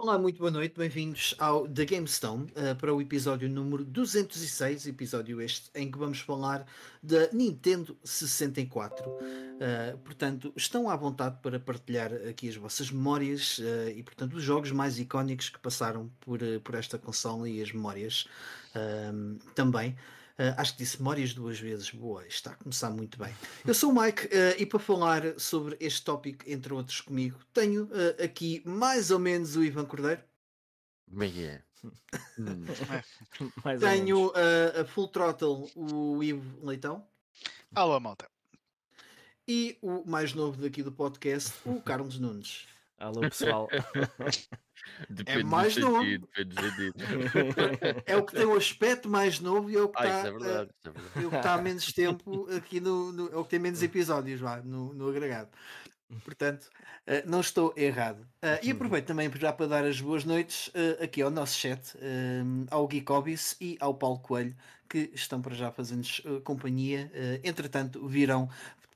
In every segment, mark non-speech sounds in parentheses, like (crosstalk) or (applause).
Olá, muito boa noite, bem-vindos ao The GameStone uh, para o episódio número 206, episódio este em que vamos falar da Nintendo 64. Uh, portanto, estão à vontade para partilhar aqui as vossas memórias uh, e, portanto, os jogos mais icónicos que passaram por, por esta consola e as memórias também. Uh, acho que disse memórias duas vezes. Boa, está a começar muito bem. Eu sou o Mike uh, e para falar sobre este tópico, entre outros comigo, tenho uh, aqui mais ou menos o Ivan Cordeiro. Como é é? (laughs) tenho a Full Throttle o Ivo Leitão. Alô, malta. E o mais novo daqui do podcast, o Carlos Nunes. Alô, pessoal. (laughs) Depende é mais novo. Sentido, é o que tem o aspecto mais novo e é o que está ah, é é tá há menos tempo aqui no, no, é o que tem menos episódios lá no, no agregado. Portanto, uh, não estou errado. Uh, e aproveito também já para dar as boas noites uh, aqui ao nosso chat, ao Gui Cobis e ao Paulo Coelho, que estão para já fazendo-nos companhia. entretanto, virão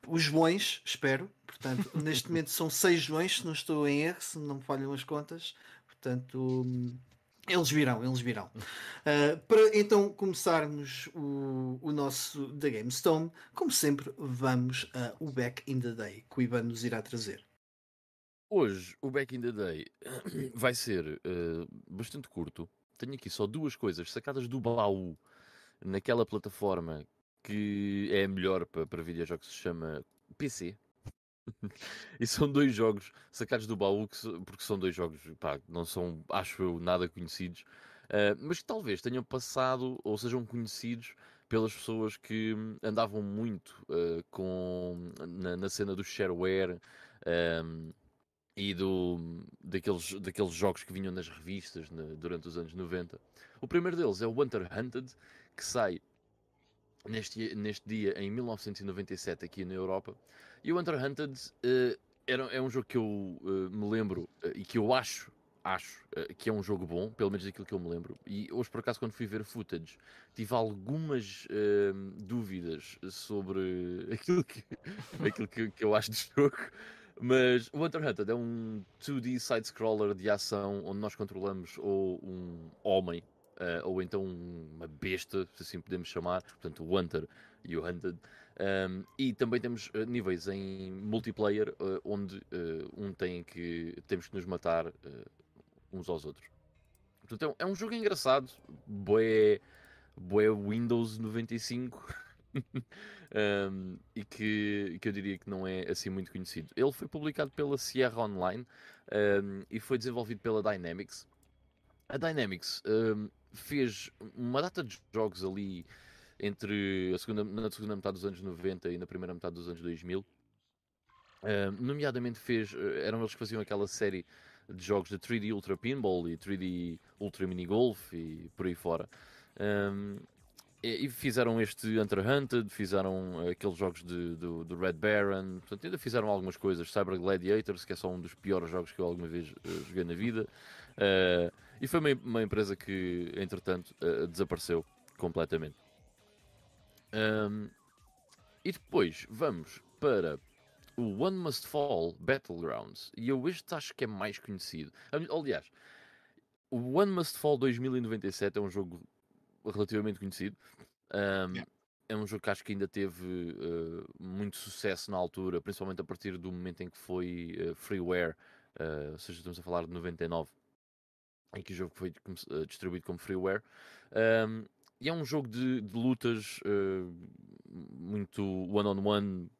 os Joões, espero. Portanto, neste momento são seis Joões, se não estou em erro, se não me falham as contas. Portanto, eles virão, eles virão. Uh, para então começarmos o, o nosso The Game Stone, como sempre, vamos a o Back in the Day, que o Ivan nos irá trazer. Hoje, o Back in the Day (coughs) vai ser uh, bastante curto. Tenho aqui só duas coisas sacadas do baú naquela plataforma que é a melhor para, para videojogos que se chama PC, (laughs) e são dois jogos sacados do baú, que, porque são dois jogos, pá, não são, acho eu, nada conhecidos, uh, mas que talvez tenham passado ou sejam conhecidos pelas pessoas que andavam muito uh, com, na, na, cena do shareware um, e do, daqueles, daqueles jogos que vinham nas revistas durante os anos 90. O primeiro deles é o Hunter Hunted, que sai neste, neste dia em 1997 aqui na Europa. E o Hunter Hunted uh, era, é um jogo que eu uh, me lembro uh, e que eu acho, acho que é um jogo bom, pelo menos daquilo que eu me lembro. E hoje, por acaso, quando fui ver footage, tive algumas dúvidas sobre (laughs) aquilo, que, aquilo que, que eu acho do jogo. Mas o Hunter Hunter é um 2D side-scroller de ação onde nós controlamos ou um homem ou então uma besta, se assim podemos chamar, portanto o Hunter e o Hunted. Um, e também temos uh, níveis em multiplayer uh, onde um tem que temos que nos matar uns aos outros. Portanto, é um, é jogo engraçado, boé, boé Windows 95. um, (laughs) e que, que eu diria que não é assim muito conhecido. Ele foi publicado pela Sierra Online um, e foi desenvolvido pela Dynamics. A Dynamics um, fez uma data de jogos ali entre a segunda, na segunda metade dos anos 90 e na primeira metade dos anos 2000. Uh, nomeadamente fez, eh, eram eles que faziam aquela série de jogos de 3D Ultra Pinball e 3D Ultra Mini Golf e por aí fora. Um, e, fizeram este Hunter Hunted, fizeram aqueles jogos de, do, do, Red Baron, portanto, ainda fizeram algumas coisas. Cyber Gladiators, que é só um dos piores jogos que eu alguma vez uh, joguei na vida. Uh, e foi uma, uma empresa que, entretanto, desapareceu completamente. Um, e depois vamos para o One Must Fall Battlegrounds. E eu este acho que é mais conhecido. Aliás, o One Must Fall 2097 é um jogo relativamente conhecido. Um, yeah. É um jogo que acho que ainda teve uh, muito sucesso na altura, principalmente a partir do momento em que foi uh, freeware, uh, ou seja, estamos a falar de 99 em que o jogo foi distribuído como freeware. Um, e é um jogo de, de lutas uh, muito one-on-one, -on -one,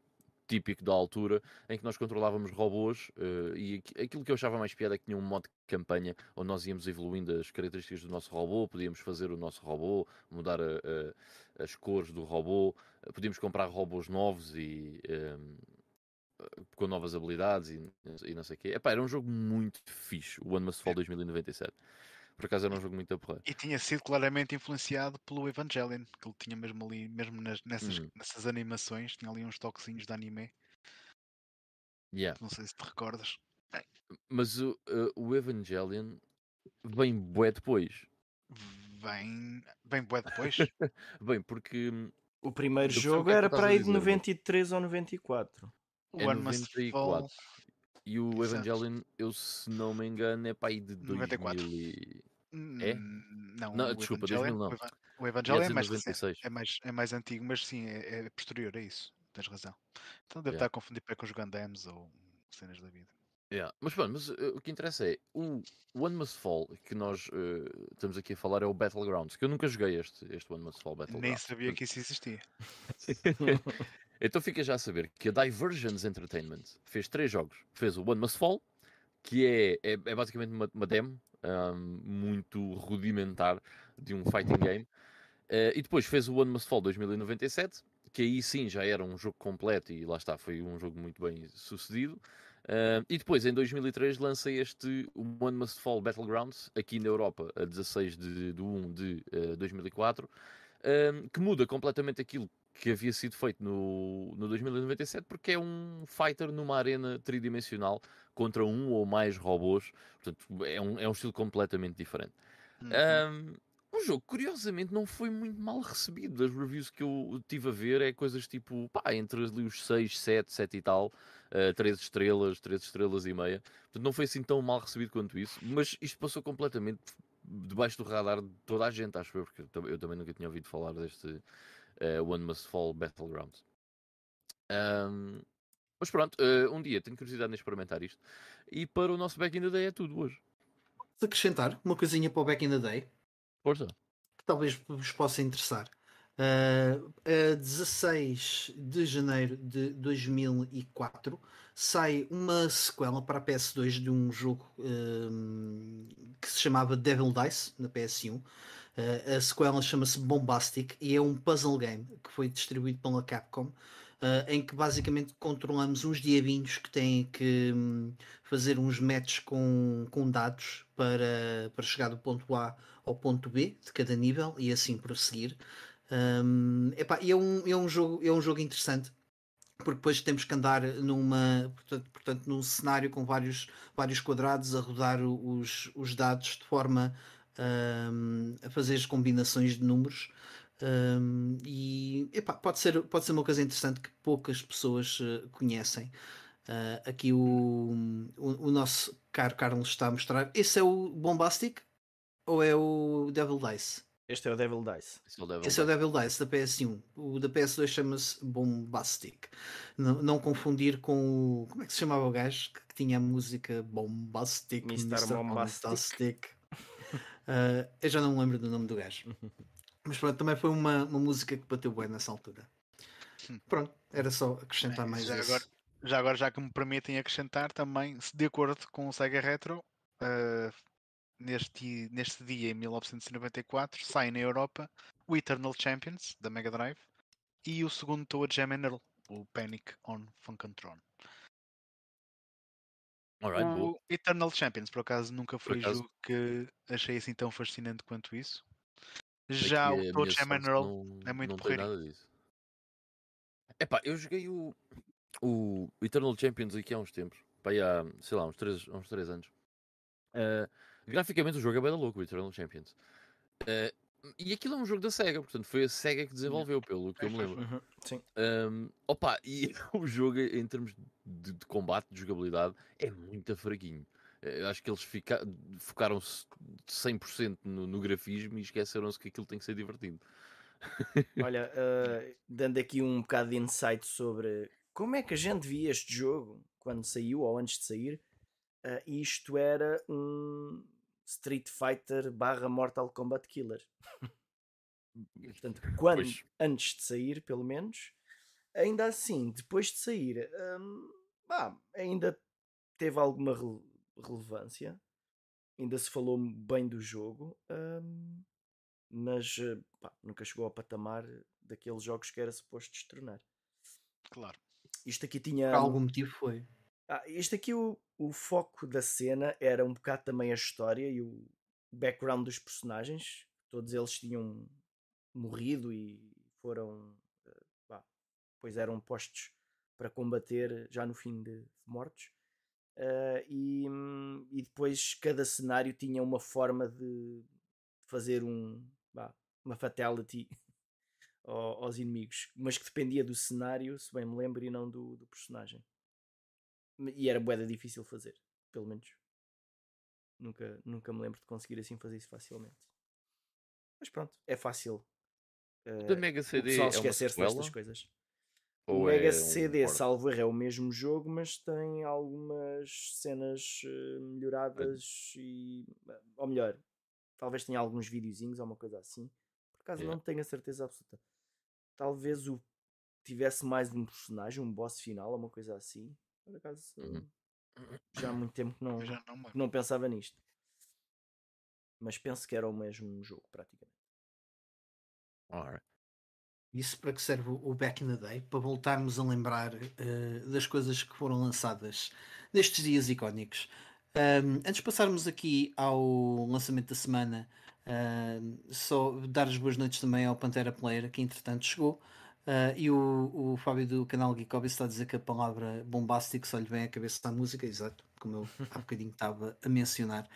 típico da altura, em que nós controlávamos robôs uh, e aquilo que eu achava mais piada é que tinha um modo de campanha onde nós íamos evoluindo as características do nosso robô, podíamos fazer o nosso robô, mudar a, a, as cores do robô, podíamos comprar robôs novos e um, com novas habilidades e, e não sei o quê. Epá, era um jogo muito fixe, o One Must Fall 2097. Por acaso era um jogo muito a E tinha sido claramente influenciado pelo Evangelion, que ele tinha mesmo ali, mesmo nas, nessas, hum. nessas animações, tinha ali uns toquezinhos de anime. Yeah. Não sei se te recordas. Mas o, uh, o Evangelion vem bué depois. Vem, vem bué depois? (laughs) bem, porque... Hum, o primeiro jogo era para aí de 93 ou 94. O é One Must Fall. E o Evangelion, eu se não me engano, é para aí de 94. E... É? Não, não desculpa, 2000 não. O Evangelion é, é, mais recente, é, mais, é mais antigo, mas sim, é, é posterior a isso. Tens razão. Então deve yeah. estar a confundir com os Gundams ou cenas da vida. Yeah. Mas pronto, mas, uh, o que interessa é o One Must Fall que nós uh, estamos aqui a falar é o Battlegrounds, que eu nunca joguei este, este One Must Fall Battlegrounds. Nem sabia que isso existia. (laughs) então fica já a saber que a Divergence Entertainment fez três jogos. Fez o One Must Fall, que é, é, é basicamente uma, uma demo muito rudimentar de um fighting game. Uh, e depois fez o One Must Fall 2097, que aí sim já era um jogo completo e lá está, foi um jogo muito bem sucedido. Uh, e depois, em 2003, lança este One Must Fall Battlegrounds, aqui na Europa, a 16 de, de 1 de uh, 2004, uh, que muda completamente aquilo que havia sido feito no, no 2097, porque é um fighter numa arena tridimensional contra um ou mais robôs. Portanto, é um, é um estilo completamente diferente. Uhum. Um jogo, curiosamente, não foi muito mal recebido. Das reviews que eu tive a ver, é coisas tipo, pá, entre ali os 6, 7, 7 e tal, uh, eh, 3 estrelas, 3 estrelas e meia. Portanto, não foi assim tão mal recebido quanto isso, mas isto passou completamente debaixo do radar de toda a gente, acho eu, porque eu também nunca tinha ouvido falar deste uh, One Must Fall Battlegrounds. Um, mas pronto, uh, um dia tenho curiosidade em experimentar isto. E para o nosso Back in the Day é tudo hoje. Se acrescentar uma coisinha para o Back in the Day. Força. Que talvez vos possa interessar. Uh, a 16 de janeiro de 2004 sai uma sequela para a PS2 de um jogo um, que se chamava Devil Dice na PS1. Uh, a sequela chama-se Bombastic e é um puzzle game que foi distribuído pela Capcom. Uh, em que basicamente controlamos uns diabinhos que têm que um, fazer uns matches com, com dados para, para chegar do ponto A ao ponto B de cada nível e assim prosseguir. Um, epá, é, um, é, um jogo, é um jogo interessante porque depois temos que andar numa portanto, portanto num cenário com vários, vários quadrados a rodar os, os dados de forma um, a fazer as combinações de números um, e epá, pode, ser, pode ser uma coisa interessante que poucas pessoas uh, conhecem. Uh, aqui o, o, o, nosso caro Carlos está a mostrar. Esse é o Bombastic ou é o Devil Dice? Este é o Devil Dice. Esse é o Devil, Esse Dice. É o Devil Dice da PS1. O da PS2 chama-se Bombastic. Não, não, confundir com o. Como é que se chamava o gajo que, que tinha a música Bombastic? Mr. Mr. Bombastic. Bombastic. Uh, eu já não me lembro do nome do gajo. (laughs) Mas pronto, também foi uma, uma música que bateu bem nessa altura. Hum. Pronto, era só acrescentar é, mais já agora, já agora, já que me permitem acrescentar também, de acordo com o Sega Retro, uh, neste, neste dia, em 1994, sai na Europa o Eternal Champions, da Mega Drive, e o segundo Toa Jam Earl, o Panic on Funkantron. Right, o boa. Eternal Champions, por acaso, nunca foi um jogo que achei assim tão fascinante quanto isso. Já o Toa Jam Earl é muito porreiro. Epá, eu joguei o, o Eternal Champions aqui há uns tempos, pá, há, sei lá, uns 3, uns 3 anos. Uh, graficamente o jogo é bem louco, o Eternal Champions. Uh, e aquilo é um jogo da SEGA, portanto foi a SEGA que desenvolveu, pelo que eu me lembro. Uhum, sim. Um, opa, e (laughs) o jogo em termos de, de, combate, de jogabilidade, é muito fraquinho. Eu acho que eles focaram-se 100% no, no grafismo e esqueceram-se que aquilo tem que ser divertido. Olha, uh, (laughs) dando aqui um bocado de insight sobre como é que a gente via este jogo quando saiu ou antes de sair, uh, isto era um Street Fighter barra Mortal Kombat Killer. (laughs) Portanto, quando, pois. antes de sair, pelo menos, ainda assim, depois de sair, um, bah, ainda teve alguma re relevância, ainda se falou bem do jogo, um, mas pá, nunca chegou ao patamar daqueles jogos que era suposto destronar. Claro. Isto aqui tinha. Por algum motivo foi. Ah, isto aqui, o, o foco da cena era um bocado também a história e o background dos personagens. Todos eles tinham morrido e foram. Bah, pois eram postos para combater já no fim de, mortos. Uh, e, e, depois cada cenário tinha uma forma de fazer um, bah, uma fatality (laughs) aos inimigos, mas que dependia do cenário, se bem me lembro, e não do, do personagem. E era boeda difícil fazer, pelo menos. Nunca, nunca me lembro de conseguir assim fazer isso facilmente. Mas pronto, é fácil. Uh, da Mega CD o é esquecer-se destas coisas. Ou o Mega é CD, um salvo erro, é o mesmo jogo, mas tem algumas cenas uh, melhoradas é. e. Ou melhor, talvez tenha alguns videozinhos ou uma coisa assim. Por acaso não tenho a certeza absoluta. Talvez o tivesse mais um personagem, um boss final ou uma coisa assim. Por acaso uhum. já há (coughs) muito tempo que não, não, não pensava nisto. Mas penso que era o mesmo jogo, praticamente. Alright. Isso para que serve o Back in the Day? Para voltarmos a lembrar uh, das coisas que foram lançadas nestes dias icónicos. Um, antes de passarmos aqui ao lançamento da semana, uh, só dar as boas noites também ao Pantera Player, que entretanto chegou. Uh, e o, o Fábio do canal Geekobi está a dizer que a palavra bombástico só lhe vem à cabeça da música, exato, como eu há bocadinho estava a mencionar.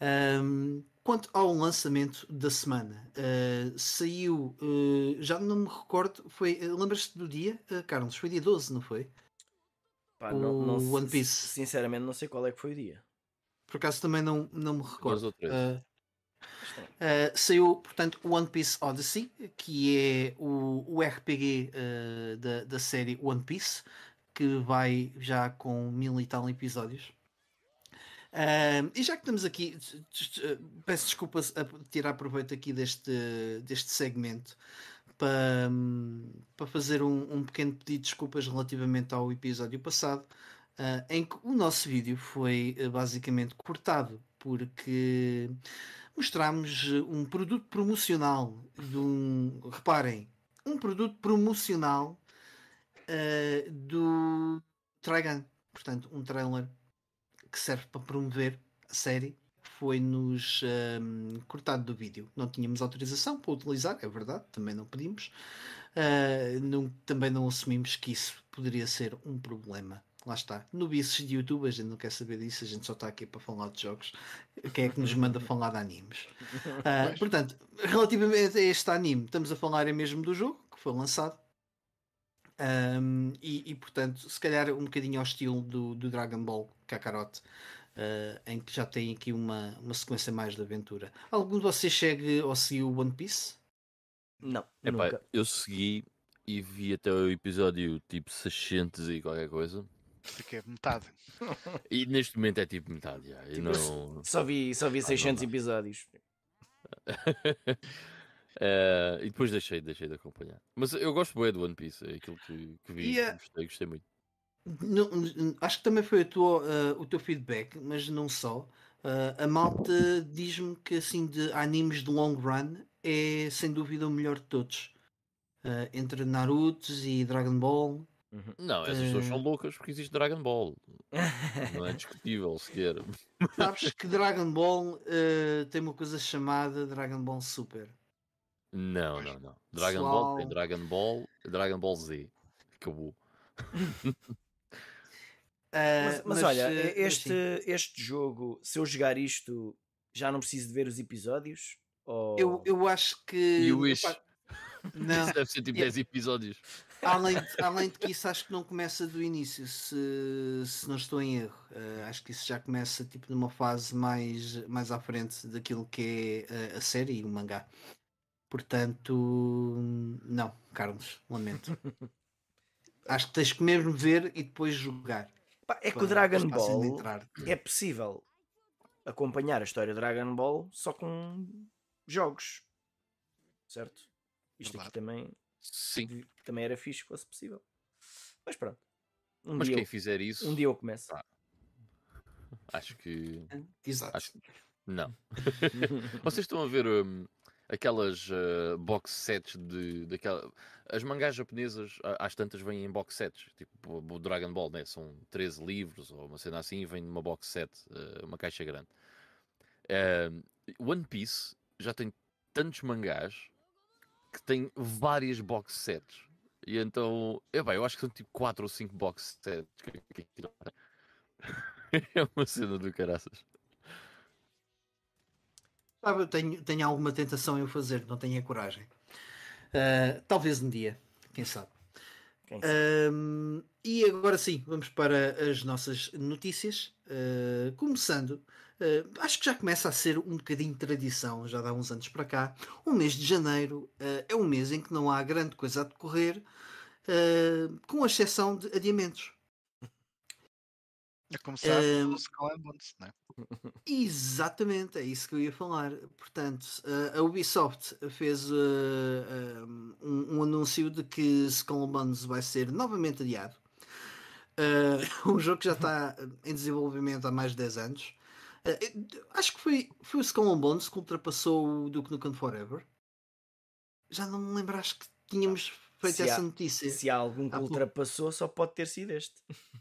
Um, quanto ao lançamento da semana, uh, saiu, uh, já não me recordo, foi, lembras-te do dia, Carlos? Foi dia 12, não foi? Pá, o não, não, One Piece. Sinceramente, não sei qual é que foi o dia. Por acaso também não, não me recordo. Uh, saiu, portanto, One Piece Odyssey, que é o, o RPG uh, da, da série One Piece, que vai já com mil e tal episódios. Uh, e já que estamos aqui, peço desculpas a tirar proveito aqui deste, deste segmento para, para fazer um, um pequeno pedido de desculpas relativamente ao episódio passado, em que o nosso vídeo foi basicamente cortado porque mostramos eh, um produto promocional de um. Reparem, um produto promocional uh, do Trigun. Portanto, um trailer que serve para promover a série foi-nos um, ehm, cortado do vídeo. Não tínhamos autorização para utilizar, é verdade, também não pedimos. Uh, não, também não assumimos que isso poderia ser um problema lá está. No bices de YouTube, a gente não quer saber disso, a gente só está aqui para falar de jogos. Quem é que nos manda falar de animes? (laughs) Uh, portanto, relativamente a este anime, estamos a falar é mesmo do jogo que foi lançado. Um, e, e, portanto, se calhar um bocadinho ao estilo do, do Dragon Ball Kakarot, uh, em que já tem aqui uma, uma sequência mais de aventura. Algum de vocês segue ou seguiu One Piece? Não, Epá, eu segui e vi até o episódio tipo 600 e qualquer coisa. Porque é metade. E neste momento é tipo metade. Já. Tipo, não... Só vi, só vi 600 episódios. uh, (laughs) e depois deixei, deixei de acompanhar. Mas eu gosto bem do One Piece, é aquilo que, que vi. Yeah. Gostei, gostei muito. Não, acho que também foi tua, uh, o teu feedback, mas não só. Uh, a malta diz-me que assim de animes de long run é sem dúvida o melhor de todos. Uh, entre Naruto e Dragon Ball Uhum. Não, essas pessoas são loucas porque existe Dragon Ball. Não é discutível sequer. (laughs) Sabes que Dragon Ball uh, tem uma coisa chamada Dragon Ball Super. Não, não, não. Dragon Pessoal... Ball tem Dragon Ball Dragon Ball Z. Acabou. Uh, (laughs) mas, mas, mas, olha, uh, este, este jogo, se eu jogar isto, já não preciso de ver os episódios? Ou... Eu, eu acho que. O Wish. Não. (laughs) Isso deve ser tipo 10 episódios. Além de, além de que isso acho que não começa do início, se, se não estou em erro. Uh, acho que isso já começa tipo numa fase mais, mais à frente daquilo que é a, a série e o mangá. Portanto, não, Carlos, lamento. (laughs) acho que tens que mesmo ver e depois jogar. é que o Dragon Ball é possível acompanhar a história de Dragon Ball só com jogos, certo? Isto aqui também Sim. Também era fixe que fosse possível. Mas pronto. Um Mas quem eu, fizer isso. Um dia eu começo. Ah, acho que. (laughs) Exato. Acho... Não. (laughs) Vocês estão a ver um, aquelas uh, box sets de. Daquela... As mangás japonesas, às tantas, vêm em box sets. Tipo o Dragon Ball, né? São 13 livros ou uma cena assim e vem numa box set, uh, uma caixa grande. Uh, One Piece já tem tantos mangás que tem várias box sets. E então, é bem, eu acho que são tipo 4 ou 5 box sets. (laughs) é uma cena do caraças. Sabe, eu tenho, tenho alguma tentação em o fazer, não tenho a coragem. Uh, talvez um dia, quem sabe. Um, e agora sim, vamos para as nossas notícias. Uh, começando, uh, acho que já começa a ser um bocadinho de tradição, já dá uns anos para cá. O mês de janeiro uh, é um mês em que não há grande coisa a decorrer, com exceção de adiamentos. A começar um, pelo Skull Bones, não é? (laughs) Exatamente, é isso que eu ia falar. Portanto, a Ubisoft fez uh, um, um, anúncio de que Skull Bones vai ser novamente adiado. Uh, (laughs) um jogo que já está em desenvolvimento há mais de 10 anos. Uh, acho que foi, foi o Skull Bones que ultrapassou o Duke Nukem Forever. Já não me lembro, acho que tínhamos feito se essa há, notícia. Se há algum que há ultrapassou, pouco. só pode ter sido este.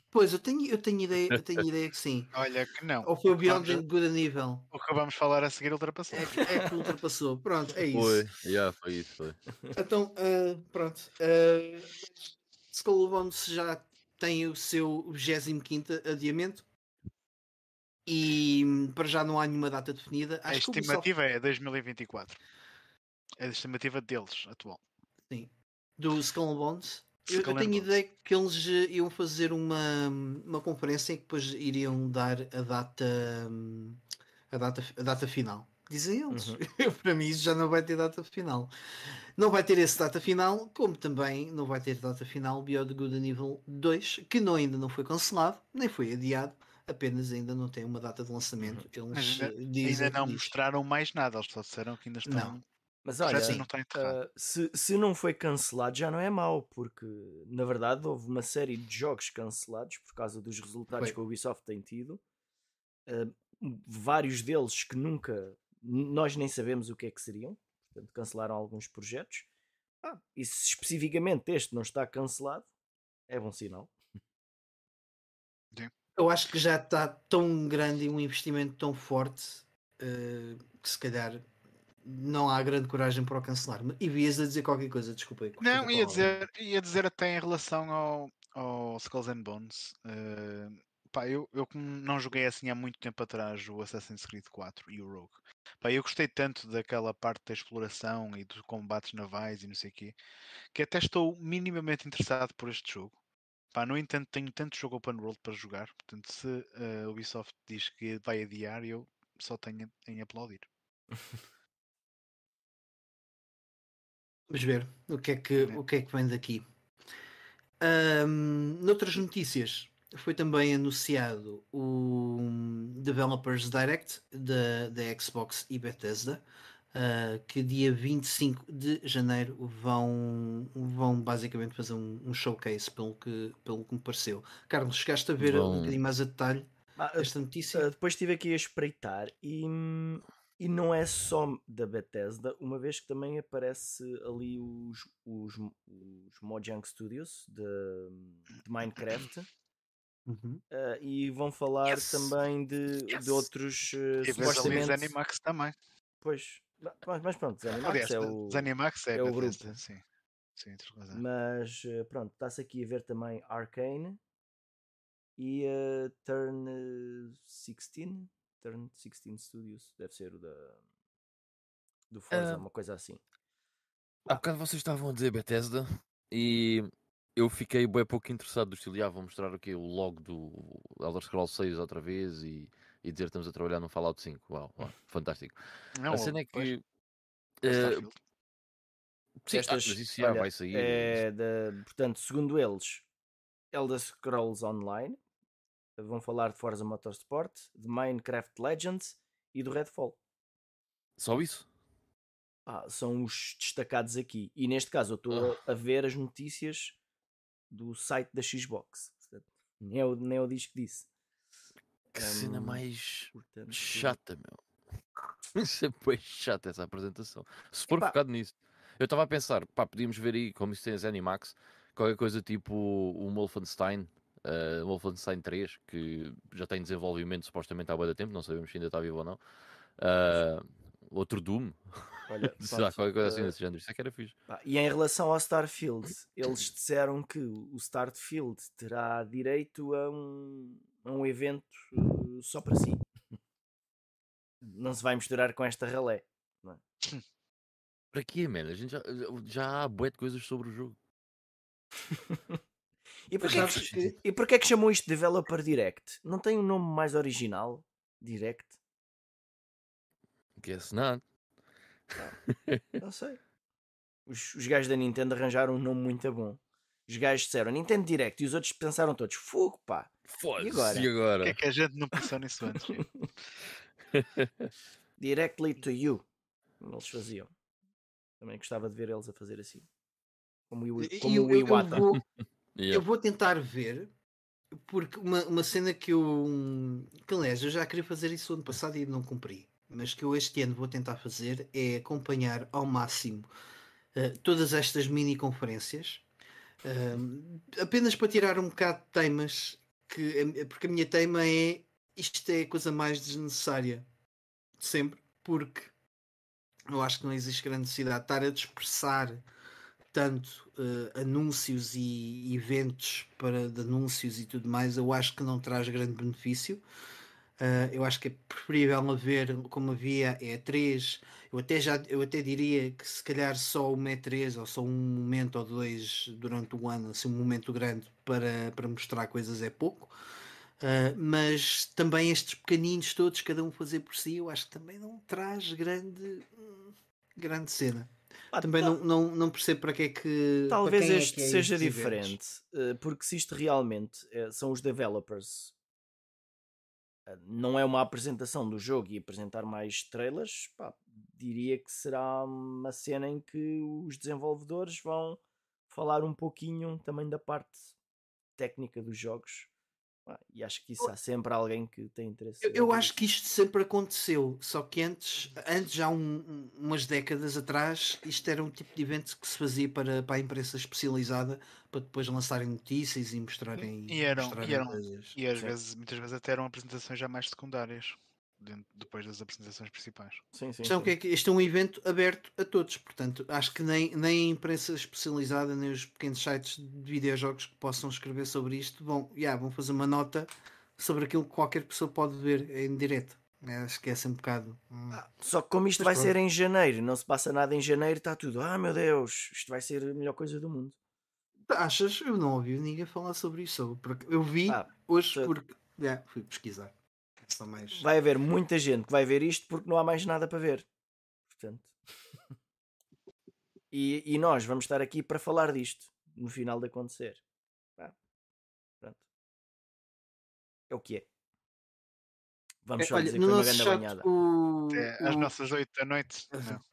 Pois, eu tenho, eu tenho, ideia, eu tenho ideia que sim. (laughs) Olha que não. Ou foi o Beyond vamos, Good nível. O que vamos falar a seguir ultrapassou. É, é que ultrapassou. Pronto, é isso. Foi, yeah, foi isso. Foi. Então, uh, pronto. Uh, Skull Bones já tem o seu 25 adiamento. E hum, para já não há nenhuma data definida. Acho a estimativa Ubisoft... é 2024. É a estimativa deles, atual. Sim. Do Skull Bones. Eu, eu tenho ideia que eles eh, iam fazer uma, uma conferência em que depois iriam dar a data a data, a data final. Dizem eles. Uhum. (laughs) Para mim isso já não vai ter data final. Não vai ter esse data final, como também não vai ter data final Beyond Good nível 2, que não, ainda não foi cancelado, nem foi adiado, apenas ainda não tem uma data de lançamento. Uhum. Eles ainda, ainda não mostraram mais nada, eles só disseram que ainda estão. Não. Mas olha, uh, se, se não foi cancelado já não é mau, porque na verdade houve uma série de jogos cancelados por causa dos resultados foi. que a Ubisoft tem tido. Uh, vários deles que nunca nós nem sabemos o que é que seriam, portanto cancelaram alguns projetos. Ah, e se especificamente este não está cancelado, é bom sinal. Eu acho que já está tão grande e um investimento tão forte uh, que se calhar não há grande coragem para o cancelar. E vias a dizer qualquer coisa, desculpa. Aí, não, ia dizer, ia dizer até em relação ao, ao Skulls and Bones. Uh, pá, eu, eu não joguei assim há muito tempo atrás o Assassin's Creed 4 e o Rogue. Pá, eu gostei tanto daquela parte da exploração e dos combates navais e não sei o quê, que até estou minimamente interessado por este jogo. Pá, no entanto, tenho tanto jogo open world para jogar, portanto, se a uh, Ubisoft diz que vai adiar, eu só tenho em aplaudir. (laughs) Vamos ver o que é que, o que, é que vem daqui. Um, noutras notícias, foi também anunciado o Developers Direct da, da Xbox e Bethesda, uh, que dia 25 de janeiro vão, vão basicamente fazer um, um, showcase, pelo que, pelo que me pareceu. Carlos, chegaste a ver um bocadinho mais a detalhe ah, esta notícia? depois estive aqui a espreitar e e não é só da Bethesda, uma vez que também aparece ali os, os, os Mojang Studios de, de Minecraft. Uhum. Uh, e vão falar yes. também de, yes. de outros uh, e supostamente... Zenimax também. Pois, mas, mas pronto, Zenimax Aliás, é o Zenimax é, é o grupo. Sim, sim, mas uh, pronto, está-se aqui a ver também Arcane e uh, Turn 16 Turn 16 Studios, deve ser o da do Forza, uh, uma coisa assim. Há bocado vocês estavam a dizer Bethesda e eu fiquei bem pouco interessado do estilo, ah, vou mostrar aqui o log do Elder Scrolls 6 outra vez e, e dizer que estamos a trabalhar no Fallout 5. Uau, uau (laughs) fantástico. Não, a cena é que. Uh, sim, Estas, ah, isso já olha, vai sair. É de, portanto, segundo eles, Elder Scrolls Online, vão falar de Forza Motorsport, de Minecraft Legends e do Redfall. Só isso? Ah, são os destacados aqui. E neste caso eu estou a ver as notícias do site da Xbox. Nem eu, nem eu diz que disse. Que cena mais portanto, chata, meu. (laughs) Sempre é chata essa apresentação. Se for focado nisso. Eu estava a pensar, pá, podíamos ver aí, como isso tem as Animax, qualquer coisa tipo o Wolfenstein, uh, Wolfenstein 3, que já tem desenvolvimento supostamente há muito tempo, não sabemos se ainda está vivo ou não. Uh, outro Doom, Olha, (laughs) pronto, qualquer coisa assim uh, desse género, isso é que era fixe. E em relação ao Starfield, (coughs) eles disseram que o Starfield terá direito a um, a um evento uh, só para si. Não se vai misturar com esta ralé. Não é? Para quê, mano? A gente já, já há bué de coisas sobre o jogo. e, porquê é que, e porquê é que chamou isto Developer Direct? Não tem um nome mais original? Direct? Guess not. Não, não sei. Os, os gajos da Nintendo arranjaram um nome muito bom. Os gajos disseram Nintendo Direct e os outros pensaram todos: fogo, pá. Foda-se, e agora? E agora? que é que a gente não pensou nisso antes? (laughs) Directly to you. Como eles faziam. Também gostava de ver eles a fazer assim. Como, como eu, o Iwata. Eu vou, (laughs) yeah. eu vou tentar ver, porque uma, uma cena que eu. Que aliás, eu já queria fazer isso ano passado e não cumpri. Mas que eu este ano vou tentar fazer é acompanhar ao máximo uh, todas estas mini conferências. Apenas para tirar um bocado de temas que, porque a minha tema é isto é a coisa mais desnecessária de sempre, porque eu acho que não existe grande necessidade de estar a dispersar tanto uh, anúncios e eventos para de anúncios e tudo mais, eu acho que não traz grande benefício. Uh, eu acho que é preferível haver como havia E3. Eu até, já, eu até diria que se calhar só uma E3 ou só um momento ou dois durante o ano, assim, um momento grande para, para mostrar coisas é pouco. Uh, mas também estes pequeninos todos, cada um fazer por si, eu acho que também não traz grande, grande cena. Ah, também não, não, não percebo para que é que. Talvez é este é que seja diferente, uh, porque se isto realmente uh, são os developers, não é uma apresentação do jogo e apresentar mais trailers, pá, diria que será uma cena em que os desenvolvedores vão falar um pouquinho também da parte técnica dos jogos e acho que isso há sempre alguém que tem interesse. Eu, eu acho que isto sempre aconteceu, só que antes, antes já um, umas décadas atrás, isto era um tipo de evento que se fazia para, para a imprensa especializada para depois lançarem notícias e mostrarem, e eram, mostrarem e, eram, coisas. E às vezes, muitas vezes até eram apresentações já mais secundárias depois das apresentações principais. Sim, sim, então, sim. Que é que este é um evento aberto a todos, portanto, acho que nem, nem a imprensa especializada, nem os pequenos sites de videojogos que possam escrever sobre isto vão, yeah, vão fazer uma nota sobre aquilo que qualquer pessoa pode ver em direto. É, acho que é um bocado. Hum. Ah, só que como isto Mas vai pronto. ser em janeiro, não se passa nada em janeiro, está tudo. Ah meu Deus, isto vai ser a melhor coisa do mundo. Achas? Eu não ouvi ninguém falar sobre isso. Eu vi ah, hoje porque yeah, fui pesquisar. São mais... Vai haver muita gente que vai ver isto porque não há mais nada para ver. Portanto. (laughs) e, e nós vamos estar aqui para falar disto no final de acontecer. Ah, pronto. É o que é. Vamos só Olha, dizer que foi uma grande banhada. O... É, às o... nossas 8 da noite. (laughs)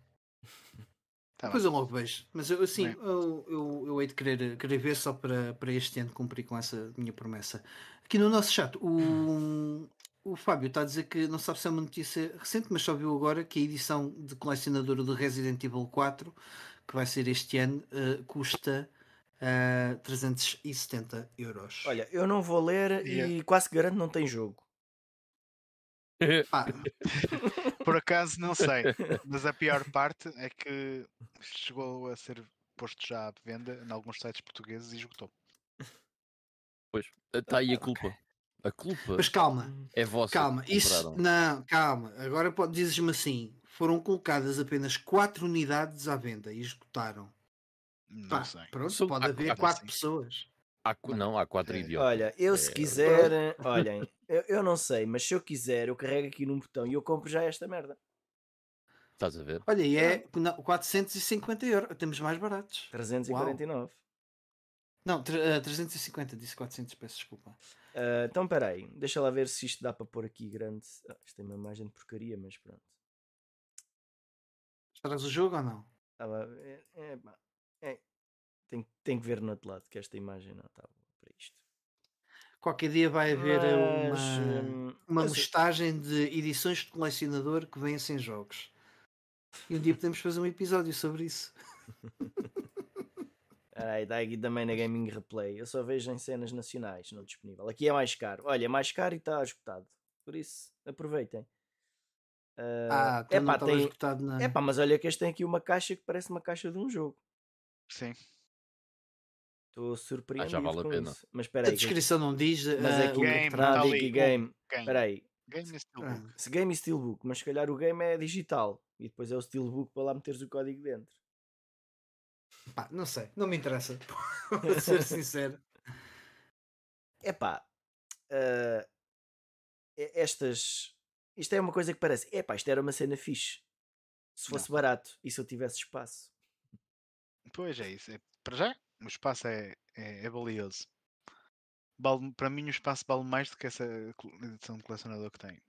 Tá Depois eu logo vejo. Mas eu, assim, eu, eu, eu hei de querer, querer ver só para, para este ano cumprir com essa minha promessa. Aqui no nosso chat, o, o Fábio está a dizer que não sabe se é uma notícia recente, mas só viu agora que a edição de colecionador do Resident Evil 4, que vai ser este ano, uh, custa uh, eh, 370 euros. Olha, eu não vou ler yeah. e quase garanto não tem jogo. (laughs) Ah. Por acaso não sei, mas a pior parte é que chegou a ser posto já à venda em alguns sites portugueses e esgotou. Pois, está aí a culpa. Okay. A culpa Mas calma, é vossa. Calma, isso, não, calma. Agora pode dizes-me assim: foram colocadas apenas 4 unidades à venda e esgotaram. Não Pá, sei. Pronto, pode há, haver 4 pessoas. Há, não, há 4 é. idiotas. Olha, eu se é, quiser, olhem, eu, eu não sei, mas se eu quiser, eu carrego aqui num botão e eu compro já esta merda. Estás a ver? Olha, e é não, 450 euros. Temos mais baratos. 349. Uau. Não, 350, eh, disse 400, peço desculpa. Uh, então, peraí, deixa lá ver se isto dá para pôr aqui grande. Ah, isto tem uma imagem de porcaria, mas pronto. Estás o jogo ou não? Ah, é, é, é, tem, tem que ver no outro lado que esta imagem não está para isto. Qualquer dia vai haver mas, uma, hum, uma mostagem de edições de colecionador que vêm sem jogos. E um dia podemos fazer um episódio sobre isso. (laughs) Ai, está aqui também na Gaming Replay. Eu só vejo em cenas nacionais, não disponível. Aqui é mais caro. Olha, é mais caro e está esgotado. Por isso, aproveitem. Uh, ah, então epá, tem... esgotado na... Epá, mas olha que este tem aqui uma caixa que parece uma caixa de um jogo. Sim. Estou surpreendido ah, já vale a pena. Isso. Mas espera aí. A descrição não diz. Mas uh, aqui game, está aqui game. Espera aí. Game e Steelbook. Se game e Steelbook, mas se calhar o game é digital e depois é o Steelbook para lá meteres o código dentro. Pá, não sei, não me interessa. (laughs) Para (laughs) ser sincero. É pá, uh, estas. Isto é uma coisa que parece. É pá, isto era uma cena fixe. Se fosse não. barato e se eu tivesse espaço. Pois é isso. É, para já, o espaço é, é, é valioso. Vale, para mim, o espaço vale mais do que essa edição de colecionador que tem.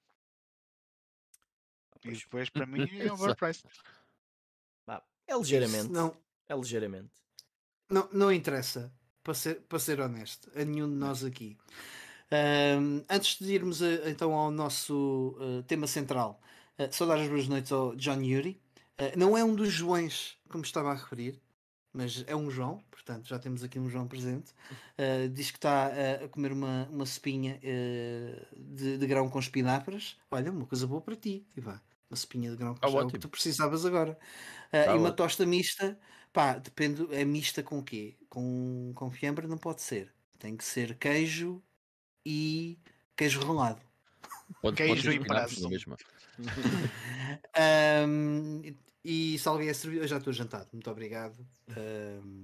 E depois, para mim, (laughs) é overpriced. É ligeiramente. Não, é ligeiramente. Não, não interessa, para ser, para ser honesto, a nenhum de nós aqui. Um, antes de irmos a, então ao nosso uh, tema central, uh, só dar as boas noites ao John Yuri. Uh, não é um dos Joões, como estava a referir, mas é um João, portanto já temos aqui um João presente. Uh, diz que está uh, a comer uma, uma sopinha uh, de, de, grão com espinafres. Olha, uma coisa boa para ti, Ivan uma espinha de grão que, ah, que tu precisavas agora. Uh, e uma tosta mista, pá, depende, é mista com o quê? Com, com fiambre não pode ser. Tem que ser queijo e queijo rolado. Pode, queijo e prazo. um, e se alguém é servido, eu já estou jantado, muito obrigado. Um,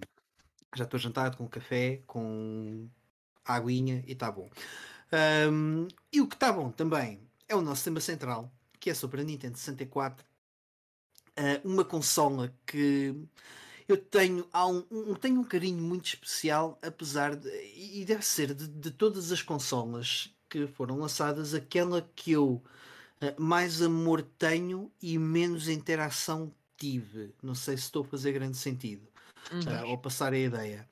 já estou jantado com café, com aguinha e está bom. Um, e o que está bom também é o nosso tema central, que é sobre a Nintendo 64, uh, eh, uma consola que eu tenho, há um, um, tenho um carinho muito especial, apesar de, e deve ser de, de todas as consolas que foram lançadas, aquela que eu uh, mais amor tenho e menos interação tive. Não sei se estou a fazer grande sentido uh, ou passar a ideia.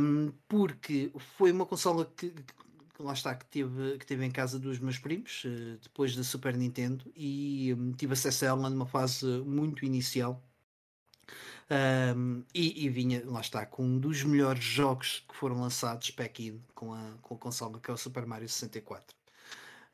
Um, porque foi uma consola que, lá está, que teve, que teve em casa dos meus primos, uh, depois da Super Nintendo, e um, tive acesso a ela numa fase muito inicial. Um, e, e, vinha, lá está, com um dos melhores jogos que foram lançados pack-in com a, com a consola, que é o Super Mario 64. Uh,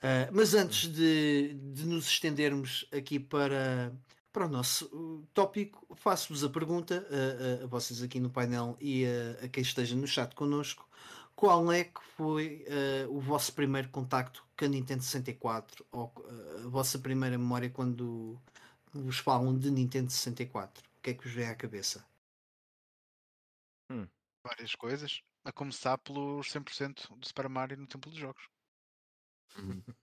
ah, mas antes de, de nos estendermos aqui para, para o nosso uh, tópico, faço-vos a pergunta a, a, a, vocês aqui no painel e a, a quem esteja no chat connosco qual é que foi uh, o vosso primeiro contacto com a Nintendo 64 ou uh, a vossa primeira memória quando vos falam de Nintendo 64? O que é que vos vem à cabeça? Hum. Várias coisas, a começar pelos 100% do Super Mario no Templo dos Jogos. Uhum. (laughs)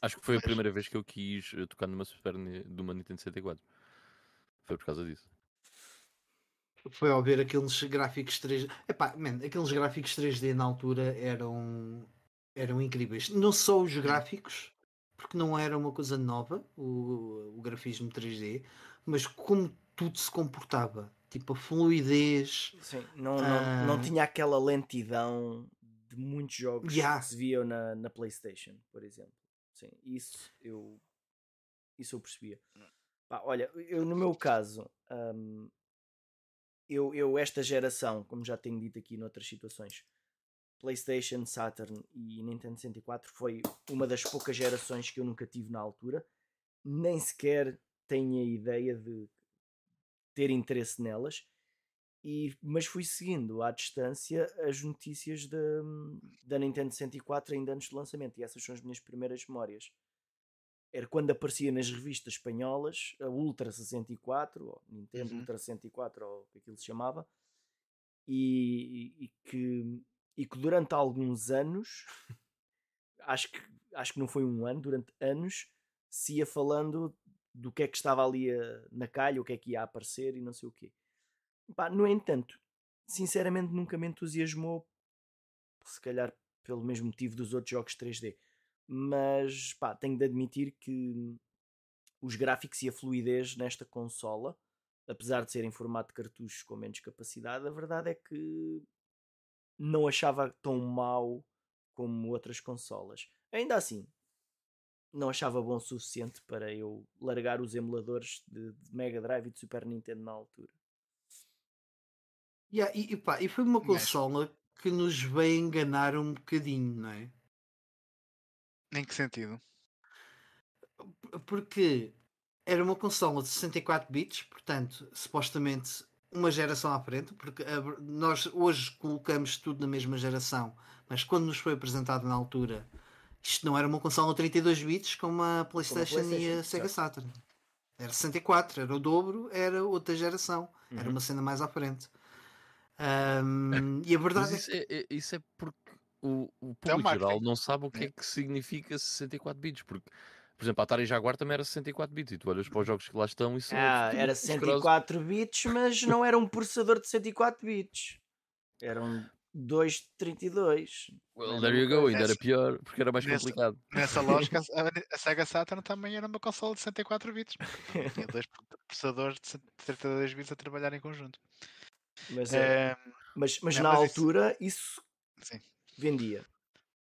Acho que foi Mas... a primeira vez que eu quis eh, tocar numa Super numa Nintendo 64. Foi por causa disso foi ao ver aqueles gráficos 3D. Epá, man, aqueles gráficos 3D na altura eram, eram incríveis. Não só os gráficos, porque não era uma coisa nova o grafismo 3D, mas como tudo se comportava. Tipo, a fluidez. Sim, não, não, não tinha aquela lentidão de muitos jogos yeah. que se viam na, na PlayStation, por exemplo. Sim, isso eu, isso eu percebia. Pá, olha, eu no meu caso, um, eu, eu, esta geração, como já tenho dito aqui noutras situações, PlayStation, Saturn e Nintendo 64 foi uma das poucas gerações que eu nunca tive na altura, nem sequer tenho a ideia de ter interesse nelas. E, mas fui seguindo à distância as notícias da, da Nintendo 64 ainda antes do lançamento, e essas são as minhas primeiras memórias era quando aparecia nas revistas espanholas a Ultra 64, ou Nintendo uhum. Ultra 64, ou o que aquilo se chamava, e, e, que, e que durante alguns anos, (laughs) acho que, acho que não foi um ano, durante anos, se ia falando do que é que estava ali a, na calha, o que é que ia aparecer e não sei o quê. Pá, no entanto, sinceramente nunca me entusiasmou, se calhar pelo mesmo motivo dos outros jogos 3D mas pá, tenho de admitir que os gráficos e a fluidez nesta consola, apesar de ser em formato de cartuchos com menos capacidade, a verdade é que não achava tão mau como outras consolas. Ainda assim, não achava bom o suficiente para eu largar os emuladores de, de Mega Drive e de Super Nintendo na altura. Yeah, e, e, pá, e foi uma consola que nos veio enganar um bocadinho, não é? Em que sentido? Porque era uma consola de 64 bits, portanto, supostamente uma geração à frente, porque nós hoje colocamos tudo na mesma geração, mas quando nos foi apresentado na altura, isto não era uma consola 32 bits como a PlayStation, como a PlayStation e a Sega Saturn. Era 64, era o dobro, era outra geração. Uhum. Era uma cena mais à frente. Um, e a verdade isso é, é, isso é porque o, o público geral não sabe o que é. é que significa 64 bits. Porque, por exemplo, a Atari Jaguar também era 64 bits. E tu olhas para os jogos que lá estão e são. Ah, era 64 bits, mas não era um processador de 104 bits. Eram 232. Well, there you go, ainda era pior, porque era mais nessa, complicado. Nessa lógica, (laughs) a, Sega Saturn também era uma console de 64 bits. (laughs) Tinha dois processadores de 32 bits a trabalhar em conjunto. Mas, é, mas, mas é, na mas altura isso, isso vendia.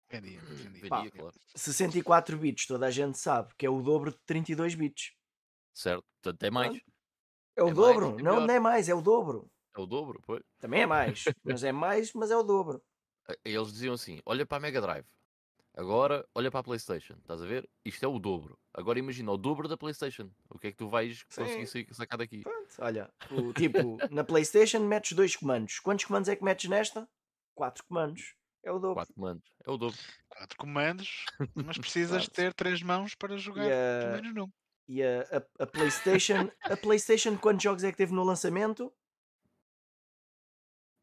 Vendia, vendia. Pá, claro. 64 bits, toda a gente sabe que é o dobro de 32 bits. Certo, portanto é mais. É o é dobro, mais, é não, não é mais, é o dobro. É o dobro, pois. Também é mais, mas é mais, mas é o dobro. (laughs) Eles diziam assim: olha para a Mega Drive, agora olha para a PlayStation, estás a ver? Isto é o dobro. Agora imagina o dobro da PlayStation. O que é que tu vais Sim. conseguir sacar daqui? Pronto, olha, o, tipo, na PlayStation metes dois comandos. Quantos comandos é que metes nesta? Quatro comandos. É o dobro. Quatro comandos. É o dobro. Quatro comandos, mas precisas ter três mãos para jogar a... pelo menos num. E a, a, a, PlayStation, a PlayStation, quantos jogos é que teve no lançamento?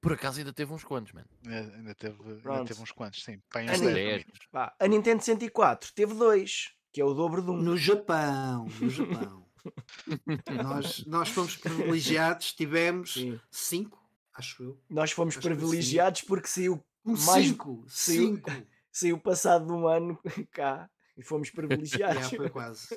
Por acaso ainda teve uns quantos, mano. É, ainda, teve, ainda teve uns quantos, sim. Pai, a, Ni Pá, a Nintendo 64 teve dois, que é o dobro de um. No Japão, no Japão. (laughs) nós, nós fomos privilegiados, tivemos sim. cinco, acho eu. Nós fomos acho privilegiados porque saiu um mais cinco, saiu, cinco. (laughs) saiu passado de um ano (laughs) cá e fomos privilegiados. foi quase.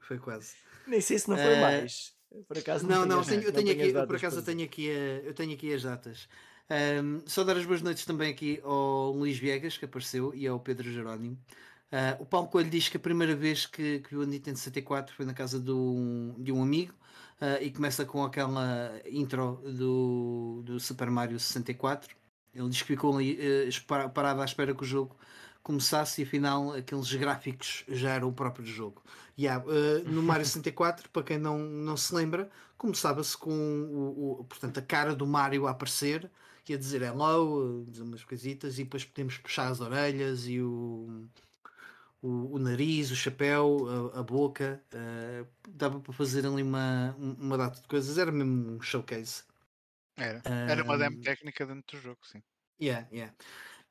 Foi quase. Nem sei se não foi uh, mais. Por acaso não, não, não, tenho, eu tenho aqui, eu, por acaso eu tenho aqui, eu tenho aqui as datas. Um, só dar as boas noites também aqui ao Luís Viegas, que apareceu, e ao Pedro Jerónimo. Uh, o Paulo Coelho diz que a primeira vez que, que viu a Nintendo 64 foi na casa do, de um amigo uh, e começa com aquela intro do, do Super Mario 64. Ele diz que ficou ali uh, parado à espera que o jogo começasse e afinal aqueles gráficos já eram o próprio jogo. Yeah, uh, no Mario (laughs) 64, para quem não, não se lembra, começava-se com o, o, portanto, a cara do Mario a aparecer e a dizer hello, dizer umas coisitas, e depois podemos puxar as orelhas e o, o, o nariz, o chapéu, a, a boca. Uh, dava para fazer ali uma, uma data de coisas, era mesmo um showcase. Era, era uma demo técnica dentro do jogo, sim. Yeah, yeah.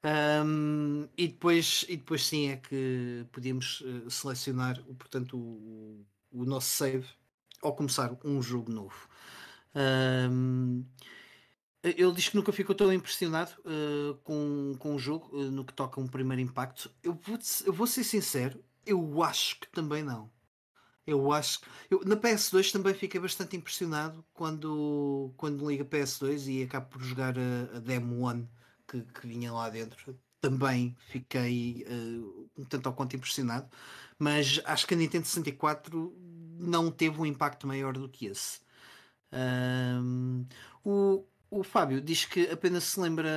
Um, e, depois, e depois sim é que podíamos uh, selecionar portanto, o, o, nosso save ao começar um jogo novo. Um, ele diz que nunca ficou tão impressionado uh, com, com o jogo uh, no que toca um primeiro impacto. Eu vou, eu vou ser sincero, eu acho que também não. Eu acho eu, na PS2 também fiquei bastante impressionado quando, quando liga PS2 e acabo por jogar a, a Demo 1 que, que vinha lá dentro, também fiquei uh, um tanto ao quanto impressionado, mas acho que a Nintendo 64 não teve um impacto maior do que esse. Um, o, o Fábio diz que apenas se lembra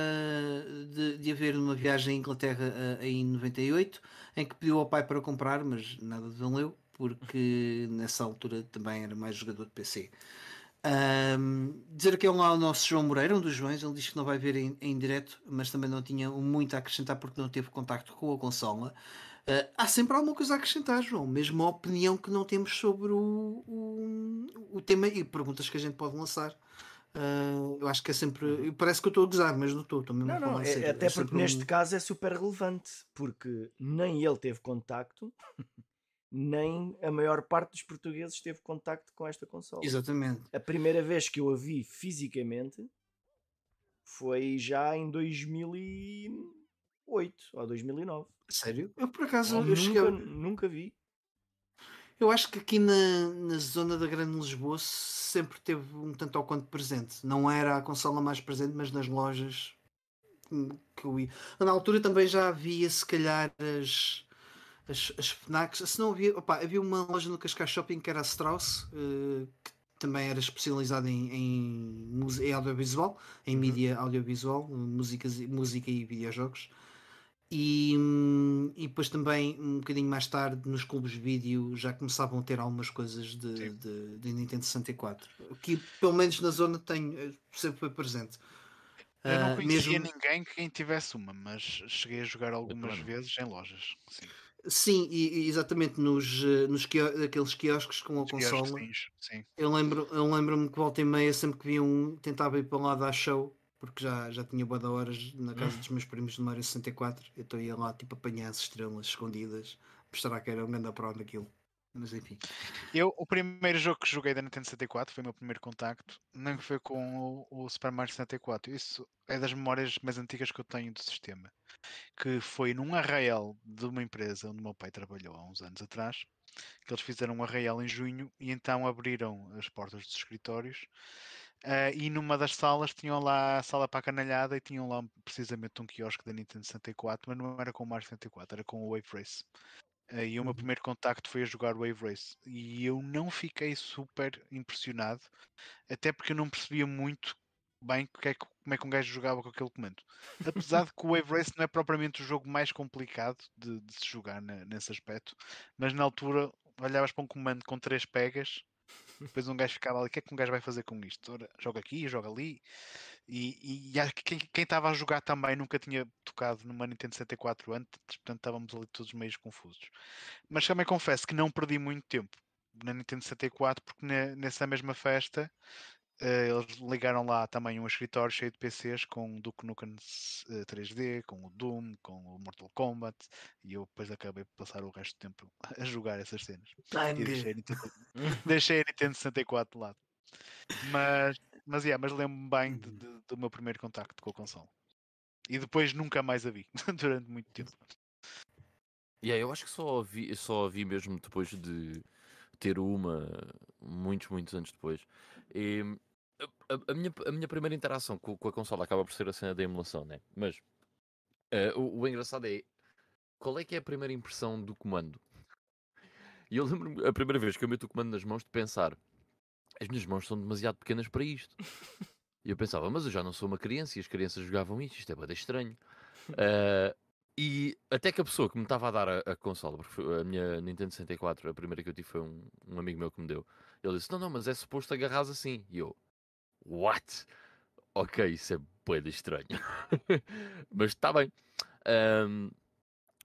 de, de haver uma viagem à Inglaterra uh, em 98 em que pediu ao pai para comprar, mas nada de valeu, porque nessa altura também era mais jogador de PC. Um, dizer aqui lá o nosso João Moreira, um dos Joões, ele diz que não vai ver em, em direto, mas também não tinha muito a acrescentar porque não teve contacto com a consola. Uh, há sempre alguma coisa a acrescentar, João, mesmo a opinião que não temos sobre o, o, o tema e perguntas que a gente pode lançar. Uh, eu acho que é sempre. Parece que eu estou a gozar, mas não estou. estou mesmo não, não, é, até é porque neste um... caso é super relevante, porque nem ele teve contacto, nem a maior parte dos portugueses teve contacto com esta consola. Exatamente. A primeira vez que eu a vi fisicamente foi já em 2008 ou 2009. Sério? Eu por acaso eu nunca, nunca vi. Eu acho que aqui na, na zona da Grande Lisboa sempre teve um tanto ao quanto presente. Não era a consola mais presente, mas nas lojas que eu ia. Na altura também já havia se calhar as as, as FNACs, se não havia, opa, havia uma loja no Cascais Shopping que era a Strauss, uh, que também era especializada em, em, em audiovisual, em uhum. mídia audiovisual, músicas, música e videojogos. E, e depois também, um bocadinho mais tarde, nos clubes de vídeo já começavam a ter algumas coisas de, de, de, Nintendo 64. Que pelo menos na zona tenho, eh, sempre foi presente. Eu não ah, conhecia uh, mesmo... ninguém que quem tivesse uma, mas cheguei a jogar algumas vezes em lojas. Sim. Sim, e, e exatamente nos, eh, nos aqueles quiosques com a Os consola. sim. Eu lembro, eu lembro-me que volta e meia, sempre que via um, tentava ir para lá dar show, porque já, já tinha boa de horas na casa dos meus primos do Mario 64, então ia lá tipo apanhar as estrelas escondidas, mostrar que era um grande pro naquilo. Mas enfim. Eu, o primeiro jogo que joguei da Nintendo 64 foi o meu primeiro contacto, nem foi com o, o Super Mario 64. Isso é das memórias mais antigas que eu tenho do sistema. Que foi num arraial de uma empresa onde o meu pai trabalhou há uns anos atrás, que eles fizeram um arraial em junho e então abriram as portas dos escritórios. Uh, e numa das salas tinham lá a sala para a canalhada e tinham lá precisamente um quiosque da Nintendo 64, mas não era com o Mario 64, era com o Wave Race. E o meu uhum. primeiro contacto foi a jogar Wave Race. E eu não fiquei super impressionado, até porque eu não percebia muito bem é como é que um gajo jogava com aquele comando. Apesar de que o (laughs) Wave Race não é propriamente o jogo mais complicado de, de se jogar na, nesse aspecto, mas na altura olhavas para um comando com três pegas, depois um gajo ficava ali, o que é que um gajo vai fazer com isto? Ora, joga aqui, joga ali. E, e, quem, quem estava a jogar também nunca tinha tocado numa Nintendo 64 antes, portanto estávamos ali todos meio confusos. Mas também confesso que não perdi muito tempo na Nintendo 64 porque nessa mesma festa Uh, eles ligaram lá também um escritório cheio de PCs com o Duke Nukem 3D, com o Doom, com o Mortal Kombat e eu depois acabei por passar o resto do tempo (laughs) a jogar essas cenas. E deixei a, Nintendo, (laughs) deixei a Nintendo 64 de lado. Mas, mas, yeah, mas lembro-me bem de, de, do meu primeiro contacto com a console. E depois nunca mais a vi (laughs) durante muito tempo. Yeah, eu acho que só a vi, só vi mesmo depois de ter uma, muitos, muitos anos depois. E a, a, minha, a minha primeira interação com, com, a consola acaba por ser a cena da emulação, né? Mas uh, o, o, engraçado é qual é que é a primeira impressão do comando? E eu lembro-me a primeira vez que eu meto o comando nas mãos de pensar as minhas mãos são demasiado pequenas para isto. (laughs) E eu pensava, mas eu já não sou uma criança e as crianças jogavam isto, isto é bem estranho. Uh, e até que a pessoa que me estava a dar a, a consola, porque a minha Nintendo 64, a primeira que eu tive foi um, um amigo meu que me deu, ele disse: Não, não, mas é suposto agarrar assim. E eu, What? Ok, isso é boeda estranho. (laughs) Mas está bem. Um,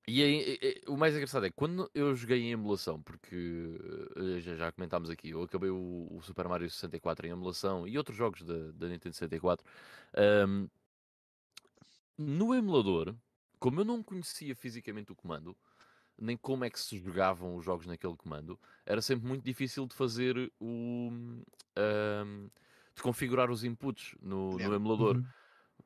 e aí, o mais engraçado é quando eu joguei em emulação, porque eh, já, já comentámos aqui, eu acabei o, o, Super Mario 64 em emulação e outros jogos da, da Nintendo 64. Um, no emulador, como eu não conhecia fisicamente o comando, nem como é que se jogavam os jogos naquele comando, era sempre muito difícil de fazer o. Um, de configurar os inputs no, no emulador. Uhum.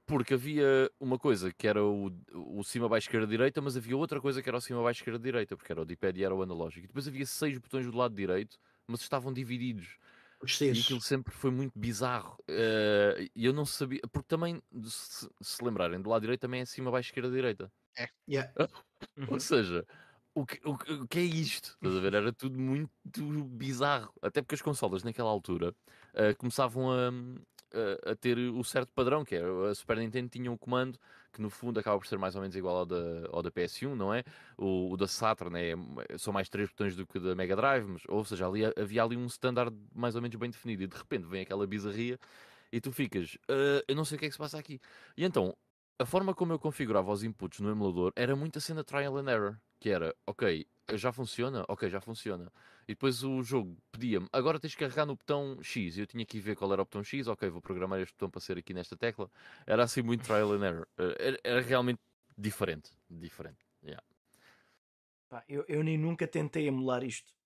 Porque havia uma coisa que era o, o cima, baixo, esquerda, direita, mas havia outra coisa que era o cima, baixo, esquerda, direita, porque era o D-pad e era o analógico. E depois havia seis botões do lado direito, mas estavam divididos. Os E aquilo sempre foi muito bizarro. Uh, e eu não sabia. Porque também, se, se lembrarem, do lado direito também é cima, baixo, esquerda, direita. É. Yeah. (laughs) Ou seja, o que, o, o que é isto? Estás a ver? Era tudo muito bizarro. Até porque as consolas naquela altura uh, começavam a, a, ter o certo padrão, que é a Super Nintendo tinha um comando que no fundo acaba por ser mais ou menos igual ao da, ao da PS1, não é? O, o da Saturn é, são mais três botões do que da Mega Drive, mas, ou seja, ali, havia ali um standard mais ou menos bem definido e de repente vem aquela bizarria e tu ficas, uh, eu não sei o que é que se passa aqui. E então, a forma como eu configurava os inputs no emulador era muito a cena trial and error, que era, ok, já funciona? Ok, já funciona. E depois o jogo pedia-me, agora tens que carregar no botão X. E eu tinha que ver qual era o botão X, ok, vou programar este botão para ser aqui nesta tecla. Era assim muito trial and error. Eh, era, era realmente diferente. Diferente. Yeah. Pá, eu, eu nem nunca tentei emular isto.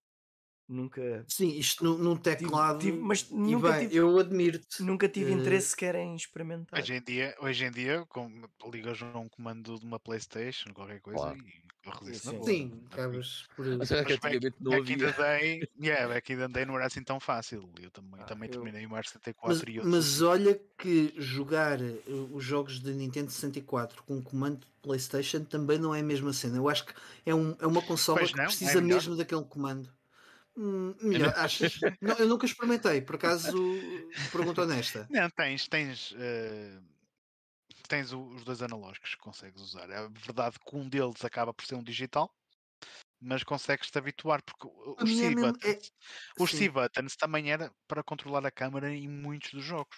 Nunca. Sim, isto num, num teclado. Tive, tive, mas nunca bem, tive, eu admiro-te. Nunca tive uh... interesse sequer em experimentar. Hoje em dia, hoje em dia com, ligas a um comando de uma Playstation, qualquer coisa, claro. e sim, sim acabas por. Mas que antigamente não havia. Back in the day, yeah, back in the day não era assim tão fácil. Eu também, ah, também eu... terminei o Mario 64 mas, e outros. Mas olha que jogar eh, os jogos de Nintendo 64 com comando de Playstation também não é a mesma cena. Eu acho que é, um, é uma consola que precisa é mesmo daquele comando. Hum, melhor, achas? não, eu nunca experimentei, por acaso, (laughs) pergunta honesta. Não, tens, tens, uh, tens os dois analógicos que consegues usar. É verdade que um deles acaba por ser um digital, mas consegues-te habituar, porque os C-buttons, é... os também era para controlar a câmera em muitos dos jogos.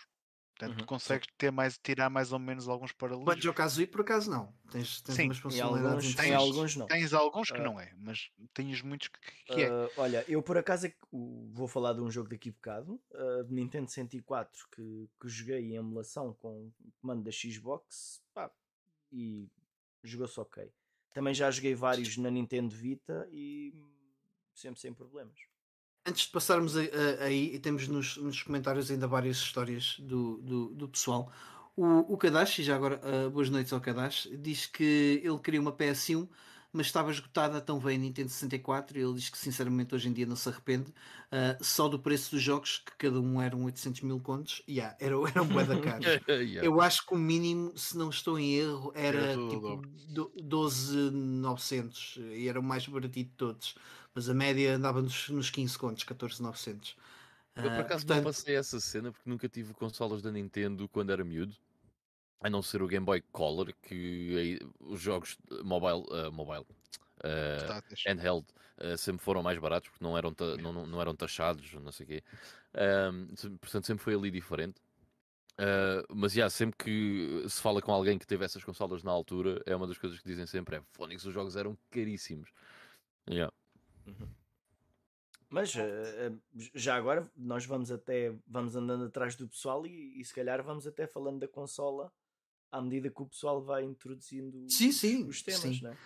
Portanto, uhum. tu consegues ter mais, tirar mais ou menos alguns paralelos. Banjo Kazooie, por acaso, não. Tens, tens Sim, umas funcionalidades alguns, tens, alguns não. Tens alguns que uh, não é, mas tens muitos que, que é. Uh, olha, eu por acaso é vou falar de um jogo daqui a bocado, uh, de Nintendo 104, que, que joguei em emulação com o comando da Xbox pá, e jogou-se ok. Também já joguei vários na Nintendo Vita e sempre sem problemas. Antes de passarmos aí, temos nos, nos, comentários ainda várias histórias do, do, do pessoal. O, o Kadashi, já agora, uh, boas noites ao Kadashi, diz que ele queria uma PS1, mas estava esgotada tão bem a Nintendo 64. Ele diz que, sinceramente, hoje em dia não se arrepende. Uh, só do preço dos jogos, que cada um eram 800 mil contos, yeah, era, (laughs) era um bué da cara. (laughs) yeah. Eu acho que o mínimo, se não estou em erro, era, era tipo 12,900 e era o mais baratinho de todos mas a média andava nos, nos 15 contos, 14,900. Eu por ah, acaso uh, portanto... não passei essa cena porque nunca tive consolas da Nintendo quando era miúdo. A não ser o Game Boy Color, que aí, os jogos mobile, uh, mobile uh, handheld uh, sempre foram mais baratos porque não eram, não, não eram taxados, não sei o quê. portanto, sempre foi ali diferente. Uh, mas já, yeah, sempre que se fala com alguém que teve essas consolas na altura, é uma das coisas que dizem sempre: é Phonics, os jogos eram caríssimos. Yeah. Uhum. Mas uh, já agora nós vamos até vamos andando atrás do pessoal e, e, se calhar vamos até falando da consola à medida que o pessoal vai introduzindo sim, sim, os temas, sim. Né?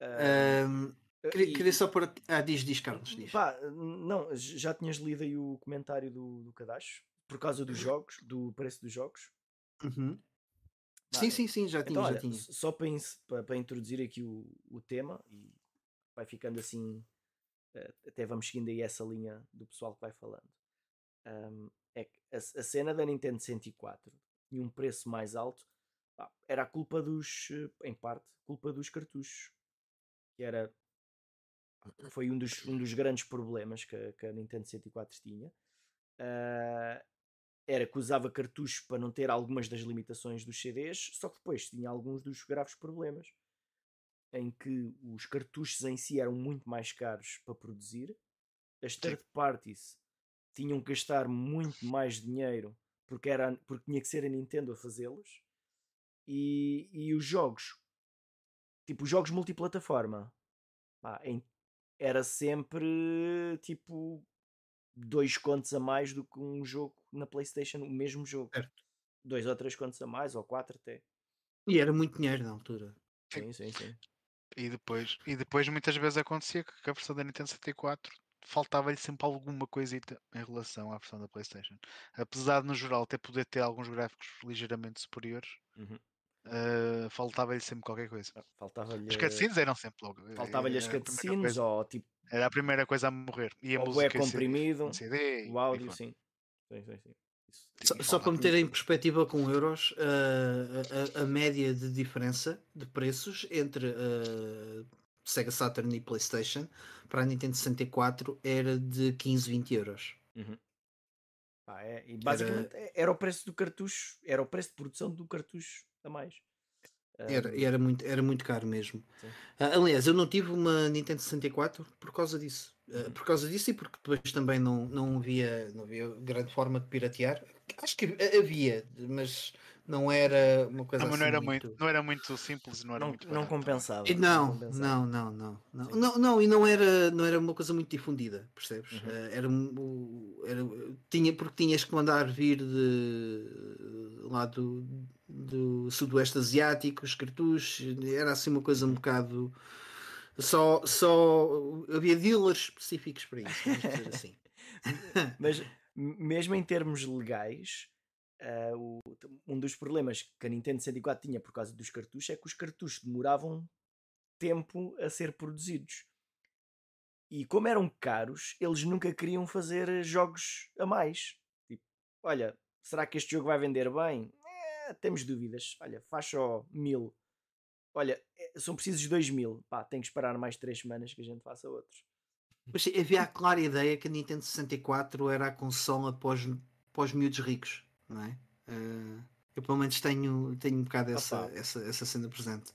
Uh, queria, queria, só pôr. Ah, diz, diz, Carlos. Diz. Pá, não, já tinhas lido aí o comentário do, do Cadacho por causa dos jogos, do preço dos jogos. Uhum. sim, sim, sim, já tinha, então, já olha, tinha. Só para, para, para introduzir aqui o, o tema e vai ficando assim até vamos seguindo aí essa linha do pessoal que vai falando. Um, é que a, a, cena da Nintendo 104 tinha um preço mais alto, pá, era a culpa dos, eh, em parte, culpa dos cartuchos, que era foi um dos, um dos grandes problemas que a, que a Nintendo 104 tinha. Uh, era que usava cartuchos para não ter algumas das limitações dos CDs, só que depois tinha alguns dos graves problemas em que os cartuchos em si eram muito mais caros para produzir, as third parties tinham que gastar muito mais dinheiro porque, era, porque tinha que ser a Nintendo a fazê-los, e, e os jogos, tipo, os jogos multiplataforma, pá, em, era sempre tipo dois contos a mais do que um jogo na PlayStation, o mesmo jogo. Certo. Dois ou três contos a mais, ou quatro até. E era muito dinheiro na altura. Sim, sim, sim. E depois, e depois muitas vezes acontecia que a versão da Nintendo 64 faltava-lhe sempre alguma coisita em relação à versão da PlayStation. Apesar de no geral até poder ter alguns gráficos ligeiramente superiores, uhum. uh, faltava-lhe sempre qualquer coisa. Faltava-lhe... As cutscenes eram sempre logo. Faltava-lhe as cutscenes ou tipo. Era a primeira coisa a morrer. E a ou é comprimido, CD, o áudio, sim. Sim, sim, sim. Só, só para meter em perspectiva com euros, uh, a, a, média de diferença de preços entre uh, Sega Saturn e PlayStation para a Nintendo 64 era de 15, 20 euros. Uhum. Ah, é, e basicamente era... era... o preço do cartucho, era o preço de produção do cartucho a mais. Era, era, muito, era muito caro mesmo. Uh, aliás, eu não tive uma Nintendo 64 por causa disso. Uh, por causa disso e porque depois também não, não, havia, não havia grande forma de piratear. Acho que havia, mas não era uma coisa não, assim não era muito... muito... não era muito simples não era não, muito não compensava e não, não, não não não não, não não e não era não era uma coisa muito difundida percebes uhum. uh, era, era tinha porque tinhas que mandar vir de lá do do sudoeste asiático, os cartuchos, era assim uma coisa um bocado. Só, só havia dealers específicos para isso, vamos dizer (laughs) assim. Mas mesmo em termos legais, uh, o, um dos problemas que a Nintendo 64 tinha por causa dos cartuchos é que os cartuchos demoravam tempo a ser produzidos. E como eram caros, eles nunca queriam fazer jogos a mais. Tipo, olha, será que este jogo vai vender bem? temos dúvidas. Olha, faz só mil. Olha, é, são precisos dois mil. Pá, tem que esperar mais três semanas que a gente faça outros. Mas havia a clara ideia que a Nintendo 64 era a consola para os, para os miúdos ricos, não é? Uh, eu pelo menos tenho, tenho um bocado essa, essa, essa cena presente.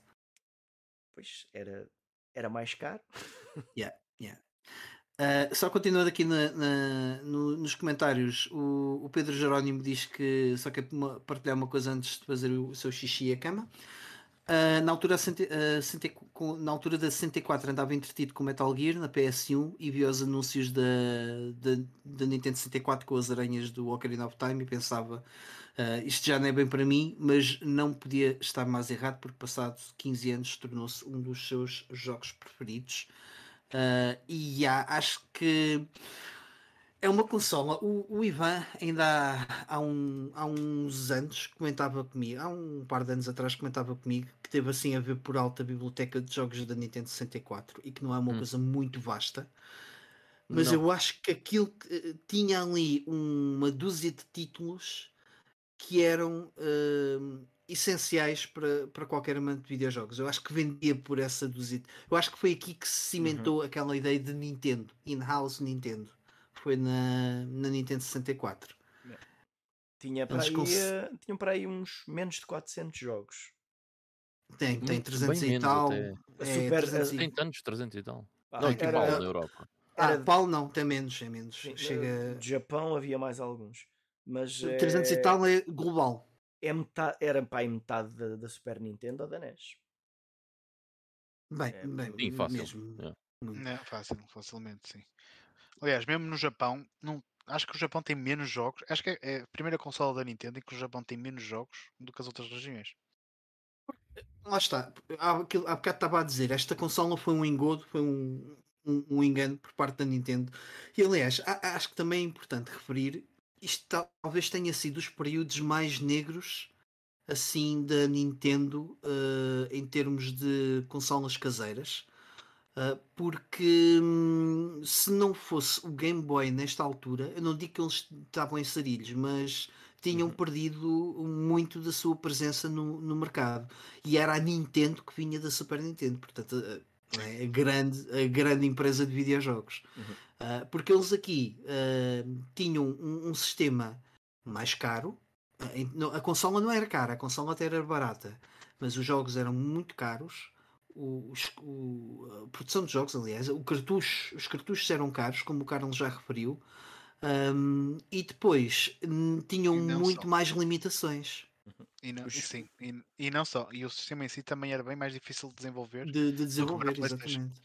Pois, era, era mais caro. (laughs) yeah, yeah. Uh, só continuando aqui na, na, no, nos comentários, o, o, Pedro Jerónimo diz que só quer partilhar uma coisa antes de fazer o seu xixi e a cama. Uh, na, altura, uh, na altura da 64 andava entretido com Metal Gear na PS1 e vi os anúncios da, da, da Nintendo 64 com as aranhas do Ocarina of Time e pensava uh, isto já não é bem para mim, mas não podia estar mais errado porque passado 15 anos tornou-se um dos seus jogos preferidos. E há, acho que é uma consola. O, o Ivan ainda há, há, um, há uns anos comentava comigo, há um par de anos atrás comentava comigo que teve assim a ver por alta a biblioteca de jogos da Nintendo 64 e que não é uma hum. coisa muito vasta. Mas não. eu acho que aquilo que eh, tinha ali uma dúzia de títulos que eram uh, essenciais para, para qualquer amante de videojogos. Eu acho que vendia por essa dúzia. Eu acho que foi aqui que se cimentou uhum. aquela ideia de Nintendo, in-house Nintendo. Foi na, na Nintendo 64. Tinha para, aí, cons... Eh, tinham para aí uns menos de 400 jogos. Tem, tem 300 e tal. É, Super, 300 e... Tem tantos, 300 e tal. Ah, não, era... na Europa. Ah, era... Paulo não, tem menos, é menos. Sim, Chega... De Japão havia mais alguns. Mas 300 é... e tal é global é metade, era pai metade da, da, Super Nintendo ou da NES. Bem, é, bem sim, fácil. Mesmo. É. é. fácil, facilmente, sim. Aliás, mesmo no Japão, não, acho que o Japão tem menos jogos. Acho que é, é a primeira consola da Nintendo em que o Japão tem menos jogos do que as outras regiões. Lá está. Há, há bocado estava a dizer, esta consola foi um engodo, foi um, um, um engano por parte da Nintendo. E aliás, acho que também é importante referir isto talvez tenha sido os períodos mais negros assim da Nintendo uh, em termos de consolas caseiras. Uh, porque hum, se não fosse o Game Boy nesta altura, eu não digo que eles estavam em sarilhos, mas tinham uhum. perdido muito da sua presença no, no mercado. E era a Nintendo que vinha da Super Nintendo, portanto, a, a grande, a grande empresa de videojogos. Uhum. Uh, porque eles aqui uh, tinham um, um, sistema mais caro. Uh, a consola não era cara, a consola até era barata, mas os jogos eram muito caros. O, o, a produção de jogos, aliás, o cartucho, os cartuchos eram caros, como o Carlos já referiu, um, e depois um, tinham e muito só. mais limitações. E não, e sim, e, e, não só, e o sistema em si também era bem mais difícil de desenvolver. De, de desenvolver, exatamente.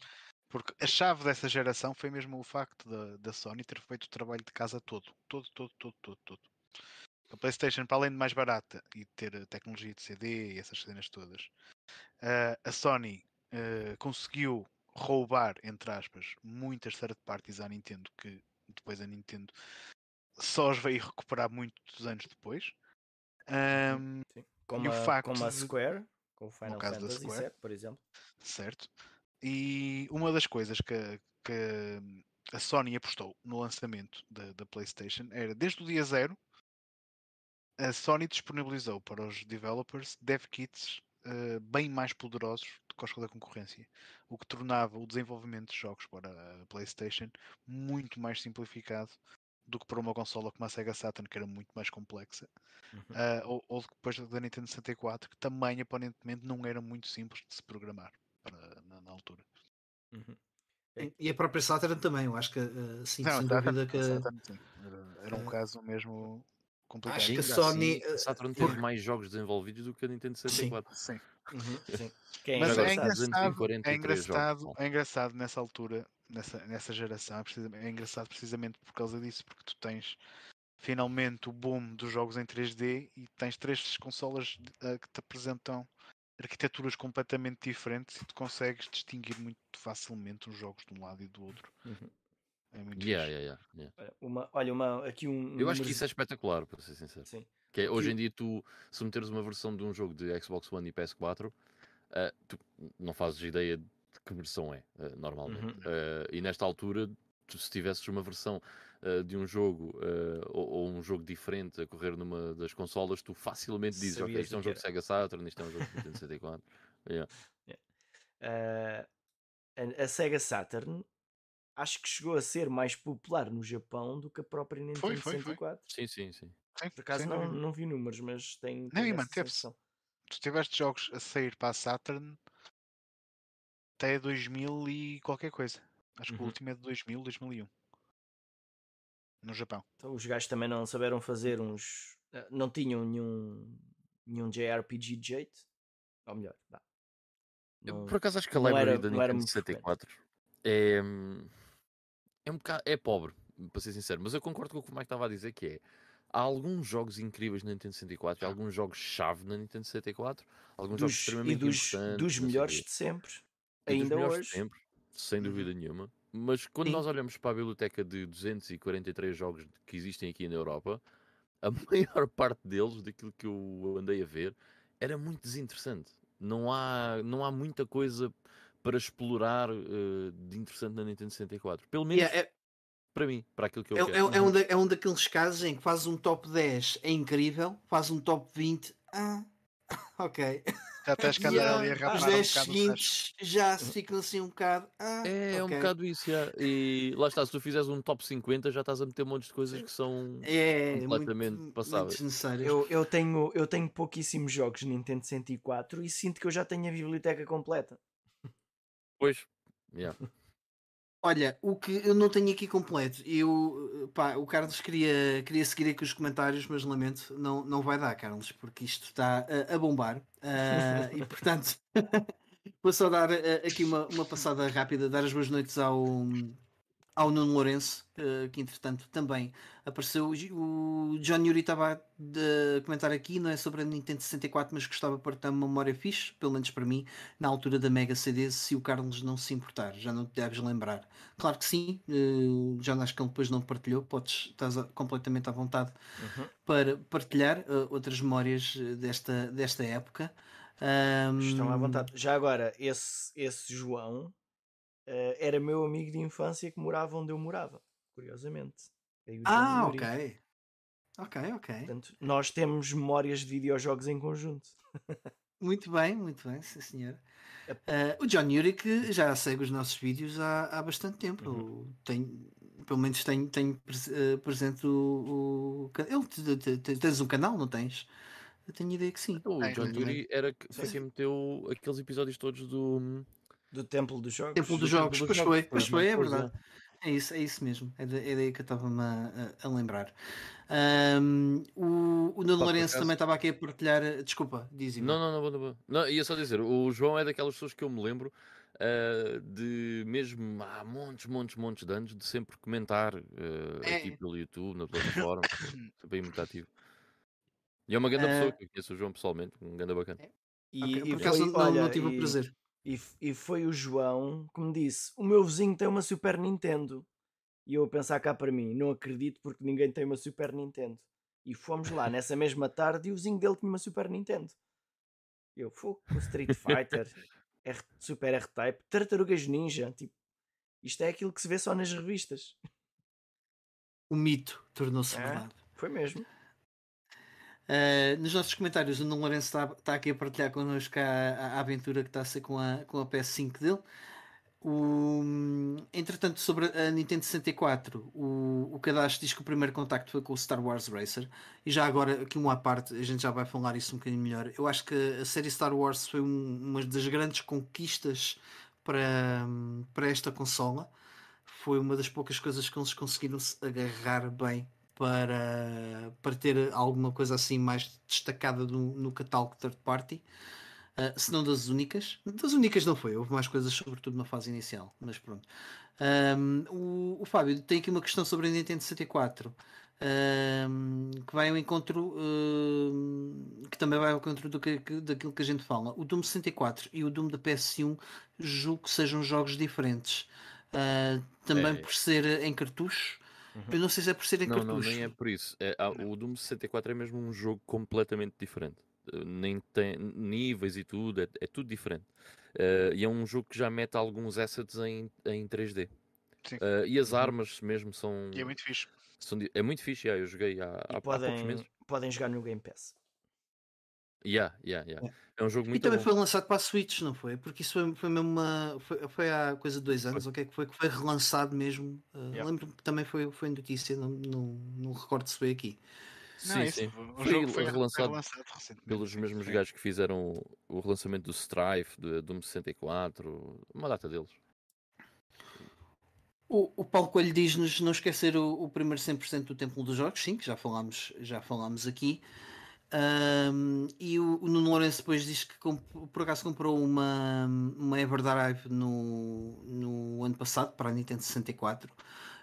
Porque a chave dessa geração foi mesmo o facto da, da Sony ter feito o trabalho de casa todo. Todo, todo, todo, todo, todo. A PlayStation, para além de mais barata e ter a tecnologia de CD e essas cenas todas, uh, a Sony uh, conseguiu roubar, entre aspas, muitas third parties à Nintendo que depois a Nintendo só os veio recuperar muitos anos depois. Um, como, a, como a Square, com o Final Fantasy VII, por exemplo. Certo. E uma das coisas que, que a Sony apostou no lançamento da, da PlayStation era desde o dia zero a Sony disponibilizou para os developers dev kits uh, bem mais poderosos do que os da concorrência, o que tornava o desenvolvimento de jogos para a PlayStation muito mais simplificado do que para uma consola como a Sega Saturn, que era muito mais complexa, uhum. uh, ou, ou, depois da Nintendo 64, que também aparentemente não era muito simples de se programar para, na, na, altura. Uhum. E a própria Saturn também, eu acho que uh, sim, não, sem dúvida (laughs) que. Saturn, era, era, um caso mesmo complicado. Acho que a Sony. Assim, a Saturn teve mais jogos desenvolvidos do que a Nintendo 64. Sim. sim. Uhum, (laughs) sim. É Mas é engraçado, é, engraçado, é engraçado nessa altura, nessa, nessa geração, é, é engraçado precisamente por causa disso, porque tu tens finalmente o boom dos jogos em 3D e tens três consolas uh, que te apresentam arquiteturas completamente diferentes e tu consegues distinguir muito facilmente os jogos de um lado e do outro. Uhum. É muito yeah, yeah, yeah, Uma, olha, uma, aqui um. Eu acho que isso é espetacular, para ser sincero. Sim. Que é, hoje em dia, tu, se meteres uma versão de um jogo de Xbox One e PS4, uh, eh, tu não fazes ideia de que versão é, uh, normalmente. Uhum. Uh, e nesta altura, tu, se tivesses uma versão de um jogo ou, ou, um jogo diferente a correr numa das consolas, tu facilmente dizes: Sabias Ok, isto é um jogo de Sega Saturn, isto é um jogo de Nintendo 64. (laughs) yeah. yeah. A, Sega Saturn acho que chegou a ser mais popular no Japão do que a própria Nintendo foi, foi, 64. Foi. Sim, sim, sim. Por acaso não, não vi números, mas tem. Não, e manteve-se. Tu tiveste jogos a sair para a Saturn até 2000 e qualquer coisa. Acho que uhum. o último é de 2000, 2001. No Japão. Então os gajos também não souberam fazer uns. Eh, não tinham nenhum, nenhum JRPG de jeito. Ou melhor, dá. Não, Por acaso acho que a library da Nintendo 64 é, é um bocado. é pobre, para ser sincero, mas eu concordo com o que o Mike estava a dizer que é. Há alguns jogos incríveis na Nintendo 64, há alguns jogos-chave na Nintendo 64, alguns dos, jogos extremamente e dos, dos melhores de sempre, ainda hoje. De sempre, sem uhum. dúvida nenhuma. Mas quando Sim. nós olhamos para a biblioteca de 243 jogos que existem aqui na Europa, a (laughs) maior parte deles, daquilo que eu andei a ver, era muito desinteressante. Não há, não há muita coisa para explorar uh, de interessante na Nintendo 64. Pelo menos yeah, é... para mim, para aquilo que eu é, quero. É, é, um da, é um daqueles casos em que faz um top 10, é incrível, faz um top 20, ah, (laughs) ok. Já estás cada yeah, ali a rapar Os 10 um seguintes já se ficam assim um bocado. Ah, é, é um bocado isso, já. e lá está, se tu fizeres um top 50 já estás a meter um monte de coisas que são é, completamente muito, passáveis. Muito eu, eu, tenho, eu tenho pouquíssimos jogos Nintendo 64 e sinto que eu já tenho a biblioteca completa. Pois, yeah. Olha, o que eu não tenho aqui completo, eu, pá, o Carlos queria, queria seguir aqui os comentários, mas lamento, não, não vai dar, Carlos, porque isto está a, a bombar. Uh, e portanto, (laughs) vou só dar uh, aqui uma, uma passada rápida, dar as boas noites ao, ao Nuno Lourenço, que entretanto também apareceu. O John Yuri estava a comentar aqui, não é sobre a Nintendo 64, mas gostava de partilhar uma memória fixe, pelo menos para mim, na altura da Mega CD, se o Carlos não se importar, já não te deves lembrar. Claro que sim, já acho que ele depois não partilhou, podes, estás completamente à vontade uhum. para partilhar uh, outras memórias desta, desta época. Estão à vontade. Já agora, esse, esse João uh, era meu amigo de infância que morava onde eu morava, curiosamente. Ah, ok. Ok, ok. Portanto, nós temos memórias de videojogos em conjunto. muito bem, muito bem, sim senhor. Uh, o John Yurick já segue os nossos vídeos há, há bastante tempo. Uhum. Tem, pelo menos tem, tem uh, presente o. o ele, tens um canal, não tens? Eu tenho ideia que sim. O John Yuri era que, foi quem meteu aqueles episódios todos do do Templo dos Jogos. Templo dos Jogos, pois foi, pois foi, é verdade. É isso, é isso mesmo. É, é daí que eu estava-me a, a, lembrar. Um, o, o Nuno Lourenço também estava aqui a partilhar. Desculpa, diz-me. Não, não, não, não, não. não. Ia só dizer, o João é daquelas pessoas que eu me lembro uh, de mesmo há montes, montes, montes de anos de sempre comentar uh, é. aqui pelo YouTube, na plataforma. (coughs) bem muito ativo. E é uma grande uh... pessoa que eu conheço o João pessoalmente, um grande bacana. E, okay, e por acaso não, não tive o prazer. E, e foi o João que me disse: O meu vizinho tem uma Super Nintendo. E eu a pensar cá para mim: Não acredito porque ninguém tem uma Super Nintendo. E fomos lá (laughs) nessa mesma tarde e o vizinho dele tinha uma Super Nintendo. Eu fui com Street Fighter, R, Super R-Type, Tartarugas Ninja. Tipo, isto é aquilo que se vê só nas revistas. O mito tornou-se é, verdade. Foi mesmo. Uh, nos nossos comentários, o Nuno Lourenço está, aqui a partilhar connosco a, a, aventura que está a ser com a, com a PS5 dele. O, entretanto, sobre a Nintendo 64, o, o cadastro diz que o primeiro contacto foi com o Star Wars Racer. E já agora, aqui uma parte, a gente já vai falar isso um bocadinho melhor. Eu acho que a série Star Wars foi um, uma das grandes conquistas para, para esta consola. Foi uma das poucas coisas que eles conseguiram agarrar bem para, para ter alguma coisa assim mais destacada no, no catálogo third party. Uh, se não das únicas, das únicas não foi, houve mais coisas, sobretudo na fase inicial, mas pronto. Um, o, o, Fábio tem aqui uma questão sobre a Nintendo 64 um, que vai ao encontro um, que também vai ao encontro do que, daquilo que a gente fala. O Doom 64 e o Doom da PS1 julgo que sejam jogos diferentes. Uh, também é. por ser em cartucho Uhum. Eu não sei se é por ser em não, cartucho. Não, nem é por isso. É, o Doom 64 é mesmo um jogo completamente diferente. Eh, nem tem níveis e tudo, é, é tudo diferente. Uh, e é um jogo que já mete alguns assets em, em 3D. Uh, e as uhum. armas mesmo são. E é muito fixe. São, é muito fixe, yeah, eu joguei há, há, podem, há poucos meses. Podem jogar no Game Pass. Yeah, yeah, yeah. É. um jogo muito E também bom. foi lançado para a Switch, não foi? Porque isso foi, foi mesmo uma. Foi, foi há coisa de dois anos, o que é que foi? Que foi relançado mesmo. Uh, yeah. Lembro que também foi, foi notícia, não, não, não recordo se foi aqui. Sim, não, sim. O foi, foi, relançado, relançado pelos mesmos sim. gajos que fizeram o, o relançamento do Strife, do Doom 64, uma data deles. O, o Paulo Coelho diz-nos não esquecer o, o primeiro 100% do Templo dos Jogos, sim, que já falámos, já falámos aqui. Um, e o, o Nuno Lourenço depois diz que por acaso comprou uma, uma Everdrive no, no ano passado para a Nintendo 64 uh,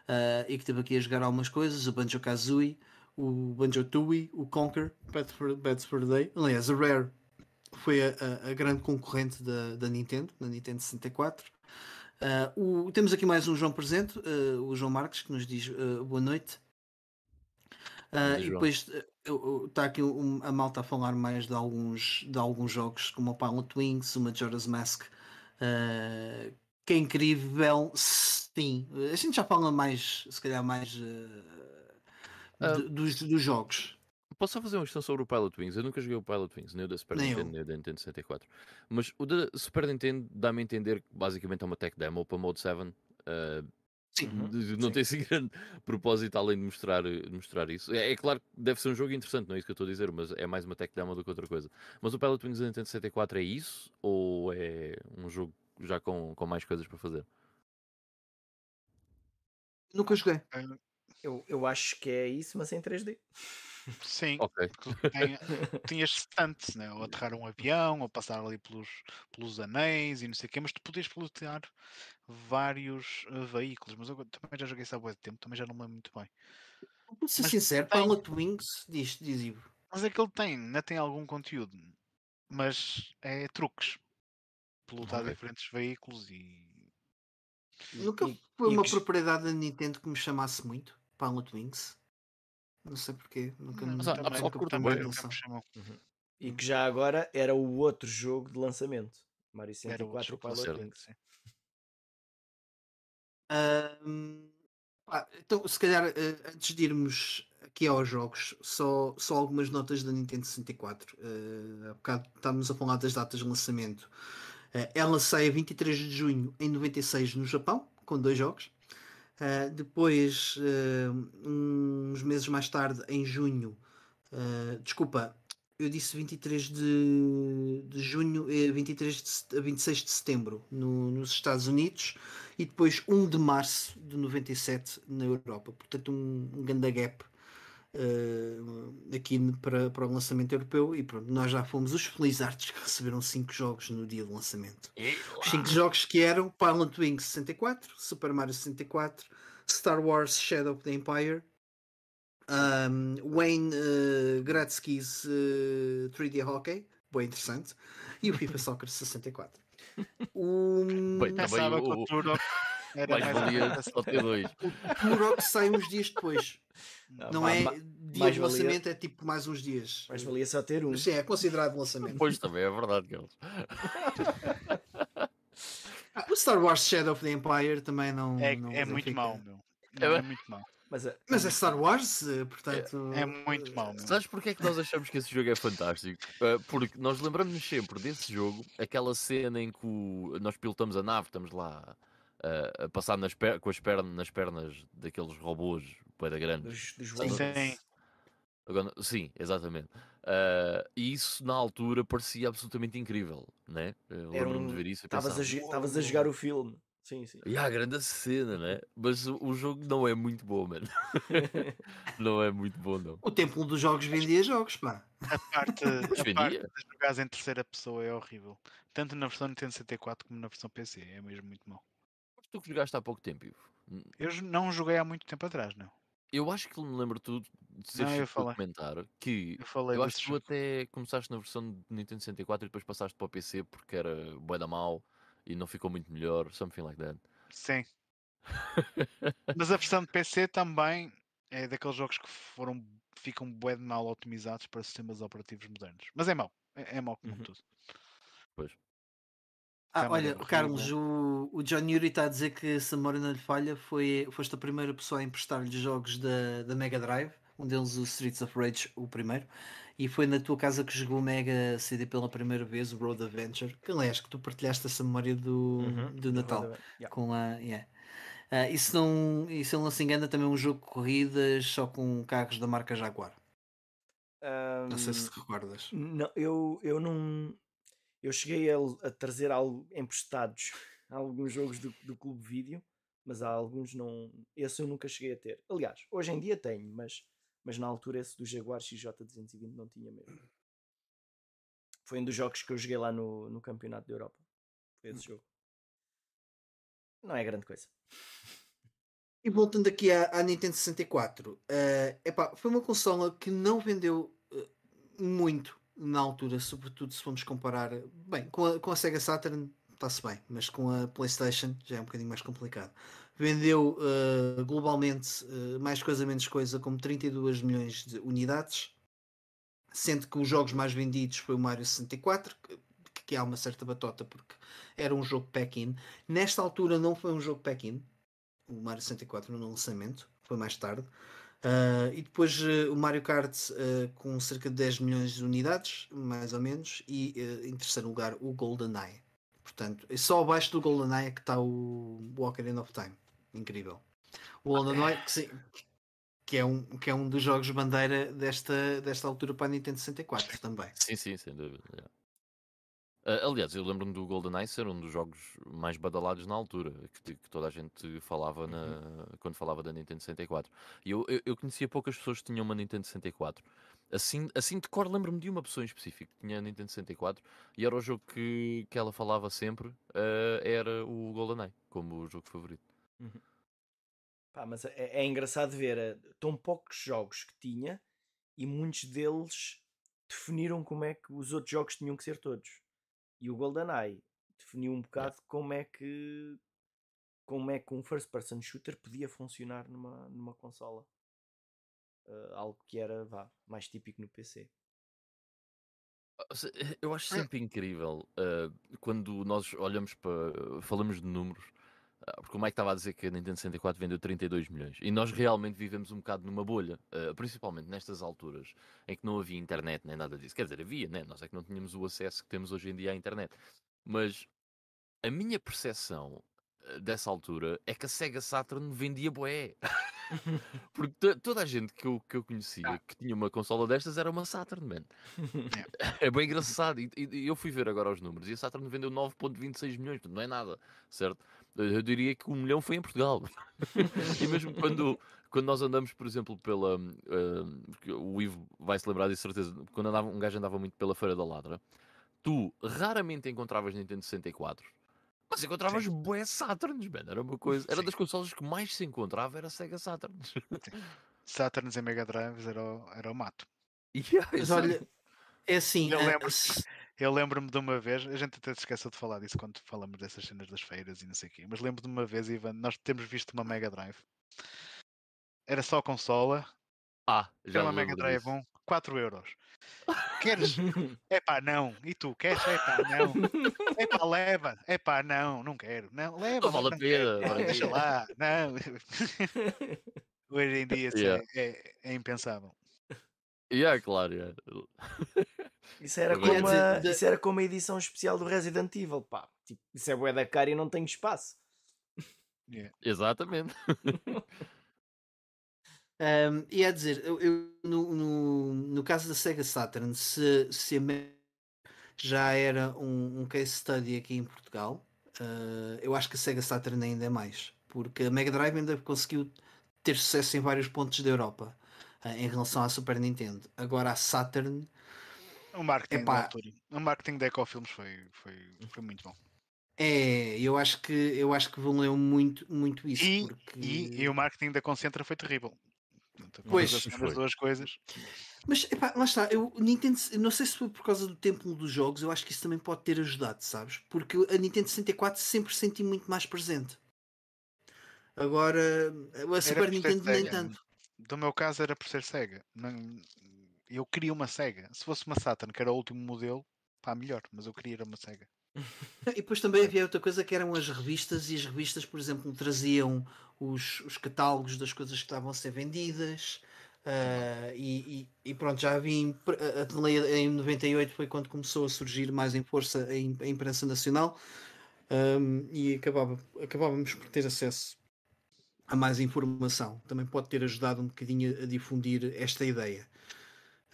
ah, e que teve aqui a jogar algumas coisas, o Banjo Kazooie, o Banjo Tooie, o Conquer, Bad for, Day. Aliás, a Rare foi a, a, grande concorrente da, da Nintendo, da Nintendo 64. Uh, o, temos aqui mais um João presente, uh, o João Marques, que nos diz boa noite. E depois está aqui um, a malta a falar mais de alguns, de alguns jogos, como o Pilot Wings, o Majora's Mask, que é incrível. Sim, a gente já fala mais, se calhar, mais de, dos, dos jogos. Posso só fazer uma questão sobre o Pilot Wings? Eu nunca joguei o Pilot Wings, nem o da Super nem Nintendo, eu. nem o da Nintendo 64. Mas o da Super Nintendo dá-me a entender que basicamente é uma tech demo para Mode 7. Uh, Sim, não Sim. tem assim (laughs) grande propósito além de mostrar, de mostrar isso. É, é, claro que deve ser um jogo interessante, não é isso que eu estou a dizer, mas é mais uma tech demo do que outra coisa. Mas o Pilot Wings da Nintendo 64 é isso? Ou é um jogo já com, com mais coisas para fazer? Nunca joguei. Eu, eu acho que é isso, mas em 3D. Sim, ok. Tem, tinhas stunts, né? ou aterrar um avião, ou passar ali pelos, pelos anéis e não sei o quê, mas tu podias pilotar vários uh, veículos. Mas eu também já joguei isso há muito tempo, também já não me lembro muito bem. Vou ser mas sincero, tem... Pilot Wings diz, diz Ivo. Mas é que ele tem, ainda tem algum conteúdo, mas é truques. Pilotar okay. diferentes veículos e. Nunca foi uma propriedade da Nintendo que me chamasse muito, Pilot Wings. Não sei porquê. Nunca, nunca, também, nunca uhum. E que já agora era o outro jogo de lançamento. Mario 64 Pilot Wings. Um, então, se calhar, uh, antes de irmos aqui aos jogos, só, só algumas notas da Nintendo 64. Uh, há bocado estávamos a falar das datas de lançamento. Uh, ela sai a 23 de junho em 96 no Japão, com dois jogos. Uh, depois, uh, uns meses mais tarde, em junho, uh, desculpa, eu disse 23 de, de junho e 23 de, 26 de setembro no, nos Estados Unidos e depois 1 de março de 97 na Europa. Portanto, um, um ganda gap uh, aqui para, para o lançamento europeu e pronto, nós já fomos os felizardos que receberam 5 jogos no dia de lançamento. Os 5 jogos que eram Pilot Wings 64, Super Mario 64, Star Wars Shadow of the Empire, um, Wayne uh, Gretzky's uh, 3D Hockey, bem interessante, e o FIFA (laughs) Soccer 64. (laughs) Um... Bem, também o, o, o, (laughs) era mais valia só ter dois. O Turok sai uns dias depois. Não, não é dia de lançamento, valia... é tipo mais uns dias. Mas valia só ter um. Mas sim, é considerado lançamento. Pois também é verdade, Carlos. ah, (laughs) o Star Wars Shadow of the Empire também não. É, não é muito mau, meu. Não, é, é muito mau. Mas é, Mas é Star Wars, eh, portanto. É, é muito mau. Meu. Sabes porque é que nós achamos que esse jogo é fantástico? Uh, porque nós lembramos-nos sempre desse jogo, aquela cena em que o... nós pilotamos a nave, estamos lá uh, a passar nas per... com as pernas, nas pernas daqueles robôs para grandes. Dos, dos sim, Agora, sim, exatamente. Uh, e isso na altura parecia absolutamente incrível, né? Lembro-me um... de ver isso. Estavas a, a jogar o filme. Sim, sim. E há a grande cena, né? Mas o, o, jogo não é muito bom, mano. (laughs) não é muito bom, não. O templo dos jogos vendia jogos, pá. A parte, a parte de jogar em terceira pessoa é horrível. Tanto na versão Nintendo 64 como na versão PC. É mesmo muito mau. Tu que jogaste há pouco tempo, Ivo? Eu não joguei há muito tempo atrás, não. Eu acho que me lembro tu de seres comentar que eu, falei eu acho que tu jogo. até começaste na versão de Nintendo 64 e depois passaste para o PC porque era bué da mal e não ficou muito melhor, something like that. Sim. (laughs) Mas a versão de PC também é daqueles jogos que foram ficam bué de mal otimizados para sistemas operativos modernos. Mas é mau, é, é mau como uhum. tudo. Pois. Ah, olha, Carlos, o, o John Yuri está a dizer que se a memória não lhe falha, foi, foste a primeira pessoa a emprestar-lhe jogos da, da Mega Drive, um deles o Streets of Rage, o primeiro, e foi na tua casa que jogou o Mega CD pela primeira vez, o Road Adventure, que aliás que tu partilhaste essa memória do, uhum, do Natal yeah. com a. Yeah. Uh, e se não, e se ele não se engana, também é um jogo de corridas só com carros da marca Jaguar. Um, não sei se te recordas. Não, eu, eu não eu cheguei a, a trazer algo emprestados (laughs) alguns jogos do, do Clube Vídeo, mas há alguns não. Esse eu nunca cheguei a ter. Aliás, hoje em dia tenho, mas, mas na altura esse do Jaguar XJ220 não tinha mesmo. Foi um dos jogos que eu joguei lá no, no Campeonato da Europa. Foi esse jogo. Não é grande coisa. E voltando aqui à, à Nintendo 64, uh, eh, epá, foi uma consola que não vendeu uh, muito na altura, sobretudo se formos comparar bem, com a, com a Sega Saturn está-se bem, mas com a PlayStation já é um bocadinho mais complicado. Vendeu uh, globalmente mais coisa menos coisa, como 32 milhões de unidades, sendo que os jogos mais vendidos foi o Mario 64, que, que há uma certa batota porque era um jogo pack-in. Nesta altura não foi um jogo pack-in, o Mario 64 no lançamento, foi mais tarde. Uh, e depois uh, o Mario Kart uh, com cerca de 10 milhões de unidades, mais ou menos, e em terceiro lugar o GoldenEye. Portanto, é só abaixo do GoldenEye que está o Ocarina of Time. Incrível. O GoldenEye, que, sim, que, é um, que é um dos jogos bandeira desta, desta altura para a Nintendo 64 também. Sim, sim, sem dúvida. Yeah. Uh, aliás, eu lembro-me do GoldenEye ser um dos jogos mais badalados na altura, que, que toda a gente falava na, uhum. quando falava da Nintendo 64. E eu, eu, eu, conhecia poucas pessoas que tinham uma Nintendo 64. Assim, assim de cor, lembro-me de uma pessoa em específico que tinha a Nintendo 64 e era o jogo que, que ela falava sempre, uh, era o GoldenEye, como o jogo favorito. Uhum. Pá, mas é, é, engraçado ver uh, tão poucos jogos que tinha e muitos deles definiram como é que os outros jogos tinham que ser todos. E o GoldenEye definiu um bocado como é que como é que um first person shooter podia funcionar numa, numa consola. Uh, algo que era vá, mais típico no PC. Eu acho sempre incrível uh, quando nós olhamos para. falamos de números, porque o Mike estava a dizer que a Nintendo 64 vendeu 32 milhões e nós realmente vivemos um bocado numa bolha, uh, principalmente nestas alturas em que não havia internet nem nada disso. Quer dizer, havia, né? nós é que não tínhamos o acesso que temos hoje em dia à internet. Mas a minha percepção dessa altura é que a Sega Saturn vendia boé. (laughs) Porque toda a gente que eu, que eu conhecia ah. que tinha uma consola destas era uma Saturn, man. (laughs) (laughs) é bem engraçado. E, e, eu fui ver agora os números e a Saturn vendeu 9,26 milhões, não é nada, certo? Eu diria que um milhão foi em Portugal. (laughs) e mesmo quando, quando nós andamos, por exemplo, pela. Uh, o Ivo vai se lembrar disso, certeza. Quando andava, um gajo andava muito pela Feira da Ladra, tu raramente encontravas Nintendo 64 mas encontravas bué Saturns, man. Era uma coisa. Era Sim. das consolas que mais se encontrava, era Sega Saturns. (laughs) Saturns e Mega Drives era o, era o mato. (laughs) Yeah, Mas olha, é assim. Eu lembro, eu lembro-me de uma vez, a gente até se esqueceu de falar disso quando falamos dessas cenas das feiras e não sei o quê, mas lembro de uma vez, Ivan, nós temos visto uma Mega Drive. Era só consola. Ah, já Era uma Mega Drive 1, 4 euros. Queres? (laughs) É pá, não. E tu, queres? É pá, não. É pá, leva. É pá, não, não quero. Não, leva. Não vale a pena. Deixa lá. Não. (laughs) Hoje em dia yeah. é, é, é, impensável. Yeah, claro. Yeah. Isso, era como a, isso era como a edição especial do Resident Evil. Pá. Tipo, isso é bué da cara e não tem espaço. Yeah. Exatamente. (laughs) Um, e é dizer, eu, eu no, no, no, caso da Sega Saturn, se, se a já era um, um, case study aqui em Portugal, uh, eu acho que a Sega Saturn ainda é mais, porque a Mega Drive ainda conseguiu ter sucesso em vários pontos da Europa uh, em relação à Super Nintendo. Agora a Saturn. O marketing epá, da altura. O marketing da Ecofilms foi, foi, foi muito bom. É, eu acho que eu acho que valeu muito, muito isso. E, porque... e, e, o marketing da Concentra foi terrível. Pois, as duas coisas. Mas epá, lá está, eu Nintendo, não sei se foi por causa do tempo dos jogos, eu acho que isso também pode ter ajudado, sabes? Porque a Nintendo 64 sempre senti muito mais presente. Agora, a Super Nintendo nem tanto. Do meu caso era por ser Sega. Eu queria uma Sega. Se fosse uma Saturn, que era o último modelo, pá, melhor, mas eu queria uma Sega. (laughs) E depois também havia outra coisa que eram as revistas, e as revistas, por exemplo, traziam os, os catálogos das coisas que estavam a ser vendidas. Uh, e, e, pronto, já vim a, em 98 foi quando começou a surgir mais em força a, a imprensa nacional um, e acabava, acabávamos por ter acesso a mais informação. Também pode ter ajudado um bocadinho a difundir esta ideia.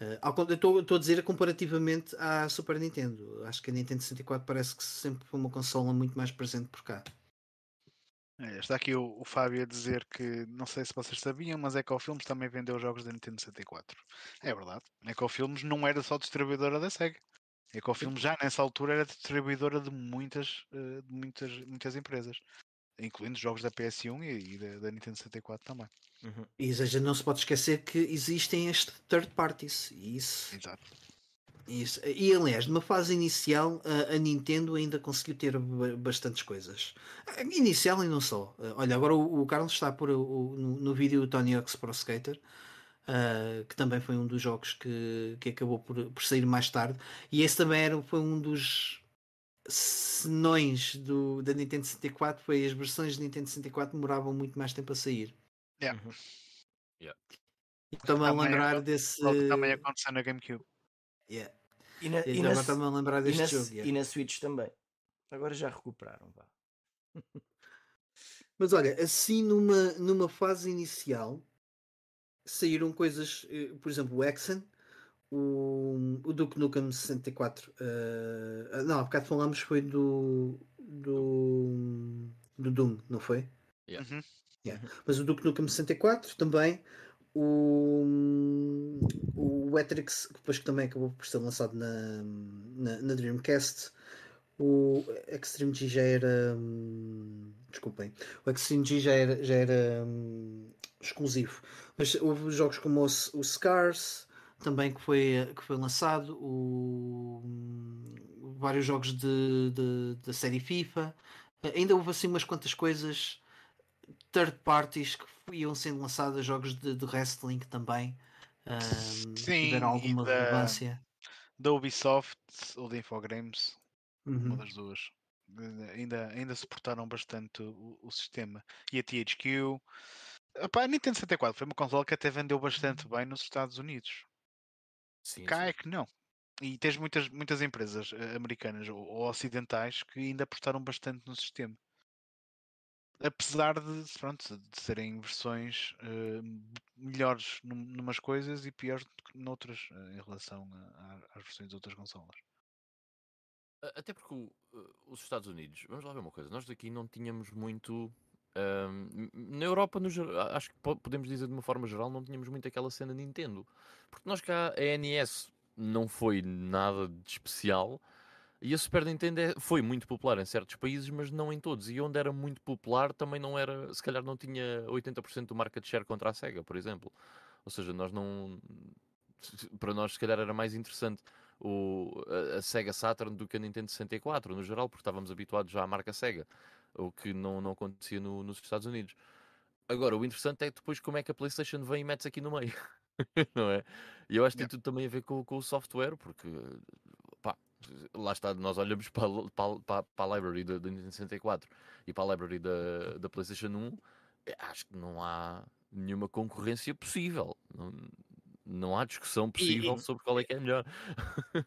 Uh, estou a dizer comparativamente à Super Nintendo. Acho que a Nintendo 64 parece que sempre foi uma consola muito mais presente por cá. É, está aqui o, o, Fábio a dizer que não sei se vocês sabiam, mas Ecofilms também vendeu jogos da Nintendo 64. É verdade. Ecofilms não era só distribuidora da Sega. Ecofilms já nessa altura era distribuidora de muitas, eh, de muitas, muitas empresas, incluindo jogos da PS1 e, e da, da, Nintendo 64 também. Uhum. E seja, não se pode esquecer que existem estes third parties. E isso. Exato. Isso. E aliás, numa fase inicial, a, a, Nintendo ainda conseguiu ter bastantes coisas. Inicial e não só. Olha, agora o, o Carlos está por o, no, no vídeo do Tony Hawk's Pro Skater, uh, que também foi um dos jogos que, que acabou por, por sair mais tarde. E esse também era, foi um dos senões do, da Nintendo 64. Foi as versões de Nintendo 64 demoravam muito mais tempo a sair. Yeah. Uhum. Yeah. Estou-me a lembrar desse. Também aconteceu na GameCube. Yeah. E na, e, na, a lembrar deste e na, jogo. Yeah. E na Switch também. Agora já recuperaram, vá. (laughs) Mas olha, assim numa, numa fase inicial saíram coisas, eh, por exemplo, o Exen, o, o Duke Nukem 64. Uh, não, há bocado falamos foi do, do, do Doom, não foi? Yeah. Uhum. Yeah. Mas o Duke Nukem 64 também, o, o Etrix, depois que também acabou por ser lançado na, na, na Dreamcast, o Extreme G já era. Hum, desculpem, o Extreme G já era, já era hum, exclusivo. Mas houve jogos como o, o Scars, também que foi, que foi lançado, o, vários jogos de, de, da série FIFA. Ainda houve assim umas quantas coisas third parties que iam sendo lançadas, jogos de, de wrestling também. Um, Sim, tiveram alguma da, relevância. Da Ubisoft ou da Infogrames, uhum. uma das duas. Ainda, ainda suportaram bastante o, o sistema. E a THQ. A Nintendo 64 foi uma console que até vendeu bastante bem nos Estados Unidos. Sim, Cá sim. é que não. E tens muitas, muitas empresas eh, americanas ou, ou ocidentais que ainda apostaram bastante no sistema apesar de, pronto, de serem versões uh, melhores num, numas coisas e piores noutras uh, em relação às versões de outras consolas. Até porque o, os Estados Unidos, vamos lá ver uma coisa, nós daqui não tínhamos muito. Na Europa, no, acho que podemos dizer de uma forma geral, não tínhamos muito aquela cena Nintendo. Porque nós cá, a NES não foi nada de especial, e a Super Nintendo é, foi muito popular em certos países, mas não em todos. E onde era muito popular também não era, se calhar não tinha 80% do market share contra a Sega, por exemplo. Ou seja, nós não. Para nós, se calhar, era mais interessante o, a, a Sega Saturn do que a Nintendo 64, no geral, porque estávamos habituados já à marca Sega, o que não, não acontecia no, nos Estados Unidos. Agora, o interessante é depois como é que a PlayStation vem e mete aqui no meio, (laughs) não é? E eu acho que tem tudo também a ver com, com o software, porque lá está, nós olhamos para, para, para a library da, Nintendo 64 e para a library da, da PlayStation 1, é, acho que não há nenhuma concorrência possível. Não, não há discussão possível e, sobre qual é que é melhor. (laughs)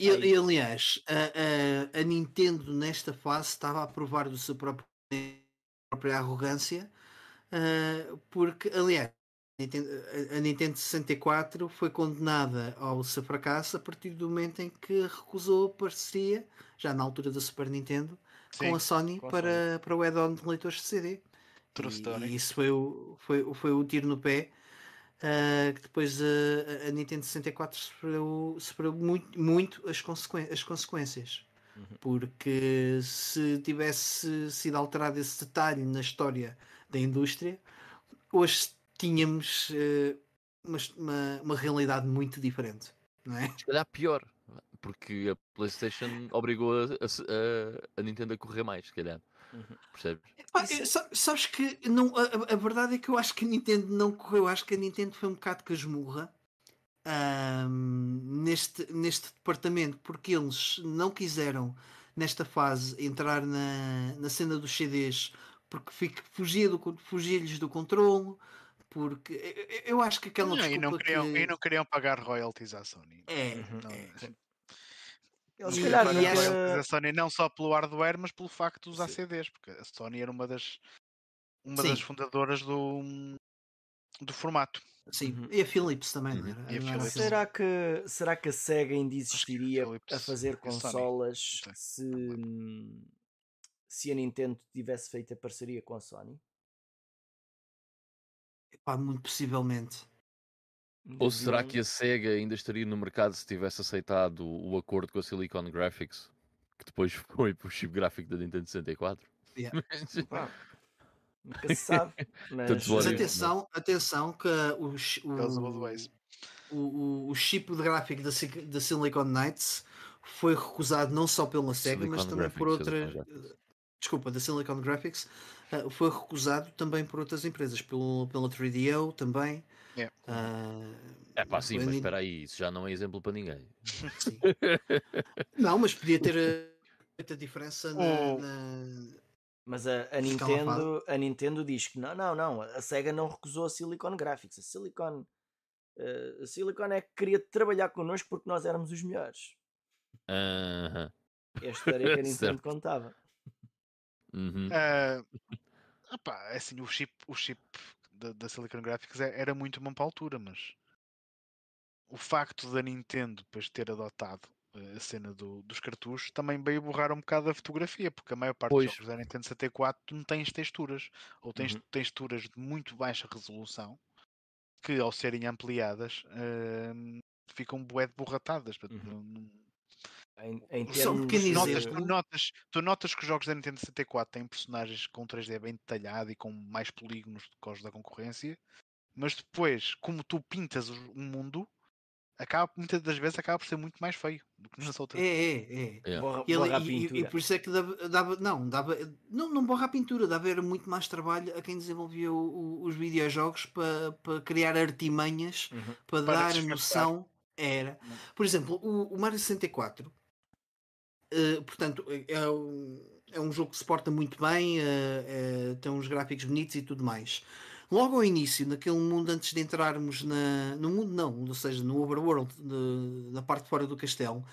E, e aliás, a, a, a, Nintendo nesta fase estava a provar do seu próprio própria arrogância, uh, porque aliás a Nintendo 64 foi condenada ao seu fracasso a partir do momento em que recusou a parceria, já na altura da Super Nintendo, Sim, com a Sony, com a para, Sony. para o add-on de leitores de CD. E, e, isso foi o, foi, foi o tiro no pé. Uh, que depois a, a, Nintendo 64 sofreu, sofreu muito, muito as, consequ as consequências. Uhum. Porque se tivesse sido alterado esse detalhe na história da indústria, hoje tínhamos uh, uma, uma, uma, realidade muito diferente, não é? Se calhar pior, porque a PlayStation obrigou a, a, a Nintendo a correr mais, se calhar. Uhum. Percebes? Ah, sabes que não, a, a, verdade é que eu acho que a Nintendo não correu, acho que a Nintendo foi um bocado casmurra um, neste, neste departamento, porque eles não quiseram nesta fase entrar na, na cena dos CDs porque fugia-lhes do, controle porque eu acho que aquela não, e não queriam, que... e não queriam pagar royalties à Sony. É, não, é. Eles se calhar royalties à Sony não só pelo hardware, mas pelo facto de usar Sim. CDs, porque a Sony era uma das uma das fundadoras do, do formato. Sim, uhum. e a Philips também. Uhum. Era, era Philips. Será, que, será que a SEGA ainda existiria a fazer consolas se, se a Nintendo tivesse feito a parceria com a Sony? Epá, muito possivelmente. Ou será que a SEGA ainda estaria no mercado se tivesse aceitado o acordo com a Silicon Graphics, que depois (laughs) foi para o chip gráfico da Nintendo 64? Yeah. Nunca se (laughs) sabe. Mas, mas atenção, atenção que o, o, o, o chip de gráfico da, da Silicon Knights foi recusado não só pela SEGA, Silicon mas também Graphics, por outras. Desculpa, da Silicon Graphics, uh, foi recusado também por outras empresas, pelo, pela 3DO também. Yeah. Uh, é pá, sim, mas espera aí, isso já não é exemplo para ninguém. (laughs) não, mas podia ter muita diferença na, oh. na... Mas a, a Nintendo, a Nintendo diz que não, não, não, a SEGA não recusou a Silicon Graphics. A Silicon, uh, a Silicon é que queria trabalhar connosco porque nós éramos os melhores. Uh -huh. Esta era que a (laughs) Nintendo contava. Uhum. Uh, opa, é assim, o chip, o chip da, da Silicon Graphics é, era muito bom para a altura, mas o facto da Nintendo depois ter adotado eh, a cena do, dos cartuchos também veio borrar um bocado a fotografia, porque a maior parte pois. dos jogos da Nintendo 64 tu não tens texturas, ou tens uhum. texturas de muito baixa resolução que ao serem ampliadas uh, ficam bué de borratadas. Uhum. Em, em termos... notas, tu, notas, tu notas que os jogos da Nintendo 64 têm personagens com 3D bem detalhado e com mais polígonos do que os da concorrência, mas depois, como tu pintas o mundo, acaba, muitas das vezes acaba por ser muito mais feio do que nas outras. É, é, é. Borra, e, borra e, e, por isso é que dava, dava, não, dava, não, não borra a pintura, dava era muito mais trabalho a quem desenvolvia o, o, os videojogos para, para criar artimanhas, uhum. para, para dar noção. Era, uhum. por exemplo, o, o Mario 64 Uh, portanto, é um, é um jogo que se porta muito bem, uh, uh, tem uns gráficos bonitos e tudo mais. Logo ao início, naquele mundo, antes de entrarmos na, no mundo, não, ou seja, no overworld, de, na parte de fora do castelo,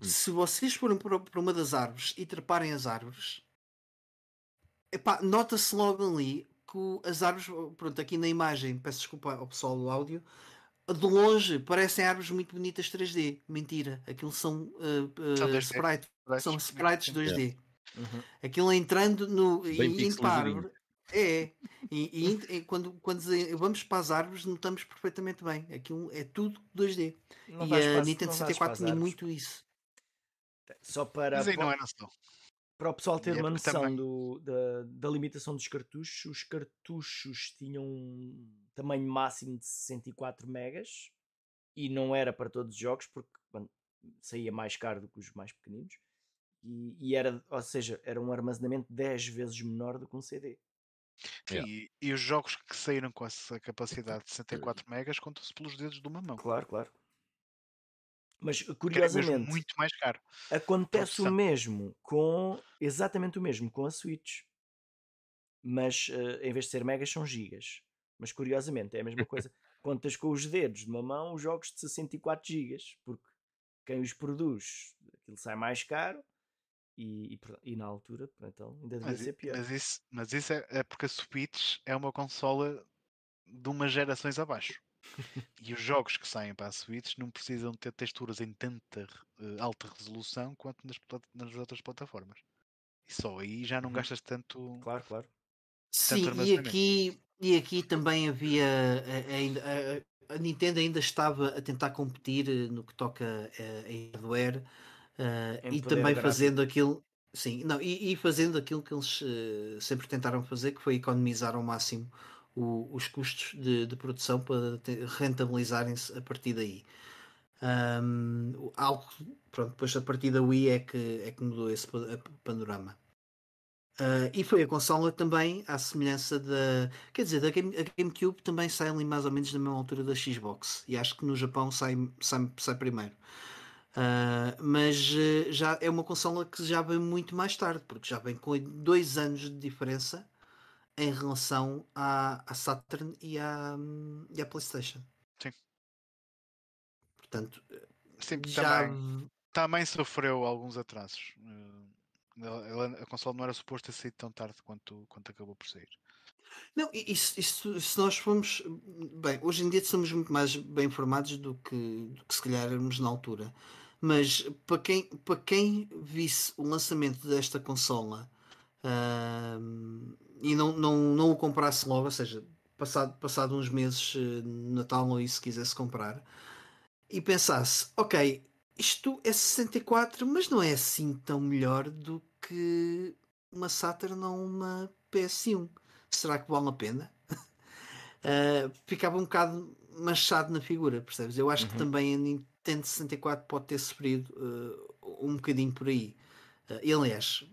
hum. se vocês forem para, para uma das árvores e treparem as árvores, nota-se logo ali que as árvores, pronto, aqui na imagem, peço desculpa ao pessoal do áudio, de longe parecem árvores muito bonitas 3D. Mentira. Aquilo são, uh, uh, sprites. São sprites 2D. Uhum. Aquilo entrando no. Bem árvore. É. E, e, e, quando, quando vamos para as árvores, notamos perfeitamente bem. Aquilo é tudo 2D. Não e a espaço, Nintendo 64 tinha muito isso. Só para. Mas aí não é noção. Para o pessoal ter é uma noção do, da, da limitação dos cartuchos, os cartuchos tinham tamanho máximo de 64 megas e não era para todos os jogos porque bom, saía mais caro do que os mais pequeninos e, e, era, ou seja, era um armazenamento 10 vezes menor do que um CD. Yeah. E, e, os jogos que saíram com essa capacidade de 64 megas contam-se pelos dedos de uma mão. Claro, claro. Mas curiosamente, muito mais caro. Acontece o mesmo com exatamente o mesmo com a Switch. Mas uh, em vez de ser megas são gigas. Mas curiosamente é a mesma coisa. (laughs) Contas com os dedos de uma mão os jogos de 64 GB, porque quem os produz, aquilo sai mais caro e, e, e na altura, então ainda devia mas, ser pior. Mas isso, mas isso é, é, porque a Switch é uma consola de umas gerações abaixo. (laughs) e os jogos que saem para a Switch não precisam ter texturas em tanta uh, alta resolução quanto nas, nas outras plataformas. E só aí já não uhum. gastas tanto. Claro, claro. Sim, e aqui, e aqui também havia ainda a, a, Nintendo ainda estava a tentar competir eh, no que toca a, hardware uh, e também fazendo aquilo sim não e, e, fazendo aquilo que eles uh, sempre tentaram fazer que foi economizar ao máximo o, os custos de, de, produção para rentabilizarem-se a partir daí um, algo pronto depois a partir da Wii é que é que mudou esse panorama Uh, e foi a consola também, à semelhança da. Quer dizer, da Game, a GameCube também sai ali mais ou menos na mesma altura da Xbox. E acho que no Japão sai, sai, sai primeiro. Uh, mas uh, já é uma consola que já vem muito mais tarde, porque já vem com dois anos de diferença em relação à, à Saturn e à, e à PlayStation. Sim. Portanto, Sim, já... também, também sofreu alguns atrasos. Ela, a console não era suposta sair tão tarde quanto, quanto acabou por sair. Não, isso, isso, se nós formos. Bem, hoje em dia somos muito mais bem informados do que, do que se calhar éramos na altura. Mas para quem, para quem visse o lançamento desta consola uh, e não, não, não o comprasse logo, ou seja, passado, passado uns meses, uh, Natal ou isso, quisesse comprar, e pensasse, ok, isto é 64, mas não é assim tão melhor do que uma Saturn ou uma PS1. Será que vale a pena? uh, (laughs) ficava um bocado manchado na figura, percebes? Eu acho uhum. que também a Nintendo 64 pode ter sofrido uh, um bocadinho por aí. Uh, aliás,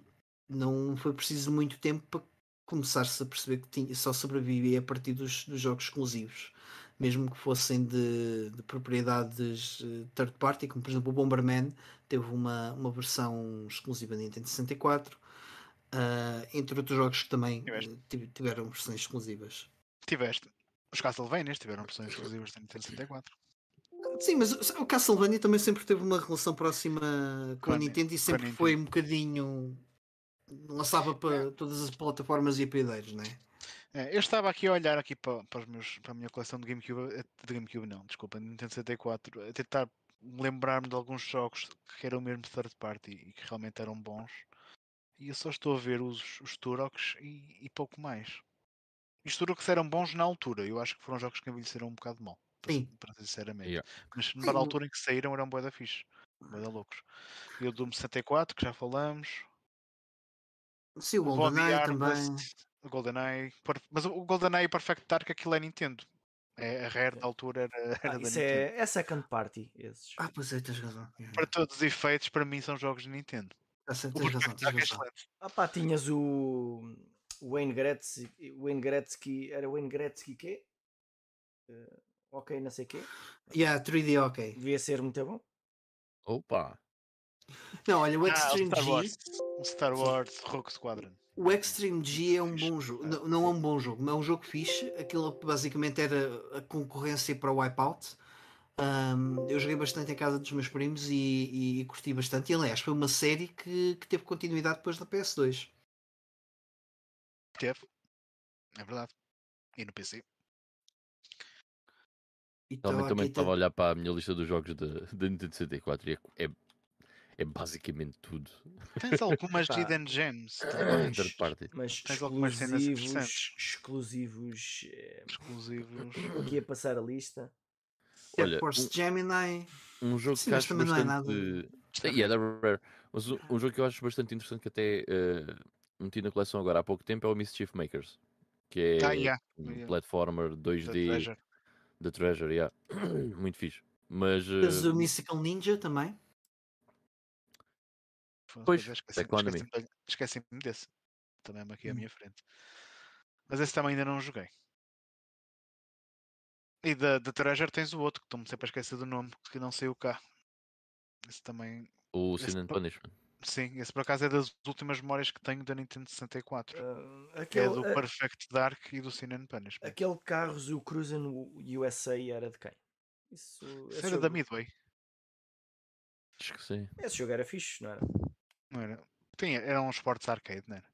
não foi preciso muito tempo para começar-se a perceber que tinha, só sobrevivia a partir dos, dos jogos exclusivos, mesmo que fossem de, de, propriedades third party, como por exemplo o Bomberman teve uma, uma versão exclusiva da Nintendo 64, uh, entre outros jogos que também tiveram versões exclusivas. Tiveste. Os Castlevania tiveram versões exclusivas da Nintendo 64. Sim, mas o Castlevania também sempre teve uma relação próxima com, a Nintendo e sempre foi um bocadinho. Lançava para todas as plataformas e apideiros, não é? é? eu estava aqui a olhar aqui para, para, os meus, para a minha coleção de GameCube, eh, de GameCube não, desculpa, Nintendo 64, a tentar lembrar-me de alguns jogos que eram mesmo third party e que realmente eram bons. E eu só estou a ver os, os Turoks e, e pouco mais. Os Turoks eram bons na altura, eu acho que foram jogos que envelheceram um bocado mal. Sim. Para sinceramente. Yeah. Mas na altura em que saíram eram boa da fixe. Boa da loucos. E o Doom 64, que já falamos. Sim, o GoldenEye também. O GoldenEye. Mas o GoldenEye Perfect Dark aquilo é Nintendo. É, a Rare da altura era, (laughs) era ah, da isso é, é second party. Esses. Ah, pois é, tens razão. Para todos os efeitos, para mim são jogos de Nintendo. Ah, tens razão, tens razão. Ah pá, tinhas o Wayne Gretzky, Wayne Gretzky era Wayne Gretzky quê? Uh, ok, não sei o quê. Yeah, 3D ok. Devia ser muito bom. Opa! Não, olha, o Extreme ah, o Star G. Wars, o Star Wars Rogue Squadron. O Extreme G é um bom jogo. Não, não, é um bom jogo, mas é um jogo fixe. Aquilo basicamente era a concorrência para o Wipeout. Um, eu joguei bastante em casa dos meus primos e, e, e, curti bastante. E aliás, foi uma série que, que teve continuidade depois da PS2. Teve. É verdade. E no PC. Então, também estava a olhar para a minha lista dos jogos da Nintendo 64 e é, é, é basicamente tudo. Tens algumas (laughs) Hidden Gems. Third party. Mas Tens algumas cenas exclusivos. Eh, exclusivos. Aqui a passar a lista. Olha, Force um, Gemini. Um jogo Sim, que acho bastante. Não é nada... Yeah, rare. Mas um, um, jogo que eu acho bastante interessante que até uh, meti na coleção agora há pouco tempo é o Mischief Makers. Que é ah, yeah. um yeah. platformer 2D The Treasure, yeah. (clears throat) Muito fixe. Mas. Uh... o Mystical Ninja também? Pois. Esqueci-me desse. Também é aqui hum. à minha frente. Mas esse também ainda não joguei. E da, da Treasure tens o outro, que estou-me sempre a esquecer do nome, que não saiu cá. Esse também. O Sin and Punishment. Sim, esse por acaso é das últimas memórias que tenho da Nintendo 64. Uh, aquele, é do uh, Perfect Dark e do Sin and Punishment. Aquele carros, o Cruising USA era de quem? Isso, Isso era jogo... da Midway. Acho que sim. Esse jogo era fixe, não era? Não era. Tinha, era um Sports Arcade, não era?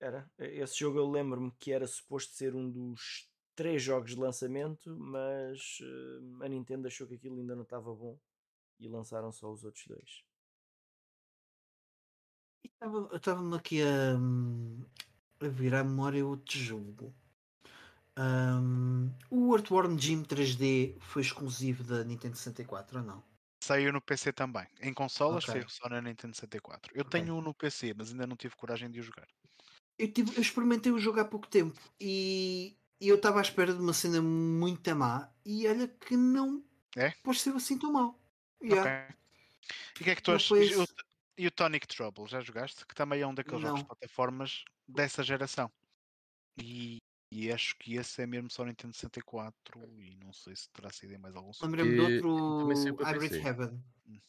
Era. Esse jogo eu lembro-me que era suposto ser um dos três jogos de lançamento, mas uh, a Nintendo achou que aquilo ainda não estava bom e lançaram só os outros dois. Eu estava-me aqui a, a virar a memória outro jogo. Um, o Earthworm Jim 3D foi exclusivo da Nintendo 64 ou não? Saiu no PC também. Em consolas okay. saiu só na Nintendo 64. Eu okay. tenho um no PC, mas ainda não tive coragem de o jogar. Eu, tive, eu experimentei o jogo há pouco tempo e, e eu estava à espera de uma cena muito má e olha que não é? pode ser assim tão mal. Yeah. Okay. E o que é que tu achas? Eu, e o Tonic Trouble, já jogaste? Que também é um daqueles Não. jogos de plataformas dessa geração. E, e, acho que esse é mesmo só Nintendo 64 e não sei se terá sido em mais algum Lembrei-me de outro Hybrid Heaven. Hum.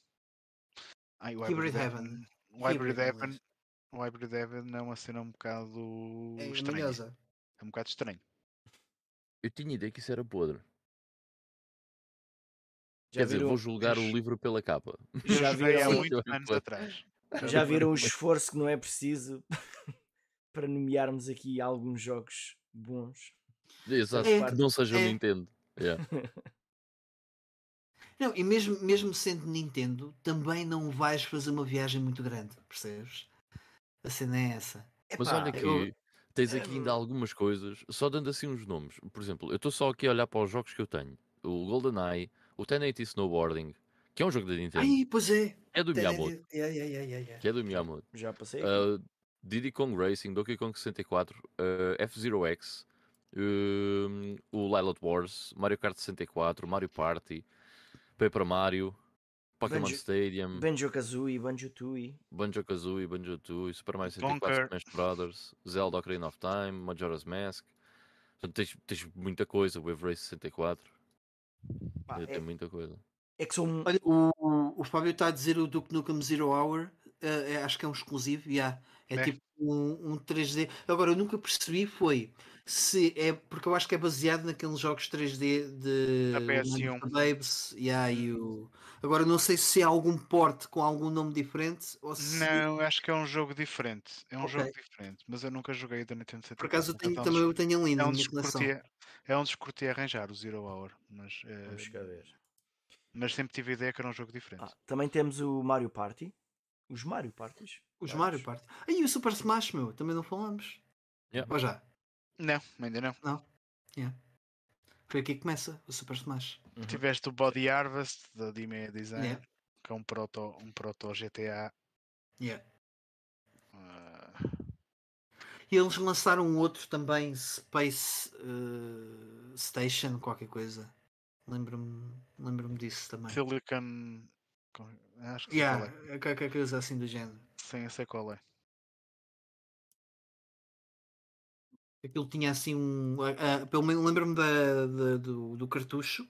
Ah, o Hybrid, Heaven. O Hybrid Heaven. O Hybrid Heaven é uma cena um bocado é estranha. É um bocado estranho. Eu tinha ideia que isso era podre. Já Quer viram... dizer, vou julgar o livro pela capa. Já viram há muitos anos atrás. Já viram o esforço que não é preciso (laughs) para nomearmos aqui alguns jogos bons? Exato, é, que não sejam é. Nintendo. Yeah. (laughs) Não, e mesmo, mesmo sendo Nintendo, também não vais fazer uma viagem muito grande, percebes? A cena é essa. Mas olha que eu... tens aqui ainda algumas coisas, só dando assim uns nomes. Por exemplo, eu estou só aqui a olhar para os jogos que eu tenho. O GoldenEye, o 1080 Snowboarding, que é um jogo da Nintendo. Ai, pois é. É do Miyamoto. Yeah, yeah, yeah, yeah, Que é do Miyamoto. Já passei. Uh, Diddy Kong Racing, Donkey Kong 64, uh, F-Zero X, uh, o Lilot Wars, Mario Kart 64, Mario Party, Paper Mario, Pokémon Banjo- Stadium, Banjo Kazooie, Banjo Tooie. Banjo Kazooie, Banjo Tooie, Super Mario 64, Bonker. Smash Brothers, Zelda Ocarina of Time, Majora's Mask. Portanto, tens, tens muita coisa, Wave Race 64, Pá, é, tem muita coisa. é que são. Olha, o, o, Fábio está a dizer o Duke Nukem Zero Hour, eh, é- acho que é um exclusivo, yeah. É É. tipo um, um 3D. Agora, eu nunca percebi foi se é porque eu acho que é baseado naqueles jogos 3D de Da o PS1. Monster Babes yeah, e o... Agora, não sei se é algum porte com algum nome diferente ou se Não, acho que é um jogo diferente. É um Ok. jogo diferente, mas eu nunca joguei da Nintendo 64. por acaso eu tenho, é um também eu tenho é na um minha dos que coleção. curti- é um que curti arranjar, o Zero Hour, mas, eh, Vamos cá ver. mas sempre tive a ideia que era um jogo diferente. Ah, também temos o Mario Party. Os Mario Parties. Os Vários. Mario Party. Aí o Super Smash, meu, também não falamos. Yeah. Ou já? Não, ainda não. Foi aqui que começa o Super Smash. Uhum. Tiveste o Body Harvest da Dime Design, Yeah. que é um proto, um proto GTA. Yeah. ah, E eles lançaram outro também, Space eh, Station, qualquer coisa. Lembro-me lembro disso também. Silicon. Acho que sei Yeah, qual é. qualquer coisa assim do género. Sim, eu sei qual é. Aquilo tinha assim um. ah, pelo menos lembro-me da, da- do, do cartucho.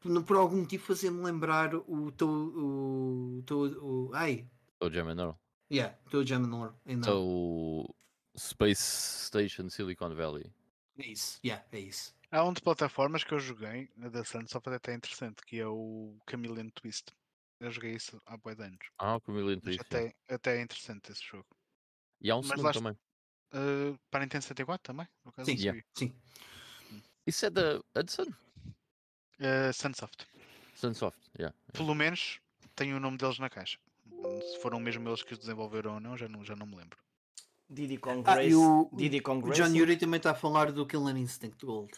Por, por algum motivo fazia-me lembrar o teu. O, teu o, ai! O Earl. Yeah, o teu Geminor. Ainda. So, o Space Station Silicon Valley. É isso, yeah, é isso. Há um de plataformas que eu joguei na da Sunsoft até interessante, que é o Chameleon Twist. Eu joguei isso há boi de anos. Ah, o Chameleon até, até é interessante esse jogo. E há um mas segundo lá também. Uh, para a Nintendo 64 também? Por acaso Sim, yeah. Sim. Isso é da Hudson? Uh, Sunsoft. Sunsoft, yeah. Pelo menos tem o nome deles na caixa. Se foram mesmo eles que os desenvolveram ou não, já não, já não me lembro. Diddy Kong Ah, Race. e o, Diddy Kong o John. Yuri também está a falar do Killer Instinct Gold.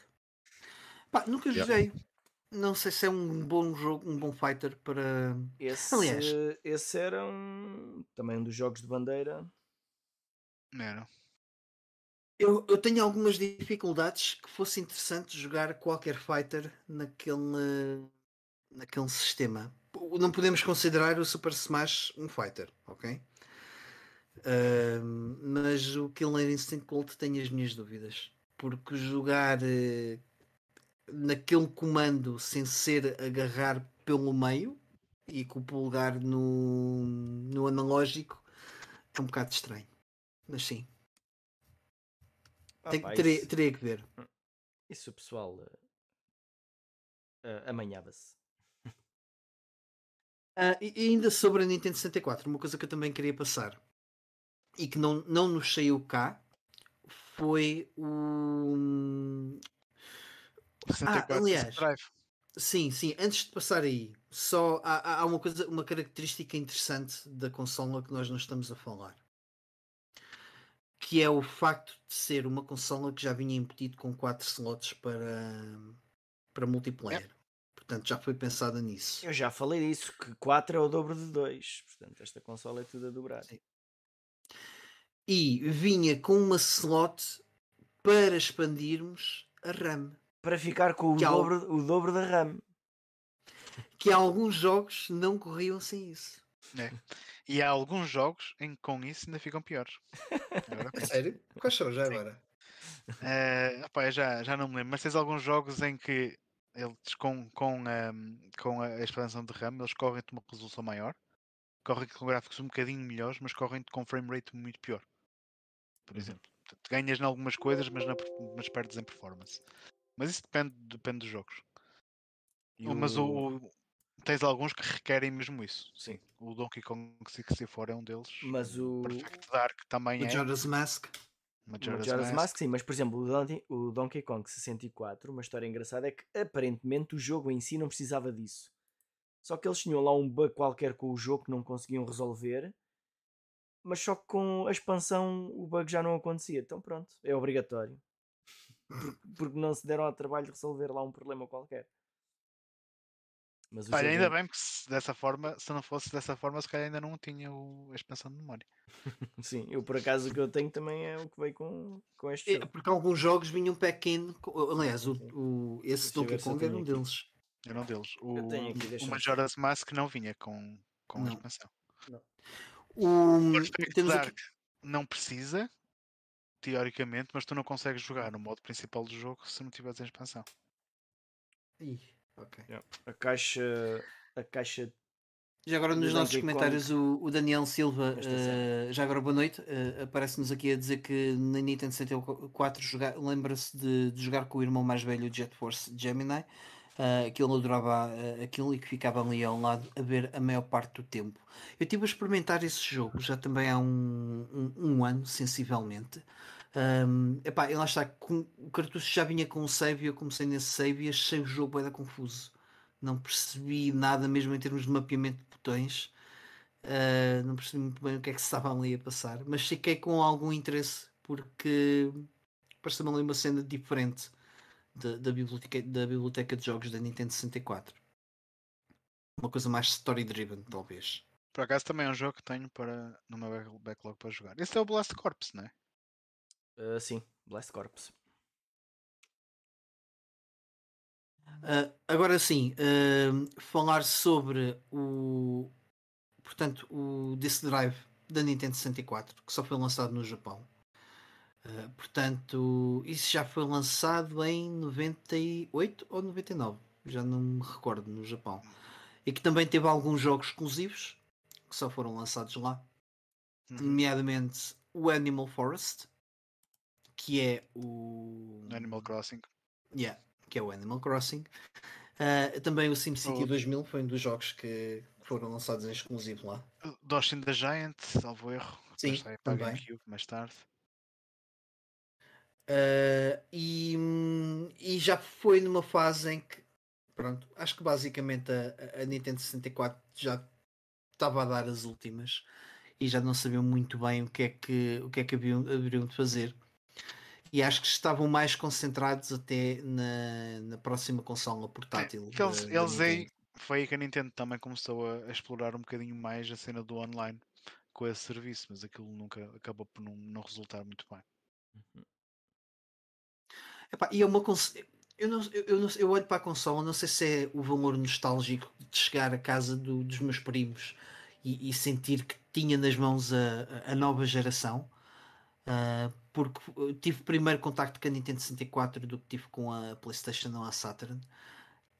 Pá, nunca Yeah. Não sei se é um bom jogo, um bom fighter para. Esse, Aliás. esse era um, também um dos jogos de bandeira. Não era? Eu, eu tenho algumas dificuldades que fosse interessante jogar qualquer fighter naquele, naquele sistema. Não podemos considerar o Super Smash um fighter, ok? Ahm, mas o Killer Instinct Gold tenho as minhas dúvidas. Porque jogar eh, naquele comando sem ser agarrar pelo meio e com o polegar no, no analógico é um bocado estranho. Mas sim, Ah, tem- pá, teria, isso, teria que ver. isso o pessoal uh, uh, amanhava-se. (laughs) E e ainda sobre a Nintendo 64, uma coisa que eu também queria passar e que não, não nos saiu cá foi o. 64 aliás. Drive. Sim, sim, antes de passar aí, só há, há- uma coisa, uma característica interessante da consola que nós não estamos a falar. Que é o facto de ser uma consola que já vinha embutido com 4 slots para, para multiplayer. Portanto, já foi pensada nisso. Eu já falei disso, que 4 é o dobro de 2. Portanto, esta consola é tudo a dobrar. Sim. E vinha com uma slot para expandirmos a RAM. Para ficar com o dobro, o dobro da RAM. Que alguns jogos não corriam sem isso. E há alguns jogos em que com isso ainda ficam piores. Agora, É (laughs) sério? Quais são já Sim. agora? Eh, opá, eu já, já não me lembro, mas tens alguns jogos em que eles com, com, ahm, com a expansão de RAM eles correm de uma resolução maior, correm com gráficos um bocadinho melhores, mas correm com frame rate muito pior. Por exemplo, Portanto, ganhas em algumas coisas, mas, na, mas perdes em performance. Mas isso depende, depende dos jogos. E Mas o, o- tens alguns que requerem mesmo isso. Sim. O Donkey Kong 64 é um deles. Mas o- Perfect Dark também O é. Majora's Mask. Majora's Majora's Mask. Mask, sim, mas por exemplo, o Donkey, o Donkey Kong 64, uma história engraçada é que aparentemente o jogo em si não precisava disso. Só que eles tinham lá um bug qualquer com o jogo que não conseguiam resolver mas só que com a expansão o bug já não acontecia. Então pronto, é obrigatório. Porque não se deram ao trabalho de resolver lá um problema qualquer. Mas Olha, ainda bem que se, dessa forma, se não fosse dessa forma, se calhar ainda não tinha o, a expansão de memória. (laughs) Sim, eu por acaso o que eu tenho também é o que veio com, com este é, jogo. Porque alguns jogos vinham pack-in, aliás, o, o, esse Donkey Kong era um deles. Era um deles. O, o Majora's Mask não vinha com, com a expansão. Não. O, temos aqui... não precisa, teoricamente, mas tu não consegues jogar no modo principal do jogo se não tiveres a expansão. Ih, ok. Yeah. A caixa. A caixa. Já agora nos nossos comentários o, o, Daniel Silva, uh, já agora boa noite, uh, aparece-nos aqui a dizer que na Nintendo 64 lembra-se de, de, jogar com o irmão mais velho, o Jet Force Gemini, uh, que ele adorava uh, aquilo e que ficava ali ao lado a ver a maior parte do tempo. Eu estive a experimentar esse jogo já também há um, um, um ano, sensivelmente. Um, epá, e lá está, com, o cartucho já vinha com um save e eu comecei nesse save e achei o jogo era confuso. Não percebi nada mesmo em termos de mapeamento de botões. Uh, não percebi muito bem o que é que se estava ali a passar, mas fiquei com algum interesse porque parece-me ali uma cena diferente da, da, biblioteca, da biblioteca de jogos da Nintendo 64. Uma coisa mais story-driven, talvez. Por acaso também é um jogo que tenho para, no meu backlog para jogar. Esse é o Blast Corps, não é? Uh, sim, Blast Corps. Uh, agora sim, uh, falar sobre o portanto o Disk Drive da Nintendo 64 que só foi lançado no Japão Uh, portanto, isso já foi lançado em 98 ou 99, já não me recordo, no Japão. E que também teve alguns jogos exclusivos que só foram lançados lá, uhum. nomeadamente o Animal Forest, que é o Animal Crossing. Yeah, que é o Animal Crossing. Uh, também o SimCity oh. 2000 foi um dos jogos que foram lançados em exclusivo lá. Doshin the Giant, salvo erro. Sim, também. GameCube mais tarde. Uh, e, e, já foi numa fase em que, pronto, acho que basicamente a, a Nintendo 64 já estava a dar as últimas e já não sabiam muito bem o que é que, o que, é que haviam, haveriam de fazer. E acho que estavam mais concentrados até na, na próxima consola portátil. É, eles, da, eles aí, foi aí que a Nintendo também começou a, a, explorar um bocadinho mais a cena do online com esse serviço, mas aquilo nunca acabou por não, não resultar muito bem. Uhum. Epá, e é uma eu, não, eu, não, eu olho para a consola, não sei se é o valor nostálgico de chegar a casa do, dos meus primos e, e, sentir que tinha nas mãos a, a nova geração. Uh, porque tive primeiro contacto com a Nintendo 64 do que tive com a PlayStation ou a Saturn.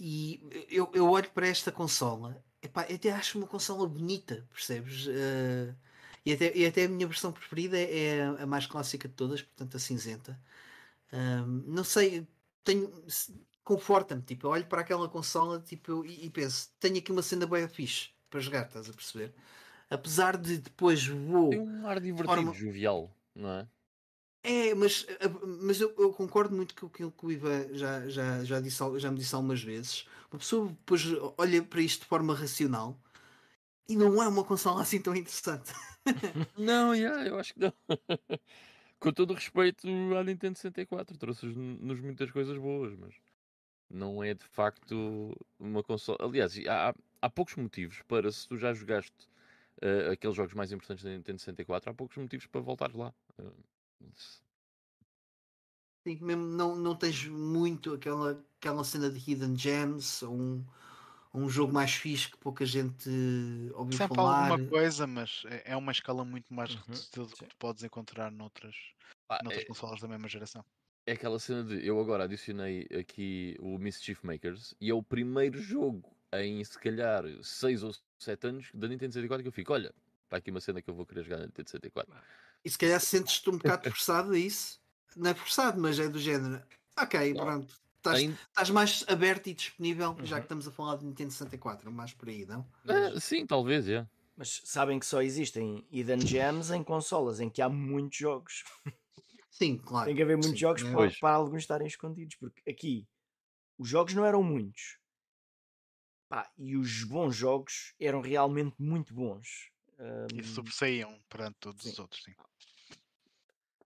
E eu, eu olho para esta consola, epá, eu até acho uma consola bonita, percebes? Uh, e, até, e até a minha versão preferida é, é a mais clássica de todas, portanto a cinzenta. Um, não sei, tenho conforta-me, tipo, eu olho para aquela consola tipo, e, e penso, tenho aqui uma cena boa fixe para jogar, estás a perceber? Apesar de depois vou. Tem um ar divertido, forma... jovial, não é? É, mas, mas eu, eu, concordo muito com aquilo que o Ivan já, já, já, disse, já me disse algumas vezes. Uma pessoa depois olha para isto de forma racional e não é uma consola assim tão interessante. (laughs) não, yeah, eu acho que não. (laughs) com todo respeito à Nintendo 64, trouxe-nos muitas coisas boas, mas não é de facto uma console. Aliás, há, há poucos motivos para, se tu já jogaste uh, aqueles jogos mais importantes da Nintendo 64, há poucos motivos para voltar lá. Uh, Sim, mesmo não, não tens muito aquela, aquela cena de Hidden Gems ou um um jogo mais fixe que pouca gente ouviu Sempre falar. alguma coisa, mas é, é uma escala muito mais uhum. reduzida do que tu podes encontrar noutras, ah, noutras é, consolas da mesma geração. É aquela cena de eu agora adicionei aqui o Mischief Makers e é o primeiro jogo em se calhar 6 ou 7 anos da Nintendo 64 que eu fico, olha, está aqui uma cena que eu vou querer jogar na Nintendo 64. E se calhar sentes-te um bocado forçado a isso. Não é forçado, mas é do género. Ok, não. pronto, Estás, Ainda... estás mais aberto e disponível, uhum. já que estamos a falar de Nintendo 64, mais por aí, não? É, sim, talvez, é. Mas sabem que só existem Hidden Gems em consolas em que há muitos jogos. (laughs) Sim, claro. Tem que haver muitos sim, jogos é. para, para, alguns estarem escondidos, porque aqui os jogos não eram muitos. Pá, e os bons jogos eram realmente muito bons. Um, e sobressaíam perante todos sim. os outros, sim.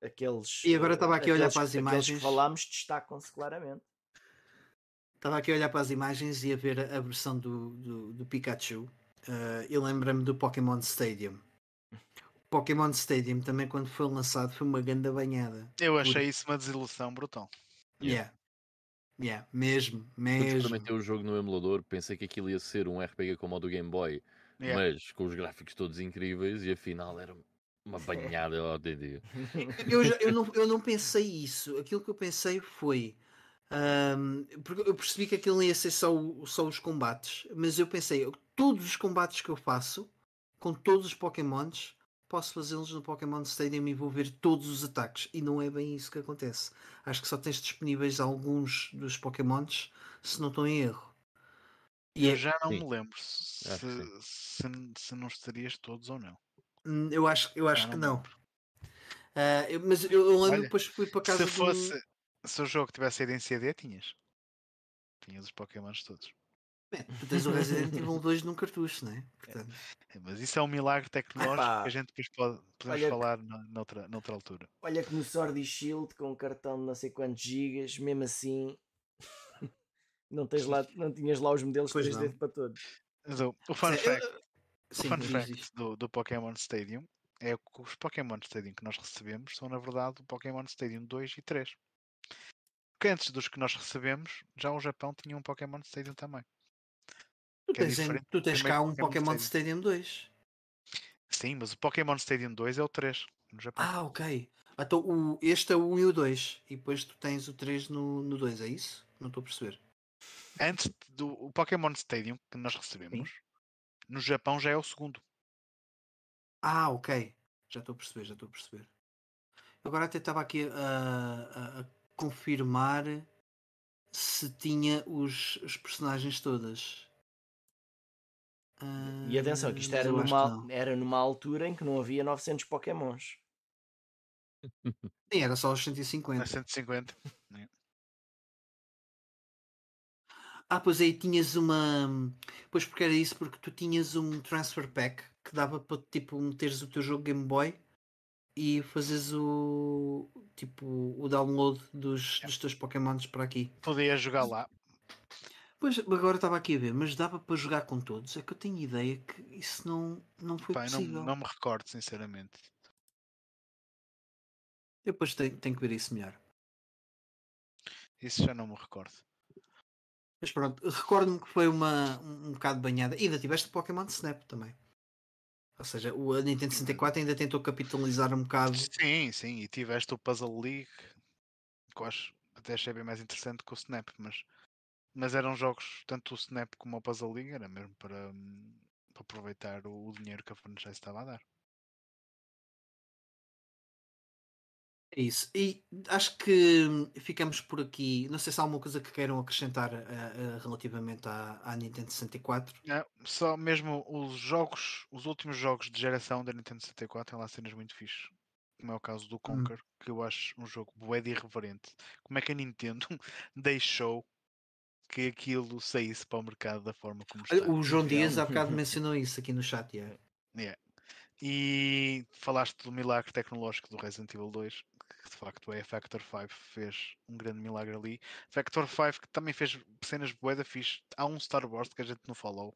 Aqueles. E agora estava aqui a olhar para as imagens. que falámos destacam-se claramente. Estava aqui a olhar para as imagens e a ver a, versão do, do, do Pikachu. Uh, e lembra-me do Pokémon Stadium. O Pokémon Stadium também, quando foi lançado, foi uma grande banhada. Eu achei Por... isso uma desilusão brutal. Yeah. Yeah, mesmo, mesmo. Eu experimentei o jogo no emulador, pensei que aquilo ia ser um RPG como o do Game Boy, yeah. mas com os gráficos todos incríveis e afinal era uma banhada ao DD. (laughs) Eu, eu, não, eu não pensei isso. Aquilo que eu pensei foi. Um, porque eu percebi que aquilo ia ser só, só os combates, mas eu pensei, todos os combates que eu faço com todos os Pokémons posso fazê-los no Pokémon Stadium e vou ver todos os ataques. E não é bem isso que acontece. Acho que só tens disponíveis alguns dos Pokémons se não estou em erro. E eu é... já não sim. me lembro se, se, se, não estarias todos ou não. Hum, eu acho, eu acho que não. Uh, eu, mas eu, eu lembro depois fui para casa. Se fosse, do... se o jogo tivesse saído em CD, tinhas. Tinhas os Pokémons todos. Bem, tu tens o Resident Evil (laughs) 2 num cartucho, não é? Portanto... É, mas isso é um milagre tecnológico Epá. que a gente depois pode, podemos olha falar que, noutra, noutra altura. Olha que no Sword e Shield com um cartão de não sei quantos gigas, mesmo assim (laughs) não, tens lá, não tinhas lá os modelos 3D para todos. Mas o, o fun fact, eu... Sim, o fun fact do, do Pokémon Stadium é que os Pokémon Stadium que nós recebemos são na verdade o Pokémon Stadium 2 e 3. Porque antes dos que nós recebemos, já o Japão tinha um Pokémon Stadium também. Tu é tens, é tu tens cá um Pokémon, Pokémon Stadium 2. Sim, mas o Pokémon Stadium 2 é o 3 no Japão. Ah, ok. Então o, este é o 1 e o 2. E depois tu tens o 3 no, no 2, é isso? Não estou a perceber. Antes do o Pokémon Stadium que nós recebemos, Sim. no Japão já é o segundo. Ah, ok. Já estou a perceber, já estou a perceber. Agora até estava aqui a, a, a confirmar se tinha os, os personagens todas. E atenção, que isto era numa, era numa altura em que não havia 900 Pokémons. (laughs) Sim, era só os 150. É 150. Ah, pois aí tinhas uma. Pois porque era isso, porque tu tinhas um transfer pack que dava para tipo meteres o teu jogo Game Boy e fazes o tipo o download dos, dos teus Pokémons para aqui. Podias jogar lá. Pois, agora estava aqui a ver, mas dava para jogar com todos? É que eu tenho ideia que isso não, não foi Pai, possível. Não, não me recordo, sinceramente. Eu depois tenho, tenho que ver isso melhor. Isso já não me recordo. Mas pronto, recordo-me que foi uma, um, um bocado banhada. E ainda tiveste Pokémon Snap também. Ou seja, o Nintendo 64 ainda tentou capitalizar um bocado. Sim, sim, e tiveste o Puzzle League, que eu acho até achei bem mais interessante que o Snap, mas mas eram jogos, tanto o Snap como o Puzzle League, era mesmo para, hum, para aproveitar o, o, dinheiro que a franchise estava a dar. É isso. E acho que ficamos por aqui. Não sei se há alguma coisa que queiram acrescentar uh, uh, relativamente à, à, Nintendo 64. Não, só mesmo os jogos, os últimos jogos de geração da Nintendo 64 têm lá cenas muito fixes. Como é o caso do hum. Conquer, hum. que eu acho um jogo bué de irreverente. Como é que a Nintendo (laughs) deixou que aquilo saísse para o mercado da forma como está. O João Dias há bocado (laughs) mencionou isso aqui no chat. Yeah. Yeah. E falaste do milagre tecnológico do Resident Evil 2, que de facto é a Factor 5 fez um grande milagre ali. Factor 5 que também fez cenas boeda fixe. Há um Star Wars que a gente não falou,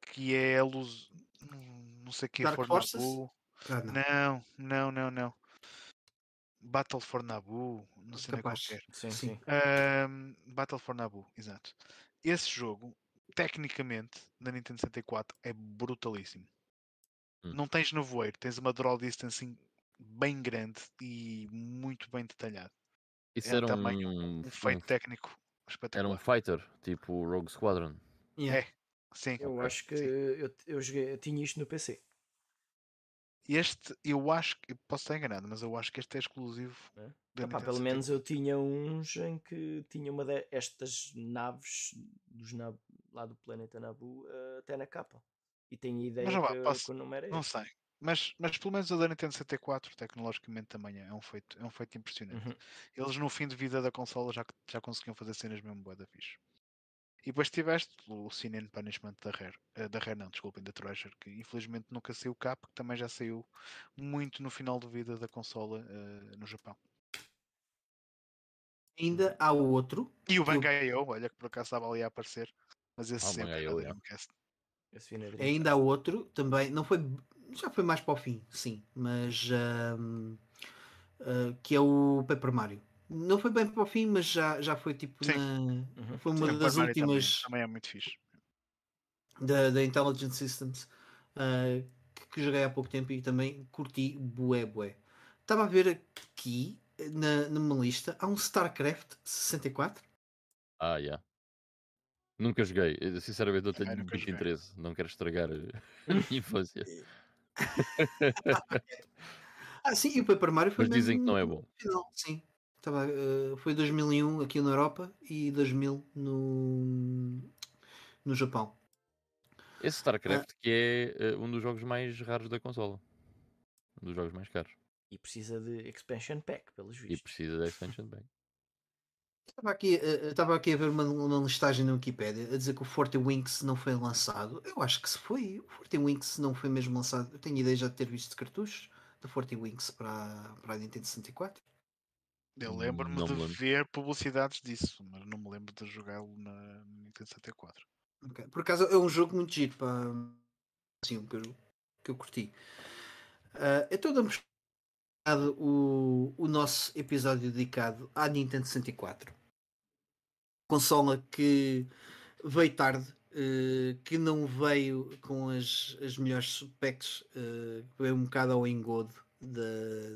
que é a luz. Não sei quem for Nabu. Ah, não. não, não, não, Battle for Naboo, não sei nem qualquer. Sim, sim. Um, Battle for Naboo, exato. Esse jogo, tecnicamente, na Nintendo 64, é brutalíssimo. Hum. Não tens nevoeiro, tens uma draw distance bem grande e muito bem detalhado. Isso é era também um, um feito um, técnico espetacular. Era um fighter, tipo Rogue Squadron. Yeah. É, sim. Eu okay. acho que eu, eu, joguei, eu tinha isto no PC. Este, eu acho que posso estar enganado, mas eu acho que este é exclusivo. É? Epá, pelo menos eu tinha uns em que tinha uma destas naves dos Nab, lá do planeta Nabu uh, até na capa. E tenho ideia mas, que, posso, que o nome era Não sei. Mas, mas pelo menos o da Nintendo 64 tecnologicamente também é um feito, é um feito impressionante. Uhum. Eles no fim de vida da consola já, já conseguiam fazer cenas mesmo boa da fixe. E depois tiveste o Sin and Punishment da Rare, uh, da Rare não, desculpem, da Treasure, que infelizmente nunca saiu cá, porque também já saiu muito no final de vida da consola uh, no Japão. Ainda há outro. E o Bangai-O, olha que por acaso estava ali a aparecer, mas esse ah, sempre Dreamcast. É Ainda há outro, também, não foi, já foi mais para o fim, sim, mas uh, que é o Paper Mario não foi bem para o fim, mas já, já foi tipo na, uhum. foi uma Sim, das últimas também, também, é muito fixe da, da Intelligent Systems uh, que, que, joguei há pouco tempo e também curti bué bué. Estava a ver aqui na, numa lista há um StarCraft 64. Ah, já. Yeah. Nunca joguei, sinceramente não tenho muito interesse, não quero estragar a (laughs) minha infância. (laughs) ah, sim, e o Paper Mario foi Mas dizem que não é bom. Final, sim. Tava, uh, foi 2001 aqui na Europa e 2000 no, no Japão. Esse StarCraft uh, que é uh, um dos jogos mais raros da consola. Um dos jogos mais caros. E precisa de expansion pack, pelos vistos. E precisa de expansion pack. Estava aqui, estava aqui a ver uma, uma listagem na Wikipedia a dizer que o Forte Winx não foi lançado. Eu acho que se foi. O Forte Winx não foi mesmo lançado. Eu tenho ideia já de ter visto cartuchos do Forte Winx para, para a Nintendo 64. Eu lembro-me de lembro. ver publicidades disso, mas não me lembro de jogá-lo na Nintendo 64. Okay. Por acaso é um jogo muito giro para assim, que, eu, que eu curti. Uh, então damos o, o nosso episódio dedicado à Nintendo 64. Consola que veio tarde, uh, que não veio com as, as melhores specs, uh, veio um bocado ao engodo da,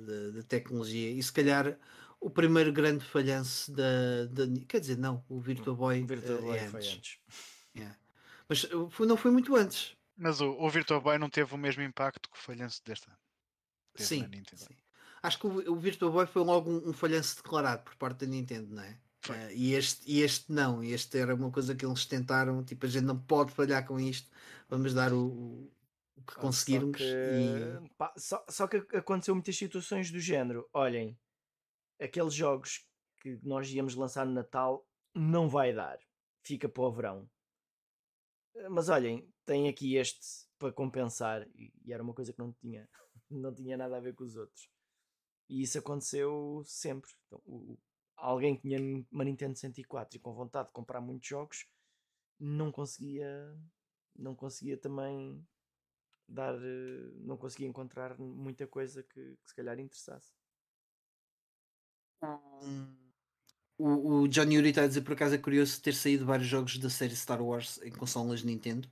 da, da tecnologia e se calhar o primeiro grande falhanço da, da, Quer dizer, não, o Virtua Boy, o Virtua Boy é antes. antes. Yeah. Mas foi, não foi muito antes. Mas o, o Virtua Boy não teve o mesmo impacto que o falhanço desta. Sim, sim, Acho que o, o Virtua Boy foi logo um, um, falhanço declarado por parte da Nintendo, não é? Uh, e, este, e este não, este era uma coisa que eles tentaram, tipo, a gente não pode falhar com isto, vamos dar o, o que conseguirmos. Só que, e... pá, só, só que aconteceu muitas situações do género. Olhem, aqueles jogos que nós íamos lançar no Natal não vai dar. Fica para o verão. Eh, mas olhem, tem aqui este para compensar e era uma coisa que não tinha, (laughs) não tinha nada a ver com os outros. E isso aconteceu sempre. Então, o, alguém que tinha uma Nintendo 64 e com vontade de comprar muitos jogos não conseguia não conseguia também dar eh, não conseguia encontrar muita coisa que, que se calhar interessasse o, o John Yuri está a dizer por acaso é curioso ter saído vários jogos da série Star Wars em consolas Nintendo.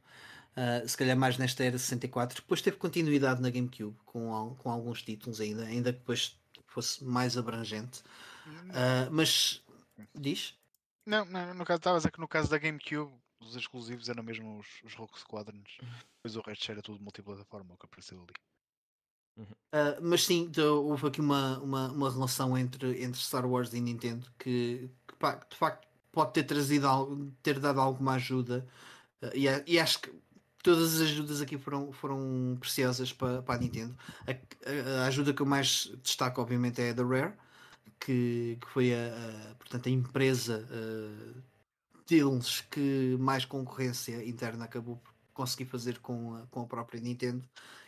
Uh, se calhar mais nesta era 64. Depois teve continuidade na GameCube com, com alguns títulos ainda, ainda que depois fosse mais abrangente. Uh, mas diz? Não, não, no caso estava a dizer que no caso da GameCube os exclusivos eram mesmo os, os Rogue Squadrons, uhum. depois o resto era tudo multiplataforma, o que apareceu ali. Uhum. Uh, mas sim, houve aqui uma, uma, uma, relação entre, entre Star Wars e Nintendo que, que de facto pode ter trazido algo, ter dado alguma ajuda uh, e, e, acho que todas as ajudas aqui foram, foram preciosas para, para a Nintendo. A, a, ajuda que eu mais destaco, obviamente, é a da Rare, que, que foi a, a portanto, a empresa uh, deles que mais concorrência interna acabou por conseguir fazer com a, com a própria Nintendo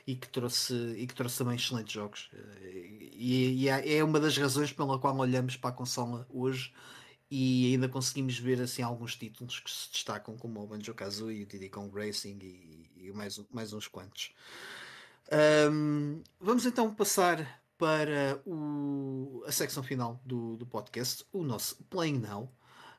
e que trouxe, e que trouxe também excelentes jogos. E, e é, é uma das razões pela qual olhamos para a consola hoje e ainda conseguimos ver assim alguns títulos que se destacam como o Banjo Kazooie, o Diddy Kong Racing e, e mais, mais uns quantos. Um, vamos então passar para o, a secção final do, do podcast, o nosso Playing Now.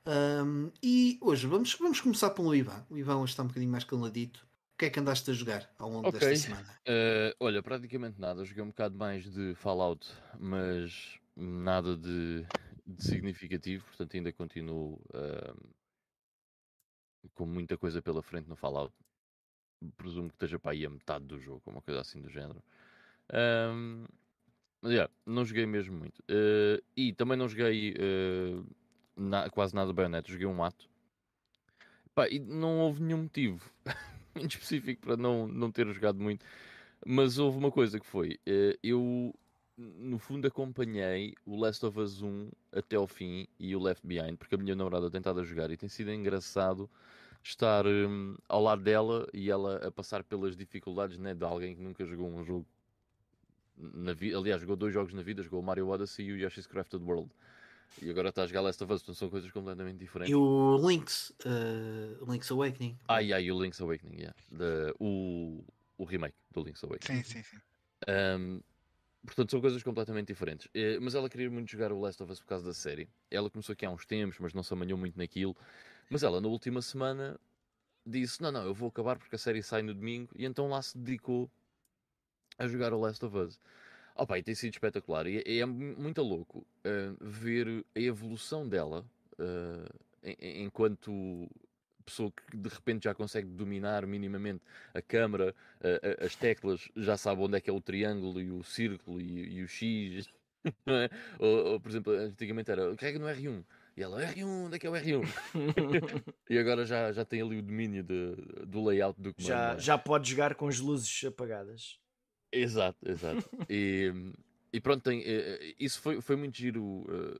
Um, e hoje vamos, vamos começar pelo Ivan. O Ivan hoje está um bocadinho mais caladito. O que é que andaste a jogar ao longo okay. desta semana? Uh, olha, praticamente nada. Joguei um bocado mais de Fallout, mas nada de, de significativo, portanto ainda continuo uh, com muita coisa pela frente no Fallout. Presumo que esteja para aí a metade do jogo, uma coisa assim do género. Um, mas yeah, não joguei mesmo muito. Uh, e também não joguei uh, na, quase nada Bayonetta, joguei um ato. Pá, e não houve nenhum motivo. (laughs) muito específico para não, não ter jogado muito. Mas houve uma coisa que foi, eh, eu no fundo acompanhei o Last of Us 1 até ao fim e o Left Behind, porque a minha namorada tem estado a jogar e tem sido engraçado estar um, ao lado dela e ela a passar pelas dificuldades né, de alguém que nunca jogou um jogo na vida. Aliás, jogou dois jogos na vida, jogou o Mario Odyssey e o Yoshi's Crafted World. E agora está a jogar Last of Us, então são coisas completamente diferentes. E o Link's, uh, Link's Awakening. Ah, yeah, e o Link's Awakening, yeah. The, o, o remake do Link's Awakening. Sim, sim, sim. Um, portanto, são coisas completamente diferentes. Uh, mas ela queria muito jogar o Last of Us por causa da série. Ela começou aqui há uns tempos, mas não se amanhou muito naquilo. Mas ela, na última semana, disse: Não, não, eu vou acabar porque a série sai no domingo. E então lá se dedicou a jogar o Last of Us. Opa, e tem sido espetacular. E é, é muito louco uh, ver a evolução dela uh, enquanto pessoa que de repente já consegue dominar minimamente a câmera, uh, as teclas, já sabe onde é que é o triângulo e o círculo e, e o X. (laughs) É? ou, ou, por exemplo, antigamente era carrega no R1. E ela, R1, onde é que é o R1? (laughs) e agora já, já tem ali o domínio de, do layout do comando. Já, é? já pode jogar com as luzes apagadas. Exato, exato. e, e pronto, tem, eh, eh, isso foi, foi muito giro uh,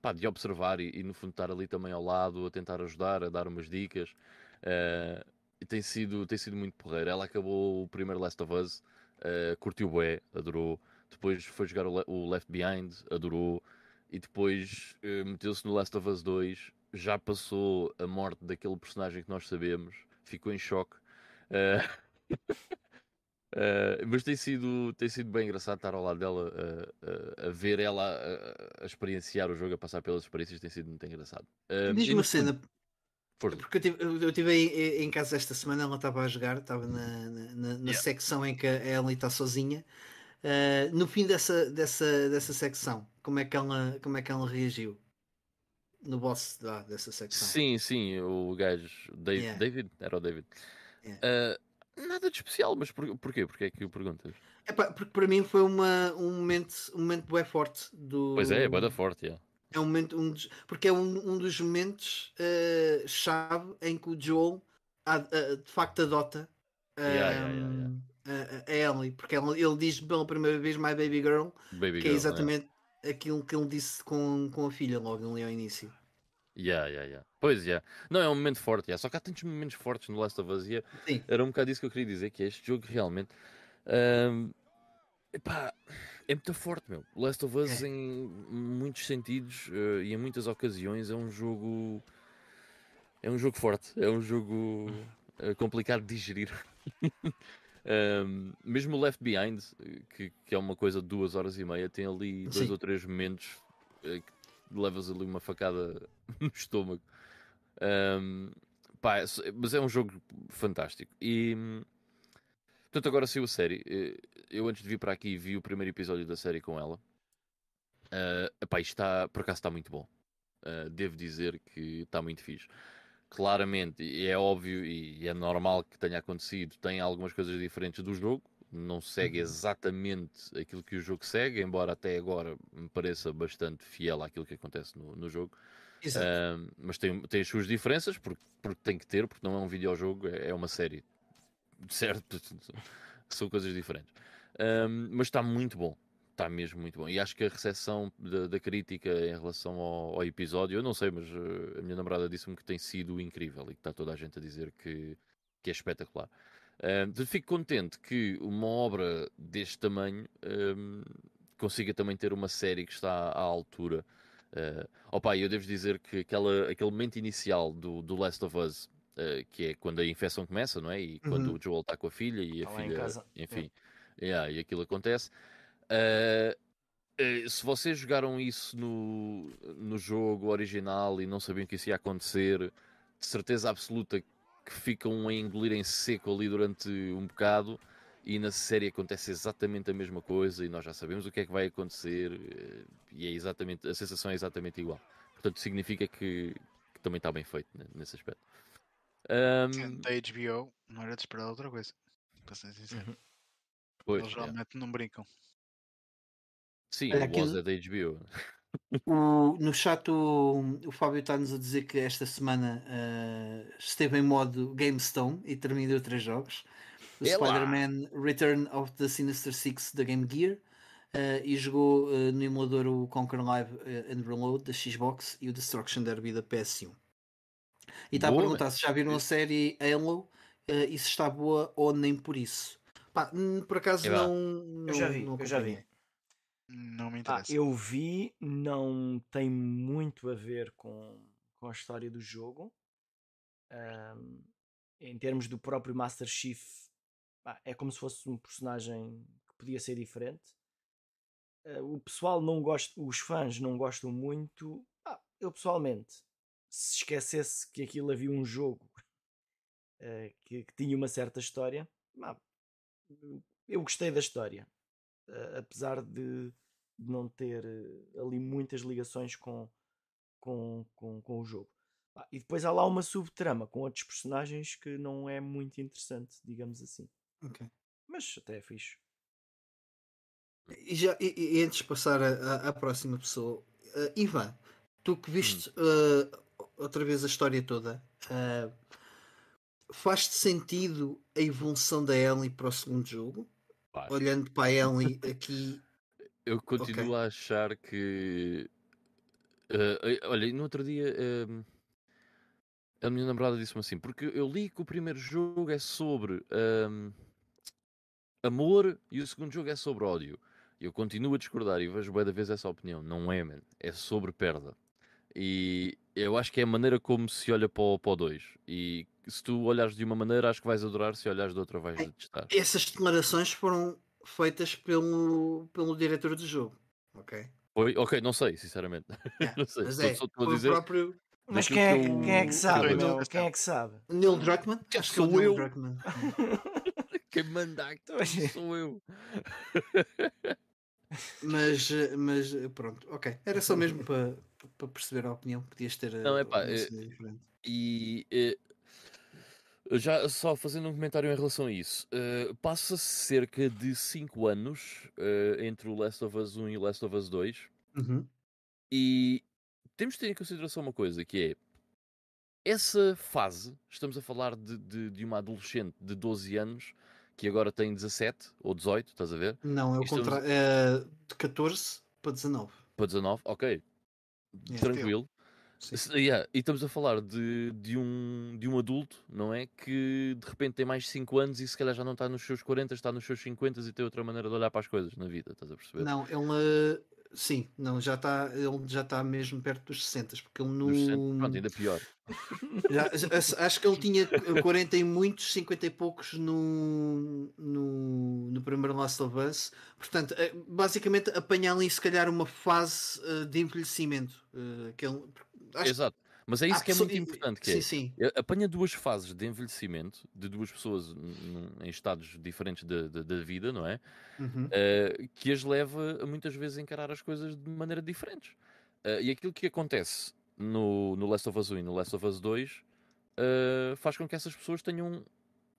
pá, de observar e, e, no fundo estar ali também ao lado, a tentar ajudar, a dar umas dicas. Uh, tem sido, tem sido muito porreiro. Ela acabou o primeiro Last of Us, uh, curtiu o bué, adorou. Depois foi jogar o, o Left Behind, adorou. E depois uh, meteu-se no Last of Us 2, já passou a morte daquele personagem que nós sabemos, ficou em choque. Uh, (laughs) Uh, mas tem sido, tem sido bem engraçado estar ao lado dela, uh, uh, a ver ela a, experienciar o jogo, a passar pelas experiências, tem sido muito engraçado. Diz-me uma cena, Força. porque eu tive, eu tive em, em, casa esta semana, ela estava a jogar, estava na, na, na yeah. secção em que a Ellie está sozinha. no fim dessa, dessa, dessa secção, como é, que ela, como é que ela reagiu? No boss da, dessa secção. Sim, sim, o gajo David, yeah. David era o David. Yeah. Nada de especial, mas por, porquê? Porquê é que o perguntas? É pá, porque para mim foi uma, um momento, um momento bem forte do. Pois é, é bem forte, yeah. É um momento, um dos, porque é um, um dos momentos uh, chave em que o Joel uh, de facto adota uh, yeah, yeah, yeah, a Ellie, porque ele, ele diz pela primeira vez My Baby Girl, baby que é girl, é exatamente aquilo que ele disse com, com a filha logo ali ao início. Yeah, yeah, yeah. Pois, yeah. Não, é um momento forte, yeah. só que há tantos momentos fortes no Last of Us. Yeah. Era um bocado isso que eu queria dizer, que é este jogo realmente... Um, epá, é muito forte, meu. Last of Us, é. em muitos sentidos uh, e em muitas ocasiões, é um jogo... É um jogo forte. É um jogo uh, complicado de digerir. (laughs) um, mesmo o Left Behind, que, que, é uma coisa de duas horas e meia, tem ali dois Sim. ou três momentos uh, que levas ali uma facada (laughs) no estômago. Um, pá, mas é um jogo fantástico. E portanto, agora saiu a série. Eh, eu antes de vir para aqui vi o primeiro episódio da série com ela. Uh, epá, está, por acaso está muito bom. Uh, devo dizer que está muito fixe. Claramente, é óbvio e é normal que tenha acontecido, tem algumas coisas diferentes do jogo. Não segue uhum. exatamente aquilo que o jogo segue, embora até agora me pareça bastante fiel àquilo que acontece no, no jogo. Uh, mas tem, tem as suas diferenças, porque, porque tem que ter, porque não é um videojogo, é, é uma série. Certo? (laughs) São coisas diferentes. mas está muito bom. Está mesmo muito bom. E acho que a recepção da, da crítica em relação ao, ao, episódio, eu não sei, mas uh, a minha namorada disse-me que tem sido incrível e que está toda a gente a dizer que, que é espetacular. Uh, fico contente que uma obra deste tamanho consiga também ter uma série que está à altura Uh, opa, eu devo dizer que aquela, aquele momento inicial do, do Last of Us, uh, que é quando a infecção começa, não é? E quando uhum. o Joel está com a filha e a tá filha, enfim, é. yeah, e aquilo acontece. Uh, se vocês jogaram isso no, no jogo original e não sabiam que isso ia acontecer, de certeza absoluta que ficam a engolir em seco ali durante um bocado e na série acontece exatamente a mesma coisa e nós já sabemos o que é que vai acontecer eh, e é exatamente, a sensação é exatamente igual. Portanto, significa que, que também está bem feito né, nesse aspecto. Um... Da HBO não era de esperar outra coisa, para ser sincero. Uhum. Pois, Eles realmente é. não brincam. Sim, Olha, o aquilo... é da HBO. O, no chat o, o Fábio está-nos a dizer que esta semana uh, esteve em modo GameStone e terminou três jogos. Spider-Man Return of the Sinister Six da Game Gear, Uh, e jogou uh, no emulador o Conquer Live uh, and Reload da Xbox e o Destruction Derby da PS1. E está a perguntar se já viram a série Halo e se está boa ou nem por isso. Pá, por acaso é não, não, Eu já vi, eu já vi. Não me ah, interessa. Ah, eu vi, não tem muito a ver com, com a história do jogo. Um, em termos do próprio Master Chief, ah, é como se fosse um personagem que podia ser diferente. Uh, o pessoal não gosta, os fãs não gostam muito. Ah, eu pessoalmente, se esquecesse que aquilo havia um jogo uh, (laughs) que, que, tinha uma certa história, ah, eu gostei da história, uh, apesar de, de, não ter ali muitas ligações com, com, com, com o jogo. Ah, e depois há lá uma subtrama com outros personagens que não é muito interessante, digamos assim. Okay. Mas até é fixe. E, já, e, e antes de passar à próxima pessoa, uh, Ivan, tu que viste hum. uh, outra vez a história toda, uh, faz-te sentido a evolução da Ellie para o segundo jogo? Olhando para a Ellie (laughs) aqui. Eu continuo okay. a achar que. olha, no outro dia. A minha namorada disse-me assim, porque eu li que o primeiro jogo é sobre um, amor e o segundo jogo é sobre ódio. Eu continuo a discordar e vejo bem da vez essa opinião. Não é, man. É sobre perda. E eu acho que é a maneira como se olha para o 2. E se tu olhares de uma maneira, acho que vais adorar, se olhares de outra, vais detestar. Essas declarações foram feitas pelo, pelo diretor do jogo, ok? Foi? Ok, não sei, sinceramente. Yeah, (laughs) não sei. Mas é, estou a dizer. Próprio... Mas quem é, eu... quem é que sabe? Neil, quem é que sabe? Neil Druckmann? Acho que (laughs) sou eu. quem manda aqui sou eu. Mas, mas pronto, ok. Era só mesmo (laughs) para, para perceber a opinião. Podias ter. Não, é pá. É, e é, já só fazendo um comentário em relação a isso, uh, passa-se cerca de 5 anos uh, entre o Last of Us 1 e o Last of Us 2. Uhum. E temos de ter em consideração uma coisa que é essa fase, estamos a falar de, de, de uma adolescente de 12 anos que agora tem 17 ou 18, estás a ver? Não, é o Estamos... contrário. É de 14 para 19. Para 19, ok. É Tranquilo. Yeah. E estamos a falar de, de, um, de um adulto, não é? Que de repente tem mais 5 anos e se calhar já não está nos seus 40, está nos seus 50 e tem outra maneira de olhar para as coisas na vida, estás a perceber? Não, ele Sim, não, já está, ele já está mesmo perto dos 60, porque ele no. 60, pronto, ainda pior. (laughs) Já, acho que ele tinha 40 e muitos, 50 e poucos no, no, no primeiro Last of Us. Portanto, eh, basicamente apanhar ali se calhar uma fase uh, de envelhecimento. Que ele, acho, Exato. Mas é isso que é muito importante, que sim, é, sim. apanha duas fases de envelhecimento de duas pessoas em estados diferentes da vida, não é? Uhum. Uh, que as leva muitas vezes a encarar as coisas de maneira diferente. Uh, e aquilo que acontece no, no Last of Us 1 e no Last of Us 2 uh, eh, faz com que essas pessoas tenham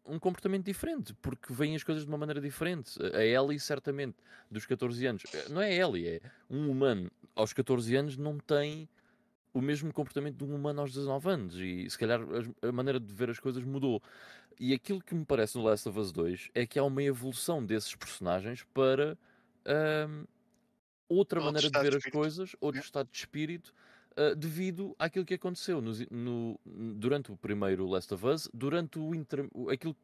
um comportamento diferente, porque veem as coisas de uma maneira diferente. A Ellie, certamente, dos 14 anos, não é Ellie, é um humano aos 14 anos não tem o mesmo comportamento de um humano aos 19 anos e se calhar a maneira de ver as coisas mudou. E aquilo que me parece no Last of Us 2 é que há uma evolução desses personagens para um, outra outro maneira de ver de as coisas, outro estado de espírito, uh, devido àquilo que aconteceu no, no, durante o primeiro Last of Us, durante o, inter, aquilo,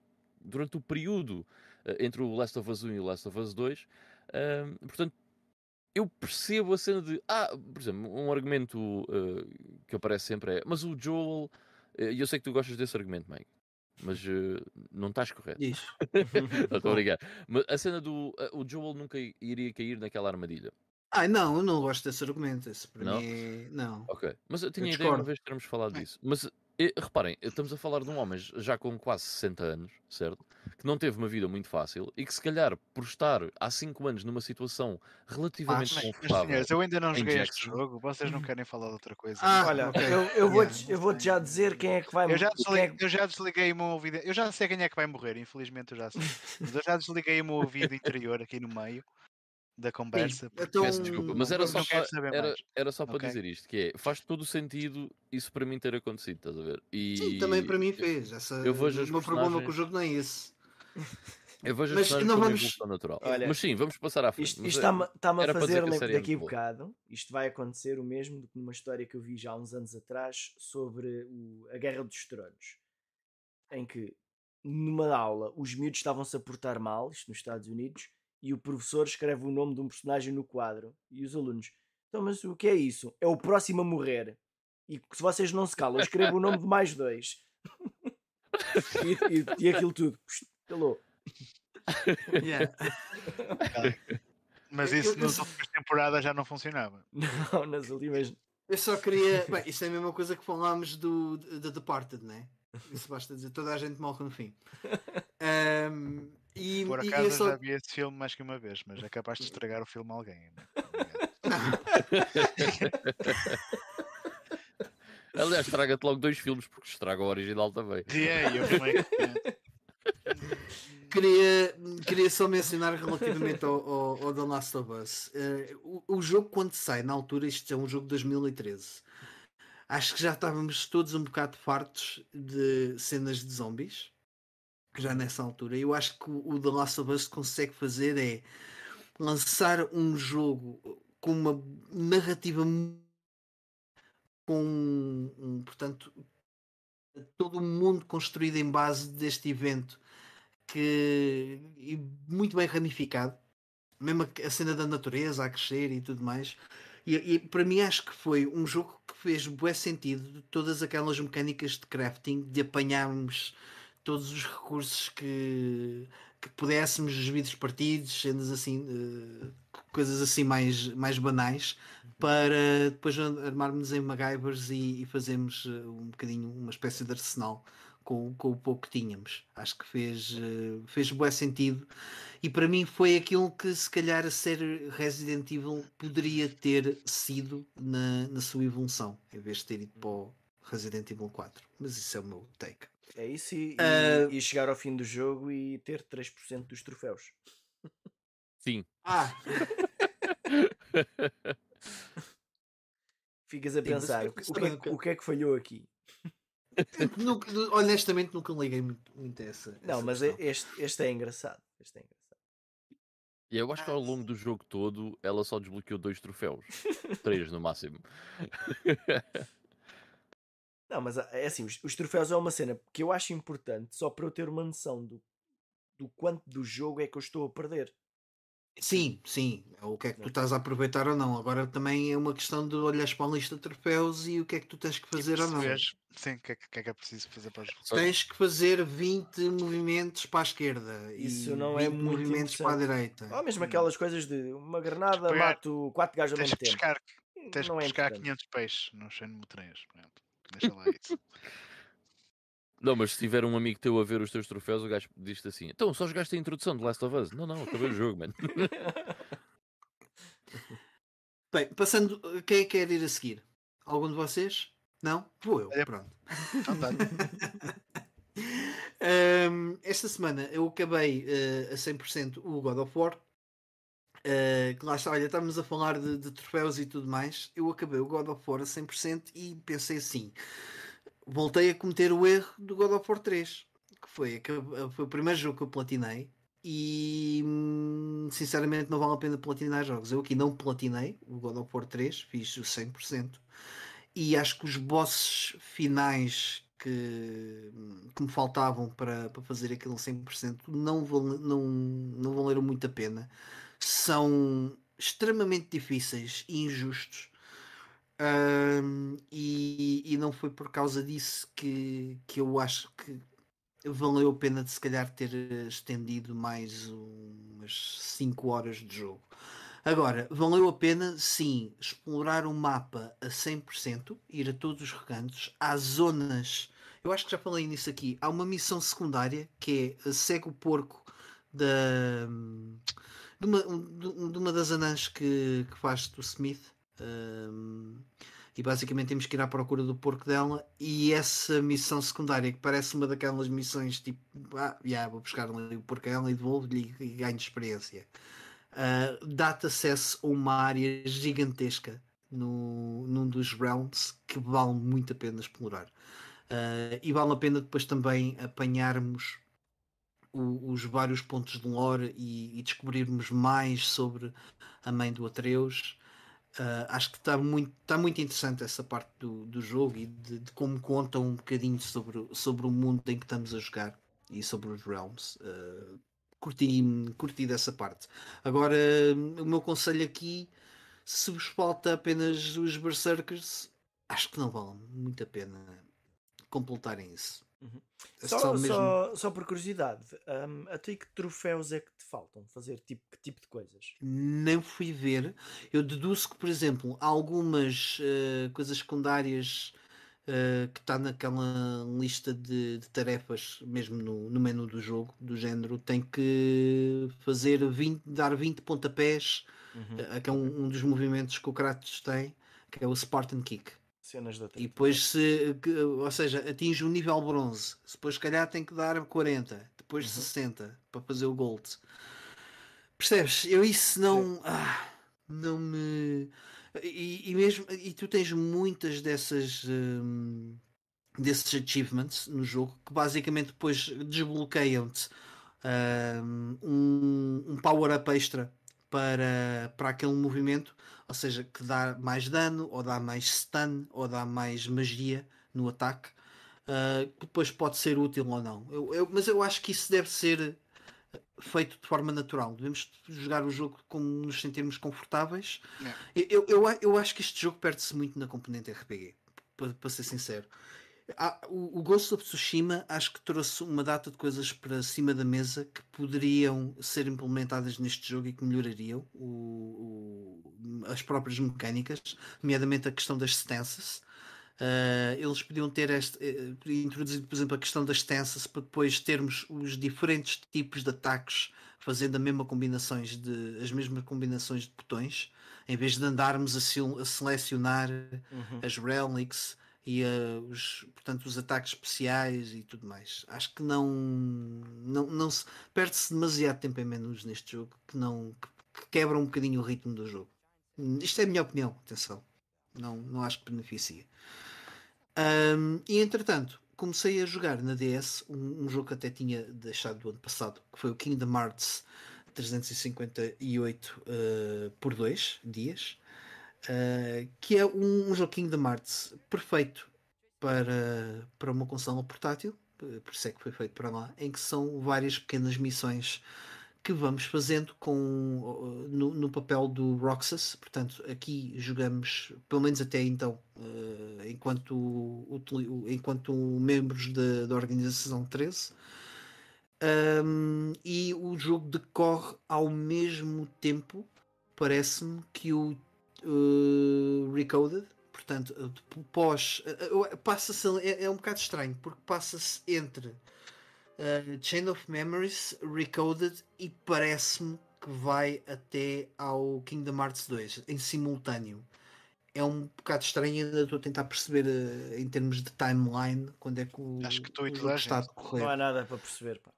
durante o período uh, entre o Last of Us 1 e o Last of Us 2. Uh, portanto, eu percebo a cena de. Ah, por exemplo, um argumento uh, que aparece sempre é. Mas o Joel. E uh, eu sei que tu gostas desse argumento, Mike. Mas uh, não estás correto. Isso. (laughs) Estou a ligar. Mas a cena do. o Joel nunca iria cair naquela armadilha. Ah, não, eu não gosto desse argumento. Esse para não? mim é... Não. Ok. Mas eu tinha eu ideia uma vez termos falado disso. Mas e, reparem, estamos a falar de um homem já com quase 60 anos, certo? Que não teve uma vida muito fácil e que, se calhar, por estar há 5 anos numa situação relativamente ah, confortável. Senhores, eu ainda não joguei este jogo, vocês não querem falar de outra coisa. Ah, olha, okay. eu, eu vou-te eu vou já dizer quem é que vai morrer. Eu, é eu já desliguei o meu ouvido. Eu já sei quem é que vai morrer, infelizmente eu já sei. Mas eu já desliguei o meu ouvido interior aqui no meio da conversa. Então, Peço desculpa, mas era só, para, era, era só para okay. dizer isto, que é, faz todo o sentido isso para mim ter acontecido, estás a ver? E... Sim, também para mim fez. Essa... Eu vejo o meu problema com o jogo nem é esse. Eu vejo mas não vamos... natural. Olha, mas sim, vamos passar à frente. Isto, isto está-me está a fazer lembrar daqui a bocado. Isto vai acontecer o mesmo do que numa história que eu vi já há uns anos atrás sobre o, a Guerra dos Tronos. Em que, numa aula, os miúdos estavam-se a portar mal, isto nos Estados Unidos, e o professor escreve o nome de um personagem no quadro. E os alunos, então, mas o que é isso? É o próximo a morrer. E se vocês não se calam, escrevo o nome de mais dois. e, e, e aquilo tudo. Calou. Yeah. (laughs) Mas isso nas últimas temporadas já não funcionava. (laughs) Não, nas últimas. Eu só queria. (laughs) Bem, isso é a mesma coisa que falámos do The Departed, né? Isso basta dizer, toda a gente morre no fim. Um, e, Por acaso e só... já vi esse filme mais que uma vez, mas é capaz de estragar o filme a alguém. Né? (laughs) Aliás, estraga-te logo dois filmes, porque estraga o original também. Yeah, eu também (laughs) queria, queria só mencionar relativamente ao, ao, ao The Last of Us. Uh, o, o, jogo, quando sai, na altura, isto é um jogo de 2013. Acho que já estávamos todos um bocado fartos de cenas de zombies. Já nessa altura. Eu acho que o, The Last of Us consegue fazer é lançar um jogo com uma narrativa com portanto todo o mundo construído em base deste evento que e muito bem ramificado, mesmo a cena da natureza a crescer e tudo mais. E, e para mim acho que foi um jogo que fez bué sentido de todas aquelas mecânicas de crafting, de apanharmos todos os recursos que, que pudéssemos, os partidos, cenas assim, uh, coisas assim mais, mais banais, para depois armarmos em MacGyvers e, e fazermmos eh, um bocadinho uma espécie de arsenal com, com o pouco que tínhamos. Acho que fez, uh, fez bom sentido. E para mim foi aquilo que se calhar a ser Resident Evil poderia ter sido na, na sua evolução, em vez de ter ido para o Resident Evil 4. Mas isso é o meu take. É isso e, uh... e, chegar ao fim do jogo e ter 3% dos troféus. Sim. Ah! (laughs) Ficas a pensar, o, que, o que é que falhou aqui? (laughs) nunca, honestamente nunca liguei muito, muito a essa. Não, essa mas é, este, este é engraçado. Este é engraçado. E eu acho que ao longo do jogo todo ela só desbloqueou dois troféus. Três no máximo. (laughs) Não, mas é assim, os, os, troféus é uma cena que eu acho importante só para eu ter uma noção do, do quanto do jogo é que eu estou a perder. Sim, sim. É o que é que tu estás a aproveitar ou não. Agora também é uma questão de olhares para a lista de troféus e o que é que tu tens que fazer ou não. Sim, o que, é que, é que é preciso fazer para os Tens que fazer 20 movimentos para a esquerda Isso não é muito movimentos para a direita. Ou mesmo aquelas coisas de uma granada, mato 4 gajos ao mesmo tempo. Pescar, tens não que é pescar 500 peixes no Xeno 3. Deixa lá isso. Não, mas se tiver um amigo teu a ver os teus troféus, o gajo diz-te assim: então só jogaste a introdução de Last of Us? Não, não, acabei o jogo, mano. (laughs) Bem, passando, quem é que quer ir a seguir? Algum de vocês? Não? Vou eu, é. pronto. um, (laughs) esta semana eu acabei uh, a 100% o God of War. Uh, que lá está, olha, estávamos a falar de, de, troféus e tudo mais. Eu acabei o God of War a 100% e pensei assim: voltei a cometer o erro do God of War 3, que foi, que foi o primeiro jogo que eu platinei. E hum, sinceramente não vale a pena platinar jogos. Eu aqui não platinei o God of War 3, fiz o 100%. E acho que os bosses finais que, que me faltavam para, para fazer aquilo 100% não, val, não, não valeram muito a pena. São extremamente difíceis e injustos um, e, e não foi por causa disso que, que eu acho que valeu a pena de se calhar ter estendido mais umas 5 horas de jogo. Agora, valeu a pena sim explorar o mapa a 100%, ir a todos os recantos, há zonas. Eu acho que já falei nisso aqui. Há uma missão secundária que é segue o porco da, de, uma, de uma das anãs que, que faz do Smith um, e basicamente temos que ir à procura do porco dela e essa missão secundária que parece uma daquelas missões tipo ah, yeah, vou buscar o porco dela e devolvo-lhe e ganho experiência. Uh, dá-te acesso a uma área gigantesca no, num dos realms que vale muito a pena explorar. Uh, e vale a pena depois também apanharmos o, os vários pontos de lore e, e, descobrirmos mais sobre a mãe do Atreus. Uh, acho que está muito, tá muito interessante essa parte do, do jogo e de, de, como contam um bocadinho sobre, sobre o mundo em que estamos a jogar e sobre os realms. Uh, curti, curti dessa parte. Agora, o meu conselho aqui, se vos falta apenas os Berserkers, acho que não vale muito a pena completarem isso. Uhum. É só, mesmo... só, só, por curiosidade, um, até que troféus é que te faltam fazer? Tipo, que tipo de coisas? Nem fui ver. Eu deduzo que, por exemplo, algumas uh, coisas secundárias uh, que está naquela lista de, de tarefas, mesmo no, no, menu do jogo, do género, tem que fazer 20, dar 20 pontapés, uhum. uh, que é um, um, dos movimentos que o Kratos tem, que é o Spartan Kick. Cenas da e depois, se, ou seja, atinge o nível bronze. Depois, se calhar, tem que dar 40, depois uhum. 60 para fazer o gold. Percebes? Eu isso não. Ah, não me. E, e, mesmo. E tu tens muitas dessas. Um, desses achievements no jogo que basicamente depois desbloqueiam-te hum, um, um power-up extra para, para aquele movimento ou seja, que dá mais dano, ou dá mais stun, ou dá mais magia no ataque, uh, que depois pode ser útil ou não. Eu, eu, mas eu acho que isso deve ser feito de forma natural. Devemos jogar o jogo como nos sentirmos confortáveis. Eu, eu, eu, acho que este jogo perde-se muito na componente RPG, para, para ser sincero. Ah, o, o Ghost of Tsushima acho que trouxe uma data de coisas para cima da mesa que poderiam ser implementadas neste jogo e que melhorariam o, o, as próprias mecânicas, nomeadamente a questão das stances. Uh, eles podiam ter este, uh, introduzido, por exemplo, a questão das stances para depois termos os diferentes tipos de ataques fazendo a mesma combinações de, as mesmas combinações de botões, em vez de andarmos a, a selecionar uhum. as relics e uh, os, portanto, os ataques especiais e tudo mais. Acho que não, não, não se perde-se demasiado tempo em menus neste jogo que não que, que quebra um bocadinho o ritmo do jogo. Isto é a minha opinião, atenção. Não, não acho que beneficia. Um, e entretanto, comecei a jogar na DS um, um, jogo que até tinha deixado do ano passado, que foi o Kingdom Hearts 358 uh, por dois dias. Uh, que é um, um joguinho de Marte perfeito para, para uma consola portátil, por isso é que foi feito para lá, em que são várias pequenas missões que vamos fazendo com, no, no papel do Roxas. Portanto, aqui jogamos, pelo menos até então, uh, enquanto, enquanto membros da organização 13. Um, e o jogo decorre ao mesmo tempo, parece-me, que o uh, Recoded. Portanto, uh, pós. Uh, passa-se. É, é, um bocado estranho, porque passa-se entre Chain of Memories, Recoded e parece-me que vai até ao Kingdom Hearts 2 em simultâneo. É um bocado estranho, ainda estou a tentar perceber em termos de timeline quando é que o, Acho que estou o jogo está a decorrer. Não há nada para perceber. Pá.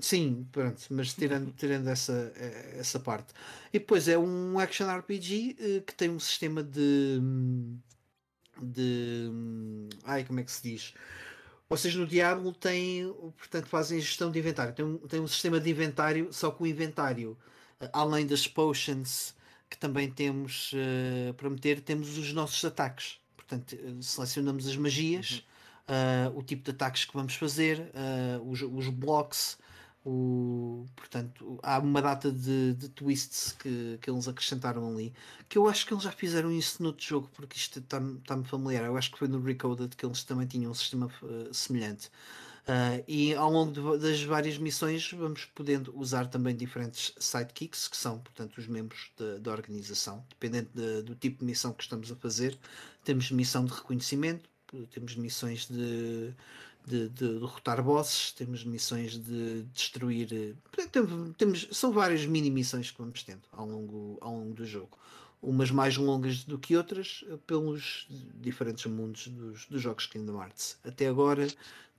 Sim, pronto, mas tirando, tirando essa, essa parte. E depois é um action RPG eh, que tem um sistema de. de. Ai, como é que se diz? Vocês no Diablo têm, portanto, fazem gestão de inventário. Tem um, tem um sistema de inventário, só que o inventário, eh, além das potions que também temos uh, para meter, temos os nossos ataques. Portanto, selecionamos as magias, uhum. uh, o tipo de ataques que vamos fazer, uh, os, os blocos o, portanto, há uma data de, de twists que, que eles acrescentaram ali que eu acho que eles já fizeram isso no outro jogo porque isto está-me tá familiar. Eu acho que foi no Recoded que eles também tinham um sistema uh, semelhante. Uh, e ao longo de, das várias missões vamos podendo usar também diferentes sidekicks, que são, portanto, os membros da, da organização, dependendo de, do tipo de missão que estamos a fazer. Temos missão de reconhecimento, temos missões de de, de, derrotar bosses, temos missões de destruir. Eh, temos, são várias mini missões que vamos tendo ao longo, ao longo do jogo. Umas mais longas do que outras, eh, pelos diferentes mundos dos, dos jogos Kingdom Hearts. Até agora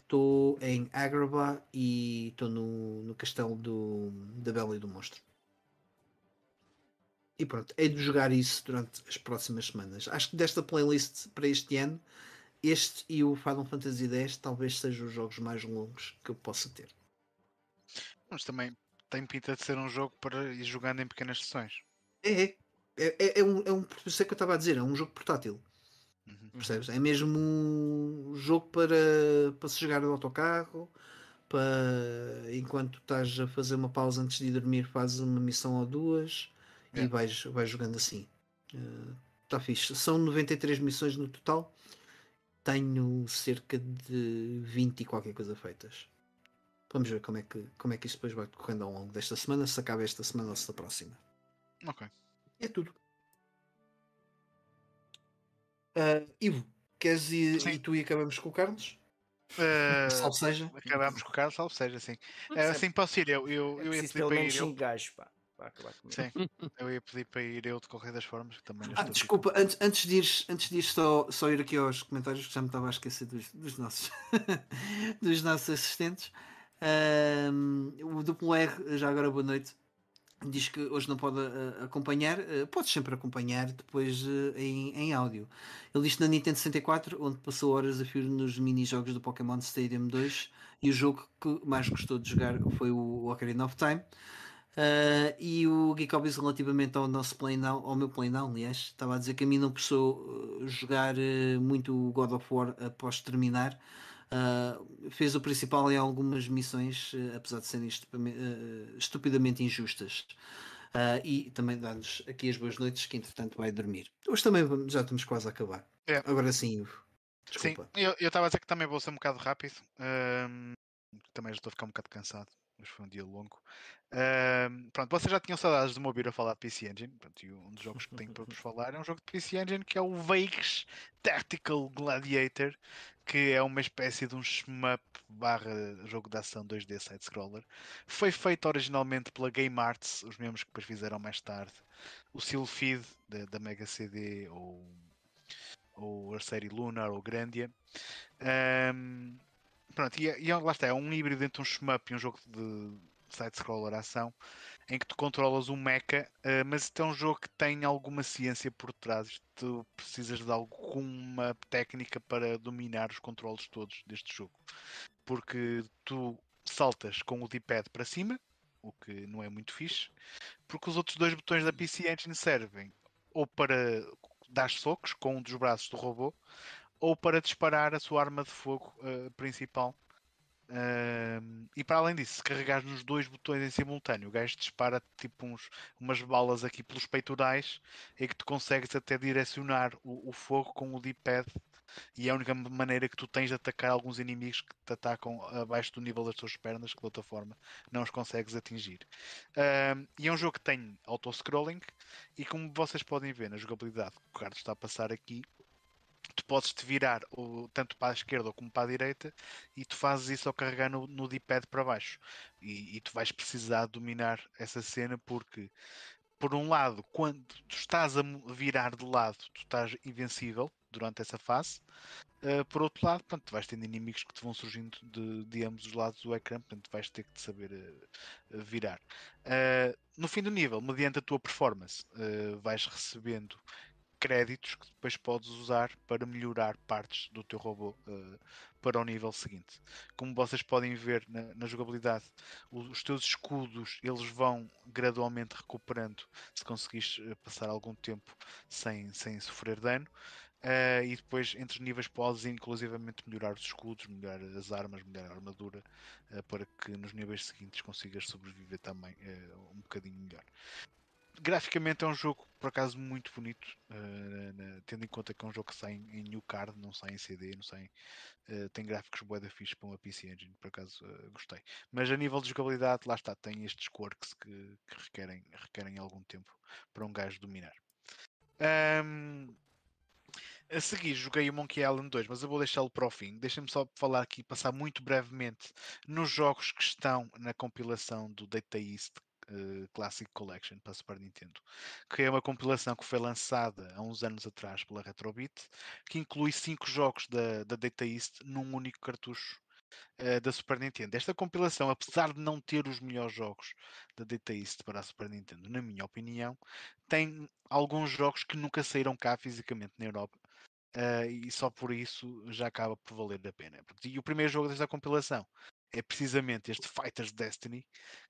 estou em Agrabah e estou no, no castelo do, da Bela e do Monstro. E pronto, hei de jogar isso durante as próximas semanas. Acho que desta playlist para este ano este e o Final Fantasy X talvez sejam os jogos mais longos que eu possa ter. Mas também tem pinta de ser um jogo para ir jogando em pequenas sessões. É, é. É, é, é um, é um, isso é que eu estava a dizer, é um jogo portátil. Uhum. Percebes? É mesmo um jogo para, para se jogar no autocarro, para enquanto estás a fazer uma pausa antes de dormir, fazes uma missão ou duas é. e vais, vais jogando assim. Está uh, fixe. São 93 missões no total. Tenho cerca de 20 e qualquer coisa feitas. Vamos ver como é que, como é que isto depois vai correndo ao longo desta semana, se acaba esta semana ou se da próxima. Ok. É tudo. Uh, Ivo, queres ir sim. e tu e acabamos com o Carlos? Uh, salve seja. Acabamos com o Carlos, salve seja, sim. Uh, assim posso ir, eu, eu, é eu ia pedir para ir. Eu... Gajos, pá. Sim, (laughs) eu ia pedir para ir eu de qualquer das formas. Também ah, desculpa, antes, antes de ir, antes de ir só, só ir aqui aos comentários, que já me estava a esquecer dos, dos nossos, (laughs) dos nossos assistentes. Um, o duplo R, já agora boa noite diz que hoje não pode uh, acompanhar, uh, podes sempre acompanhar depois uh, em, em áudio. Ele disse na Nintendo 64, onde passou horas a fio nos mini-jogos do Pokémon Stadium 2, e o jogo que mais gostou de jogar foi o Ocarina of Time. E o Geek Hobbies relativamente ao nosso play now, ao meu play now, aliás, estava a dizer que a mim não precisou jogar muito o God of War após terminar, Uh, fez o principal em algumas missões, uh, apesar de serem uh, estupidamente injustas. e também dar-nos aqui as boas noites, que entretanto vai dormir. Hoje também já estamos quase a acabar. É. Agora sim, Desculpa. Sim, eu estava a dizer que também vou ser um bocado rápido. também já estou a ficar um bocado cansado mas foi um dia longo. Pronto, vocês já tinham saudades de me ouvir a falar de PC Engine. Pronto, e um dos jogos que tenho para vos (laughs) falar é um jogo de PC Engine que é o Vegas Tactical Gladiator, que é uma espécie de um shmup barra jogo de ação 2D side-scroller. Foi feito originalmente pela Game Arts, os mesmos que depois fizeram mais tarde o Silphid da, da Mega CD ou, ou a série Lunar ou Grandia. Um, Pronto, e, e lá está, é um híbrido entre um shmup e um jogo de side-scroller ação em que tu controlas um mecha, uh, mas é um jogo que tem alguma ciência por trás. Tu precisas de alguma técnica para dominar os controles todos deste jogo. Porque tu saltas com o D-pad para cima, o que não é muito fixe, porque os outros dois botões da PC Engine servem ou para dar socos com um dos braços do robô, ou para disparar a sua arma de fogo uh, principal. Uh, e para além disso, se carregares nos dois botões em simultâneo, o gajo dispara tipo uns, umas balas aqui pelos peitorais e que tu consegues até direcionar o, o fogo com o D-pad e é a única maneira que tu tens de atacar alguns inimigos que te atacam abaixo do nível das tuas pernas, que de outra forma não os consegues atingir. Uh, e é um jogo que tem auto-scrolling e como vocês podem ver na jogabilidade que o Carlos está a passar aqui, tu podes te virar o, tanto para a esquerda como para a direita e tu fazes isso ao carregar no, no D-pad para baixo. E, e, tu vais precisar dominar essa cena porque por um lado quando tu estás a virar de lado tu estás invencível durante essa fase. Uh, por outro lado portanto, tu vais tendo inimigos que te vão surgindo de, de ambos os lados do ecrã portanto vais ter que saber uh, virar. Uh, no fim do nível mediante a tua performance vais recebendo créditos que depois podes usar para melhorar partes do teu robô uh, para o nível seguinte. Como vocês podem ver na, na, jogabilidade, os teus escudos eles vão gradualmente recuperando se conseguires eh, passar algum tempo sem, sem sofrer dano. Uh, e depois entre níveis podes inclusivamente melhorar os escudos, melhorar as armas, melhorar a armadura uh, para que nos níveis seguintes consigas sobreviver também uh, um bocadinho melhor graficamente é um jogo por acaso muito bonito, uh, tendo em conta que é um jogo que sai em, new card, não sai em CD, não sai, uh, tem gráficos bué da fixe para uma PC Engine, por acaso uh, gostei. Mas a nível de jogabilidade, lá está, tem estes quirks que, que requerem, requerem algum tempo para um gajo dominar. Um, a seguir joguei o Monkey Island 2, mas eu vou deixá-lo para o fim. Deixem-me só falar aqui, passar muito brevemente nos jogos que estão na compilação do Data East uh, Classic Collection para Super Nintendo, que é uma compilação que foi lançada há uns anos atrás pela Retrobit, que inclui cinco jogos da, da Data East num único cartucho uh, da Super Nintendo. Esta compilação, apesar de não ter os melhores jogos da Data East para a Super Nintendo, na minha opinião, tem alguns jogos que nunca saíram cá fisicamente na Europa. Uh, e só por isso já acaba por valer a pena. E o primeiro jogo desta compilação é precisamente este Fighters Destiny,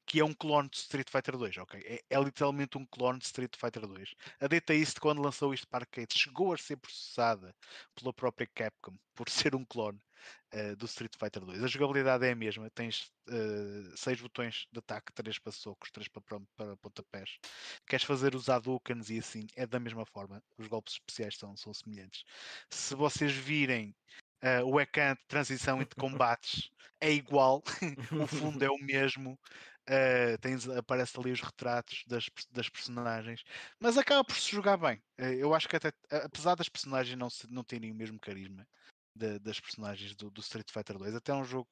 que é um clone de Street Fighter 2, ok? É, é, literalmente um clone de Street Fighter 2. A Data East, quando lançou isto para arcade, chegou a ser processada pela própria Capcom (laughs) por ser um clone uh, do Street Fighter 2. A jogabilidade é a mesma, tens uh, seis botões de ataque, três para socos, três para, para pontapés. Queres fazer os Hadoukens e assim, é da mesma forma. Os golpes especiais são, são semelhantes. Se vocês virem Uh, o ecrã de transição entre combates é igual, (laughs) o fundo é o mesmo, uh, tens, aparece ali os retratos das, das personagens, mas acaba por se jogar bem. Uh, eu acho que até, apesar das personagens não, se, não terem o mesmo carisma de, das personagens do, do, Street Fighter 2, até é um jogo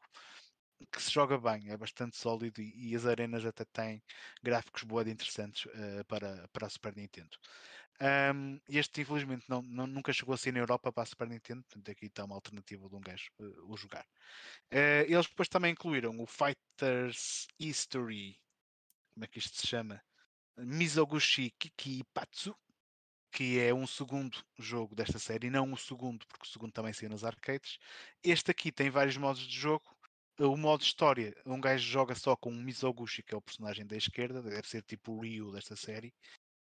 que se joga bem, é bastante sólido e, e as arenas até têm gráficos boa interessantes para, para a Super Nintendo. Um, este, infelizmente, não, não, nunca chegou a ser na Europa para a Super Nintendo, portanto, aqui está uma alternativa de um gajo uh, o jogar. Uh, eles depois também incluíram o Fighters History, como é que isto se chama? Mizoguchi Kikipatsu, que é um segundo jogo desta série, não o segundo, porque o segundo também saiu nas arcades. Este aqui tem vários modos de jogo. O modo história, um gajo joga só com um Mizoguchi, que é o personagem da esquerda, deve ser tipo o Ryu desta série.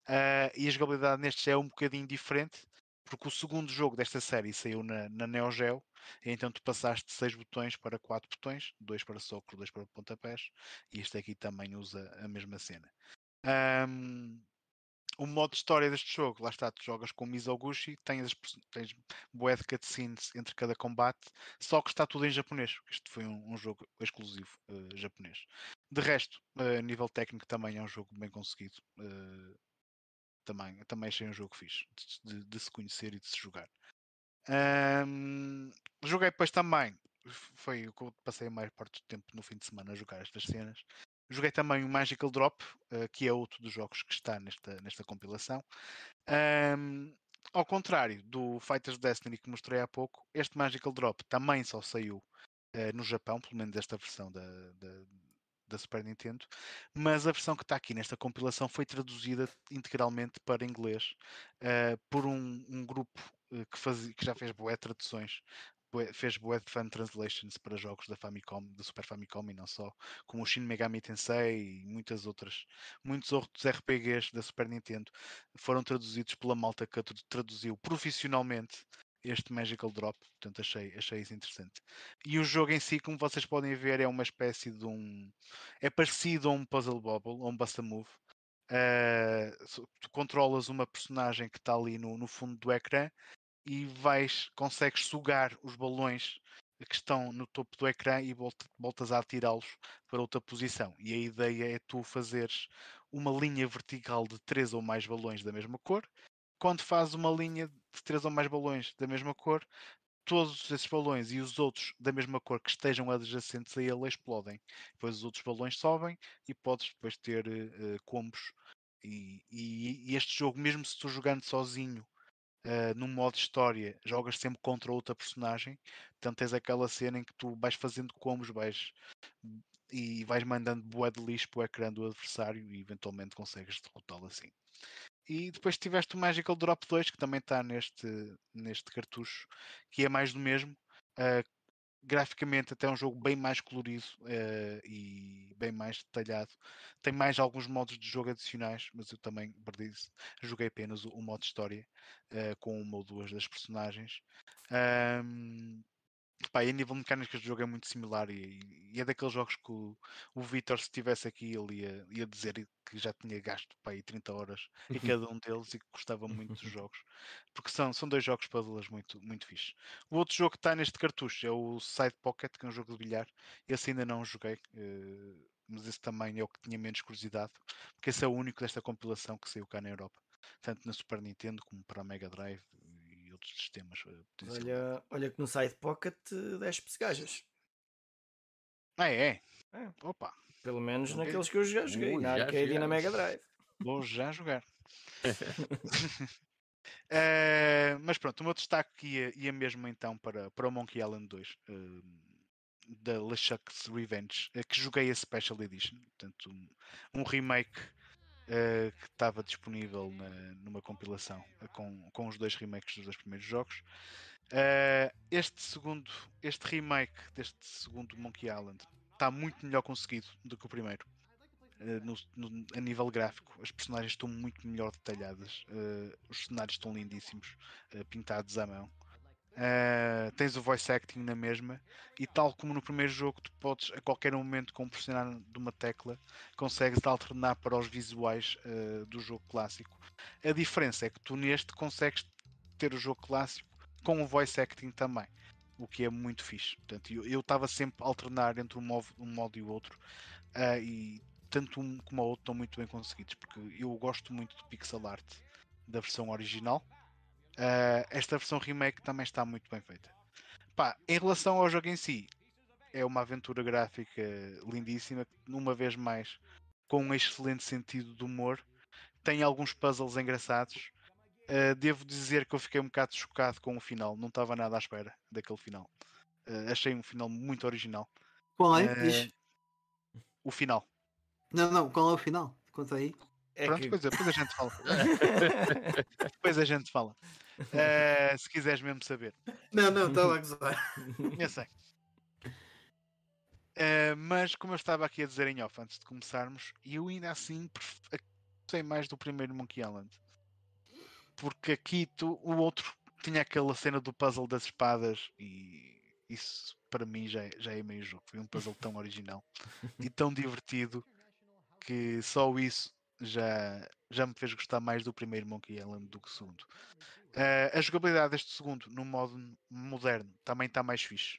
Uh, e a jogabilidade neste é um bocadinho diferente, porque o segundo jogo desta série saiu na, na Neo Geo, então tu passaste de 6 botões para 4 botões, 2 para soco, 2 para pontapés, e este aqui também usa a mesma cena. Um, o modo de história deste jogo, lá está, tu jogas com Mizoguchi, tens, tens bué de cutscenes entre cada combate, só que está tudo em japonês, este foi um, um jogo exclusivo uh, japonês. De resto, uh, a nível técnico também é um jogo bem conseguido. Uh, também, também achei um jogo fixe de, de se conhecer e de se jogar. Um, joguei depois também, foi o que eu passei a maior parte do tempo no fim de semana a jogar estas cenas. Joguei também o Magical Drop, uh, que é outro dos jogos que está nesta, nesta compilação. Um, ao contrário do Fighters Destiny que mostrei há pouco, este Magical Drop também só saiu uh, no Japão, pelo menos esta versão da, da, da Super Nintendo, mas a versão que está aqui nesta compilação foi traduzida integralmente para inglês uh, por um, um grupo uh, que, faz, que já fez boé traduções, fez boé fan translations para jogos da Famicom, da Super Famicom e não só, como o Shin Megami Tensei e muitas outras, muitos outros RPGs da Super Nintendo foram traduzidos pela malta que traduziu profissionalmente este Magical Drop, portanto achei, achei isso interessante. E o jogo em si, como vocês podem ver, é uma espécie de um. É parecido a um Puzzle Bobble, a um Busta Move. Uh, tu controlas uma personagem que está ali no, no fundo do ecrã e vais, consegues sugar os balões que estão no topo do ecrã e voltas a atirá-los para outra posição. E a ideia é tu fazeres uma linha vertical de três ou mais balões da mesma cor quando faz uma linha de três ou mais balões da mesma cor, todos esses balões e os outros da mesma cor que estejam adjacentes a ele explodem. Depois os outros balões sobem e podes depois ter uh, combos. E, e, e, este jogo, mesmo se estou jogando sozinho uh, num modo história, jogas sempre contra outra personagem. Portanto, tens aquela cena em que tu vais fazendo combos, vais e vais mandando boa de lixo para o ecrã do adversário e eventualmente consegues derrotá-lo assim. E depois tiveste o Magical Drop 2, que também está neste, neste cartucho, que é mais do mesmo. Uh, graficamente até é um jogo bem mais colorido uh, e bem mais detalhado. Tem mais alguns modos de jogo adicionais, mas eu também perdi joguei apenas o, o modo história uh, com uma ou duas das personagens. Um, Pá, e a nível de mecânicas de jogo é muito similar e, e é daqueles jogos que o, o Vitor, se estivesse aqui, ele ia, ia dizer que já tinha gasto pá, aí 30 horas em (laughs) cada um deles e que gostava muito dos (laughs) jogos, porque são, são dois jogos puzzles muito, muito fixe. O outro jogo que está neste cartucho é o Side Pocket, que é um jogo de bilhar. Esse ainda não joguei, uh, mas esse também é o que tinha menos curiosidade, porque esse é o único desta compilação que saiu cá na Europa, tanto na Super Nintendo como para a Mega Drive outros sistemas. Eh, olha, olha que no Side Pocket 10 pesgajas. Ah, é? é? Opa! Pelo menos okay. naqueles que eu já joguei, uh, na arcade e na Mega Drive. Vou já jogar. uh, (laughs) (laughs) mas pronto, o meu destaque ia, ia mesmo então para, para o Monkey Island 2 uh, da LeChuck's Revenge, uh, que joguei a Special Edition, portanto, um, um remake uh, que estava disponível na, numa compilação uh, com, com os dois remakes dos dois primeiros jogos. Uh, este segundo, este remake deste segundo Monkey Island está muito melhor conseguido do que o primeiro. No, no, a nível gráfico, as personagens estão muito melhor detalhadas, os cenários estão lindíssimos, pintados à mão. Tens o voice acting na mesma, e tal como no primeiro jogo, tu podes a qualquer momento, com pressionar de uma tecla, consegues alternar para os visuais do jogo clássico. A diferença é que tu neste consegues ter o jogo clássico com o voice acting também o que é muito fixe. Portanto, eu estava sempre a alternar entre um modo, um modo e o outro, uh, e tanto um como o outro estão muito bem conseguidos, porque eu gosto muito do pixel art da versão original. Uh, esta versão remake também está muito bem feita. Pá, em relação ao jogo em si, é uma aventura gráfica lindíssima, uma vez mais com um excelente sentido de humor. Tem alguns puzzles engraçados Uh, devo dizer que eu fiquei um bocado chocado com o final, não estava nada à espera daquele final. Uh, achei um final muito original. Qual é? Uh, o final. Não, não, qual é o final? Conta aí. É Pronto, que... depois, depois, a gente fala. (laughs) depois a gente fala. (laughs) se quiseres mesmo saber. Não, não, estava a gozar. (laughs) Eu sei. mas como eu estava aqui a dizer em off antes de começarmos, eu ainda assim gostei mais do primeiro Monkey Island porque aqui tu, o outro tinha aquela cena do puzzle das espadas e isso para mim já é, já é meio jogo. Foi um puzzle tão original (laughs) e tão divertido que só isso já, já me fez gostar mais do primeiro Monkey Island do que o segundo. Uh, a jogabilidade deste segundo, no modo moderno, também está mais fixe.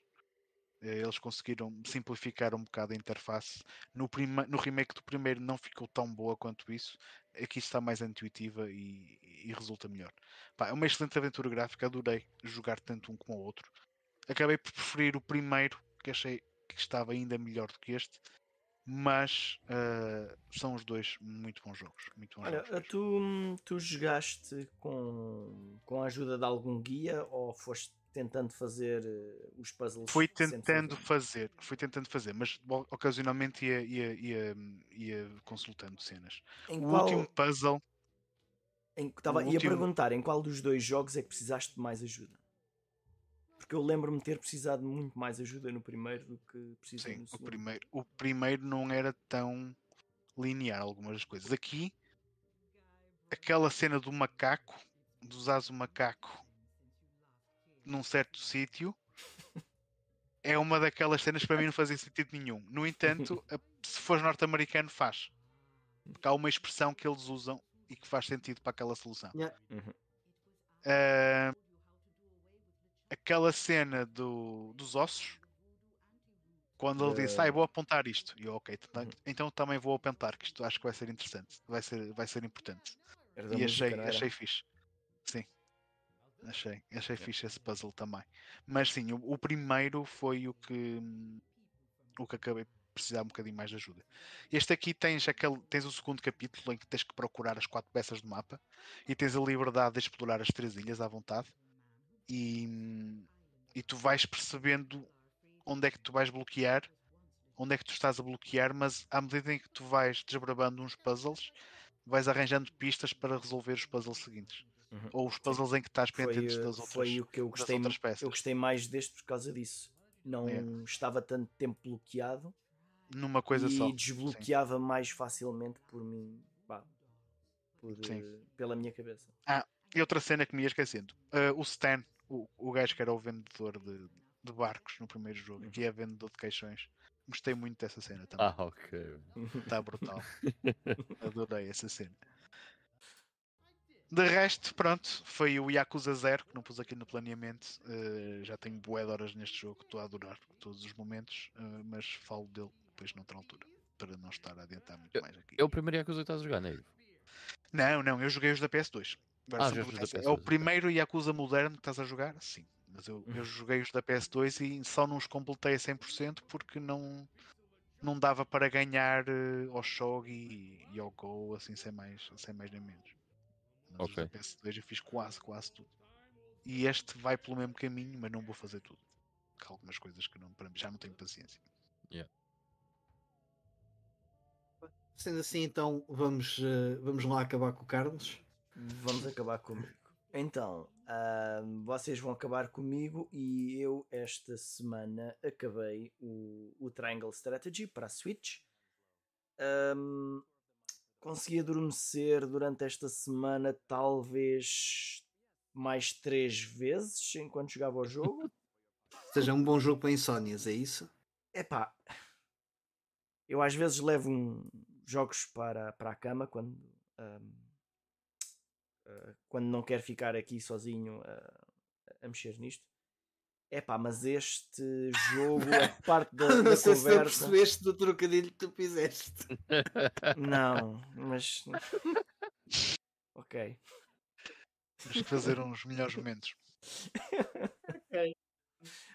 Eh, eles conseguiram simplificar um bocado a interface. No, prima, no remake do primeiro não ficou tão boa quanto isso. Aqui está mais intuitiva e, e resulta melhor. Pá, é uma excelente aventura gráfica. Adorei jogar tanto um como o outro. Acabei por preferir o primeiro, que achei que estava ainda melhor do que este. Mas uh, são os dois muito bons jogos. Muito bons Olha, jogos tu, tu jogaste com, com a ajuda de algum guia ou foste tentando fazer uh, os puzzles. Fui tentando fazer, fui tentando fazer, mas ocasionalmente ia, ia, ia, ia consultando cenas. Em o qual... último puzzle. Em, tava, ia último... perguntar em qual dos dois jogos é que precisaste de mais ajuda? Porque eu lembro-me ter precisado de muito mais ajuda no primeiro do que precisei Sim, no segundo. O primeiro, o primeiro não era tão linear algumas das coisas. Aqui, aquela cena do macaco, de usares o macaco num certo sítio é uma daquelas cenas que para mim não fazia sentido nenhum. No entanto, (laughs) se fores norte-americano, faz. Porque há uma expressão que eles usam e que faz sentido para aquela solução. Yeah. Uhum. Uh, aquela cena do, dos ossos, quando ele disse, ah, vou apontar isto, e eu, ok, então, uhum. então também vou apontar, que isto acho que vai ser interessante, vai ser, vai ser importante. e achei, achei fixe. Sim. Achei, achei fixe esse puzzle também. Mas sim, o, o, primeiro foi o que o que acabei de precisar um bocadinho mais de ajuda. Este aqui tens aquele, tens o segundo capítulo em que tens que procurar as quatro peças do mapa e tens a liberdade de explorar as três ilhas à vontade e, e tu vais percebendo onde é que tu vais bloquear, onde é que tu estás a bloquear, mas à medida em que tu vais desbravando uns puzzles, vais arranjando pistas para resolver os puzzles seguintes. Uhum. Ou os puzzles em que estás pendente das outras Foi o que eu gostei, eu gostei mais deste por causa disso. Não é. estava tanto tempo bloqueado numa coisa e só. E desbloqueava Sim. mais facilmente por mim, por, uh, pela minha cabeça. Ah, e outra cena que me ia esquecendo: uh, o Stan, o, o gajo que era o vendedor de, de barcos no primeiro jogo, uhum. que é vendedor de caixões. Gostei muito dessa cena também. Ah, ok. Está brutal. Adorei essa cena. De resto, pronto, foi o Yakuza 0 que não pus aqui no planeamento. Uh, já tenho bué de horas neste jogo, estou a adorar todos os momentos, uh, mas falo dele depois noutra altura, para não estar a adiantar muito mais aqui. É o primeiro Yakuza que estás a jogar, não é? Não, não, eu joguei os da PS2. Ah, da PS2. É o primeiro Yakuza moderno que estás a jogar? Sim. Mas eu, eu uhum. joguei os da PS2 e só não os completei a 100% porque não, não dava para ganhar uh, ao Shogi e, e ao Go assim sem mais, sem mais nem menos. Mas okay. os da PS2 eu fiz quase, quase tudo. E este vai pelo mesmo caminho, mas não vou fazer tudo. Há algumas coisas que não, para mim, já não tenho paciência. Yeah. Sendo assim, então vamos, uh, vamos lá acabar com o Carlos. Vamos acabar comigo. Então, Uh, vocês vão acabar comigo e eu esta semana acabei o, o Triangle Strategy para a Switch. Um, consegui adormecer durante esta semana talvez mais três vezes enquanto jogava o jogo. (laughs) seja, um bom jogo para insónias, é isso? É pá, eu às vezes levo um, jogos para, para a cama quando, um, uh, quando não quero ficar aqui sozinho a, a mexer nisto. É pá, mas este jogo, a (laughs) parte da, não da sei conversa... se tu percebeste do trocadilho que tu fizeste. Não, mas. (laughs) ok. Temos que fazer uns melhores momentos. (laughs) ok.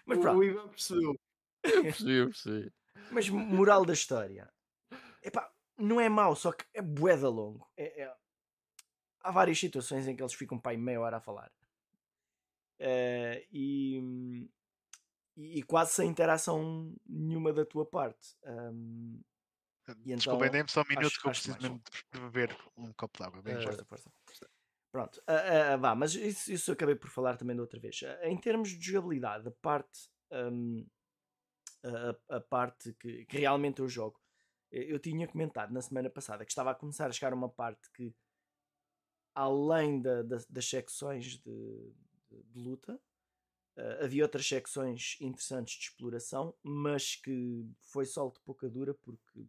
Mas pronto. O Ivan percebeu. Eu percebi, eu percebi. Mas moral da história. Epá, não é mau, só que é boeda longo. É, é... Há várias situações em que eles ficam pai meia hora a falar. Uh, e, e, quase sem interação nenhuma da tua parte. Um, e Desculpa, então, dê-me só um minuto acho, que eu preciso mesmo de beber um copo de água. Bem, uh, força, força. Pronto, uh, uh, vá, mas isso, isso eu acabei por falar também da outra vez. em termos de jogabilidade, a parte, um, a, a, parte que, que, realmente eu jogo, eu tinha comentado na semana passada que estava a começar a chegar uma parte que, além da, da, das secções de, de, de luta, uh, havia outras secções interessantes de exploração, mas que foi sol de pouca dura porque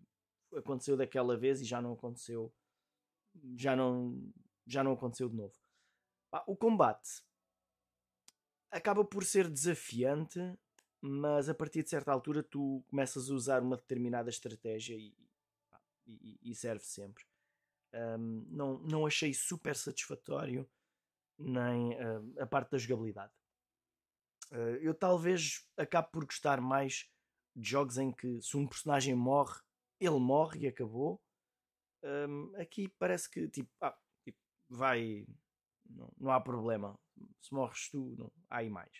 aconteceu daquela vez e já não aconteceu, já não, já não aconteceu de novo. o combate acaba por ser desafiante mas a partir de certa altura tu começas a usar uma determinada estratégia e, e, e serve sempre. Um, não, não achei super satisfatório nem uh, a parte da jogabilidade. Uh, eu talvez acabe por gostar mais de jogos em que se um personagem morre, ele morre e acabou. Um, aqui parece que tipo, ah, tipo vai, não, não há problema. Se morres tu, não há aí mais.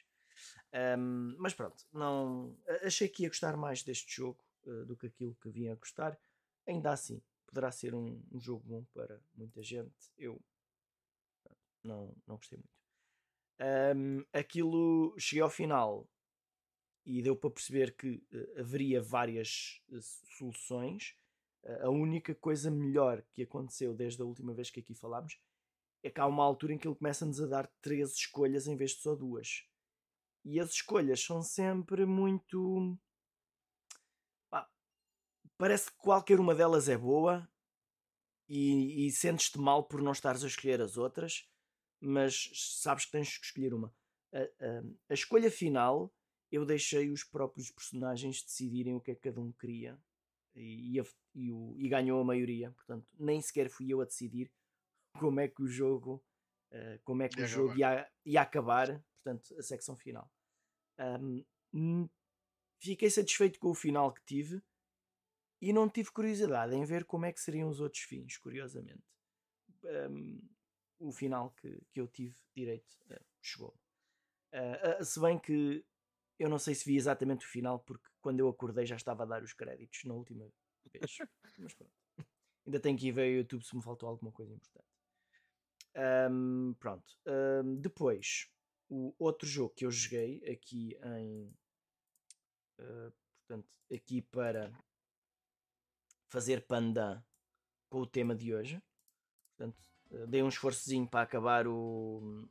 Um, mas pronto, não achei que ia gostar mais deste jogo uh, do que aquilo que vinha a gostar. Ainda assim, poderá ser um, um, jogo bom para muita gente. Eu não, não gostei muito. Um, aquilo cheguei ao final e deu para perceber que uh, haveria várias uh, soluções. a única coisa melhor que aconteceu desde a última vez que aqui falámos é que há uma altura em que ele começa-nos a dar três escolhas em vez de só duas. E as escolhas são sempre muito. Parece que qualquer uma delas é boa e, e sentes-te mal por não estares a escolher as outras, mas sabes que tens que escolher uma. A, a, a escolha final eu deixei os próprios personagens decidirem o que é que cada um queria e, e, e, o, e ganhou a maioria. Portanto, nem sequer fui eu a decidir como é que o jogo, uh, como é que o jogo ia, ia acabar portanto, a secção final. Um, fiquei satisfeito com o final que tive e não tive curiosidade em ver como é que seriam os outros fins, curiosamente. Um, o final que, que eu tive direito uh, chegou. Uh, uh, se bem que eu não sei se vi exatamente o final, porque quando eu acordei já estava a dar os créditos na última vez. (laughs) Mas pronto. Ainda tenho que ir ver o YouTube se me faltou alguma coisa importante. Um, pronto. Um, depois, o outro jogo que eu joguei aqui em uh, portanto, aqui para fazer pandan com o tema de hoje. Portanto, uh, dei um esforçozinho para acabar o,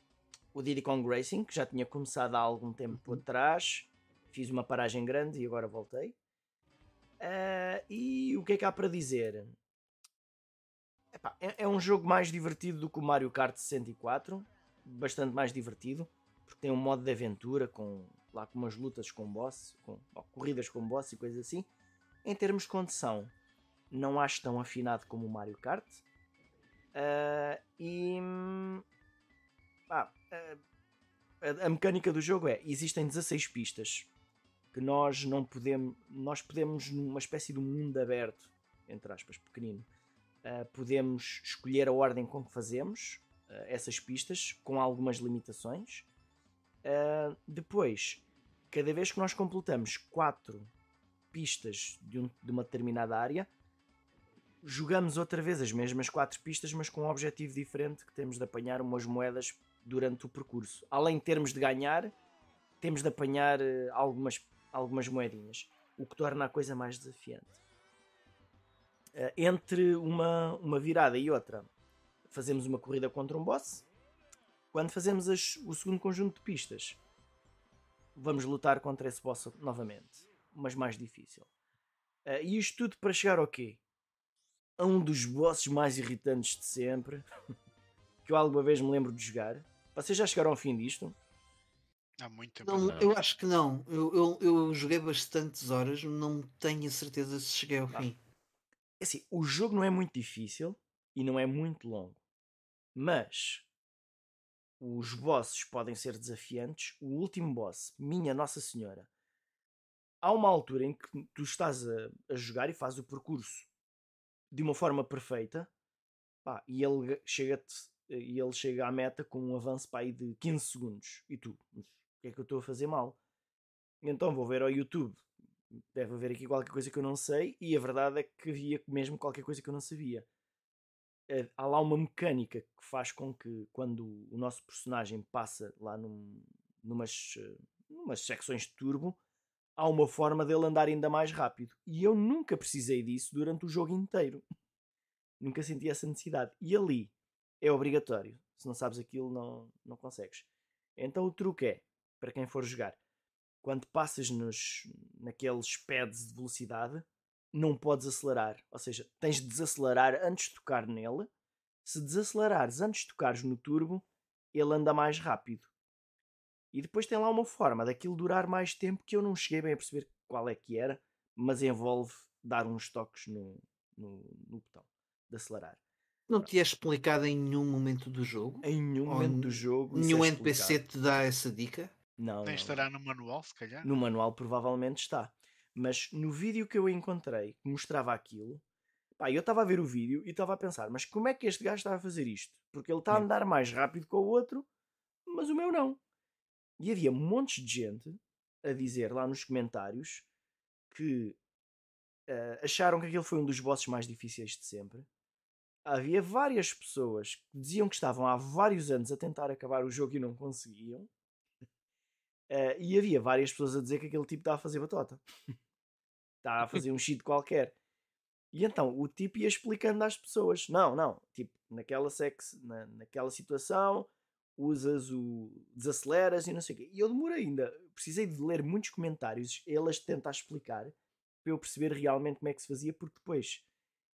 o Diddy Kong Racing, que já tinha começado há algum tempo uhum. atrás. Fiz uma paragem grande e agora voltei. Uh, e o que é que há para dizer? Epá, é, é um jogo mais divertido do que o Mario Kart 64. Bastante mais divertido porque tem um modo de aventura com lá com umas lutas com boss, com corridas com boss e coisas assim. Em termos de condição, não acho tão afinado como o Mario Kart. Uh, e ah, a, a mecânica do jogo é: existem 16 pistas que nós não podemos, nós podemos numa espécie de mundo aberto, entre aspas, pequenino, uh, podemos escolher a ordem com que fazemos uh, essas pistas, com algumas limitações. Depois, cada vez que nós completamos quatro pistas de, um, de, uma determinada área, jogamos outra vez as mesmas quatro pistas, mas com um objetivo diferente, que temos de apanhar umas moedas durante o percurso. Além de termos de ganhar, temos de apanhar uh, algumas, algumas moedinhas, o que torna a coisa mais desafiante. Uh, entre uma, uma virada e outra, fazemos uma corrida contra um boss. Quando fazemos as, o segundo conjunto de pistas, vamos lutar contra esse boss novamente, mas mais difícil. Uh, e isto tudo para chegar ao quê? A um dos bosses mais irritantes de sempre, (laughs) que eu alguma vez me lembro de jogar. Vocês já chegaram ao fim disto? Há muito tempo. Não, eu acho que não. Eu, eu, eu, joguei bastantes horas, não tenho a certeza se cheguei ao ah. fim. É assim, o jogo não é muito difícil e não é muito longo. Mas os bosses podem ser desafiantes. O último boss, minha Nossa Senhora, há uma altura em que tu estás a, a jogar e fazes o percurso de uma forma perfeita pá, e ele chega e ele chega à meta com um avanço pá, de 15 segundos. E tu, o que é que eu estou a fazer mal? Então vou ver ao YouTube. Deve haver aqui qualquer coisa que eu não sei e a verdade é que havia mesmo qualquer coisa que eu não sabia. Eh, há lá uma mecânica que faz com que quando o nosso personagem passa lá num, numas, eh, numas secções de turbo há uma forma dele andar ainda mais rápido. E eu nunca precisei disso durante o jogo inteiro. (laughs) nunca senti essa necessidade. E ali é obrigatório. Se não sabes aquilo, não, não consegues. Então o truque é, para quem for jogar, quando passas nos, naqueles pads de velocidade, não podes acelerar. Ou seja, tens de desacelerar antes de tocar nele. Se desacelerares antes de tocares no turbo, ele anda mais rápido. E depois tem lá uma forma daquilo durar mais tempo que eu não cheguei bem a perceber qual é que era, mas envolve dar uns toques no, no, no botão de acelerar. Não te é explicado em nenhum momento do jogo? Em nenhum Ou momento do jogo. Nenhum é NPC te dá essa dica? Não. Tem estará no manual, se calhar? No manual provavelmente está. Mas no vídeo que eu encontrei, que mostrava aquilo, pá, eu estava a ver o vídeo e estava a pensar, mas como é que este gajo está a fazer isto? Porque ele está a andar mais rápido que o outro, mas o meu não. E havia montes de gente a dizer lá nos comentários que uh, acharam que aquele foi um dos bosses mais difíceis de sempre. Havia várias pessoas que diziam que estavam há vários anos a tentar acabar o jogo e não conseguiam. Uh, e havia várias pessoas a dizer que aquele tipo está a fazer batota. está a fazer um cheat qualquer. E então o tipo ia explicando às pessoas: não, não, tipo, naquela, sex, na, naquela situação usas o. desaceleras e não sei o quê. E eu demorei ainda, precisei de ler muitos comentários, elas tentar explicar, para eu perceber realmente como é que se fazia, porque depois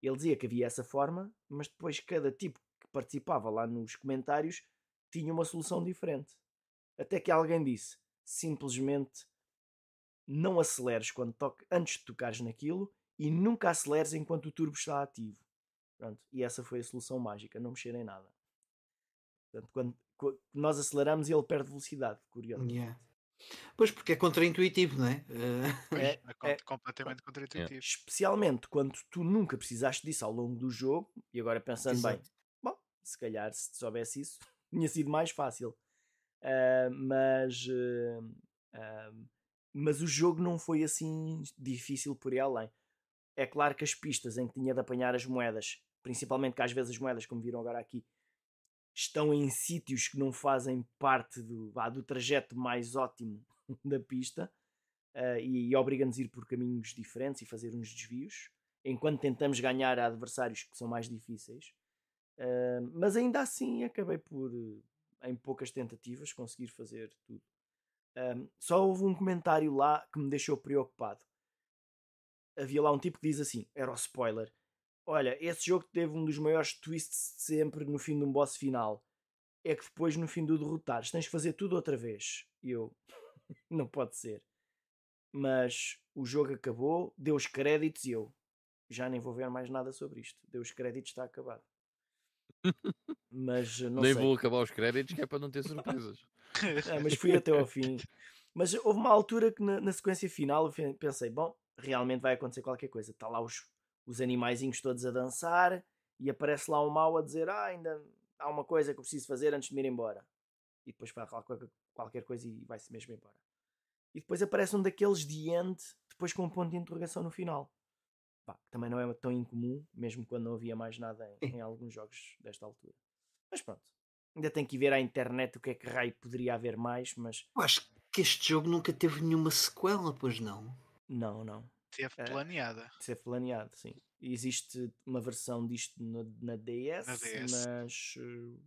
ele dizia que havia essa forma, mas depois cada tipo que participava lá nos comentários tinha uma solução diferente. Até que alguém disse: simplesmente não aceleres quando toque, antes de tocares naquilo e nunca aceleres enquanto o turbo está ativo. Pronto, e essa foi a solução mágica, não mexer em nada. Portanto, quando, nós aceleramos e ele perde velocidade, curioso. Yeah. Pois, porque é contraintuitivo, não é? é, é, é completamente contraintuitivo. Especialmente quando tu nunca precisaste disso ao longo do jogo, e agora pensando Exato. bem, bom, se calhar se soubesse isso, (laughs) tinha sido mais fácil. Uh, mas, uh, uh, mas o jogo não foi assim difícil por ir além. É claro que as pistas em que tinha de apanhar as moedas, principalmente que às vezes as moedas, como viram agora aqui, estão em sítios que não fazem parte do, ah, do trajeto mais ótimo (laughs) da pista uh, e, e obriga-nos a ir por caminhos diferentes e fazer uns desvios, enquanto tentamos ganhar adversários que são mais difíceis. Uh, mas ainda assim acabei por, em poucas tentativas, conseguir fazer tudo. Um, só houve um comentário lá que me deixou preocupado. Havia lá um tipo que diz assim: era o spoiler olha, esse jogo teve um dos maiores twists de sempre no fim de um boss final. É que depois, no fim do derrotares, tens que fazer tudo outra vez. E eu, (laughs) não pode ser. Mas o jogo acabou, deu os créditos e eu já nem vou ver mais nada sobre isto. Deu os créditos, está acabado. Mas (laughs) não Nem sei. vou acabar os créditos que é para não ter surpresas. é, (laughs) mas fui até ao fim. Mas houve uma altura que na, na sequência final eu pensei, bom, realmente vai acontecer qualquer coisa. Está lá os, os animaizinhos todos a dançar e aparece lá um mau a dizer ah, ainda há uma coisa que eu preciso fazer antes de me ir embora. E depois faz qualquer coisa e vai-se mesmo embora. E depois aparece um daqueles de end, depois com um ponto de interrogação no final. Bah, também não é tão incomum, mesmo quando não havia mais nada em, em alguns jogos desta altura. Mas pronto, Ainda tem que ir ver à internet o que é que raio poderia haver mais, mas. Eu acho que este jogo nunca teve nenhuma sequela, pois não? Não, não. Teve eh, planeada. Teve planeado, sim. Existe uma versão disto no, na, DS, na DS, mas. Uh,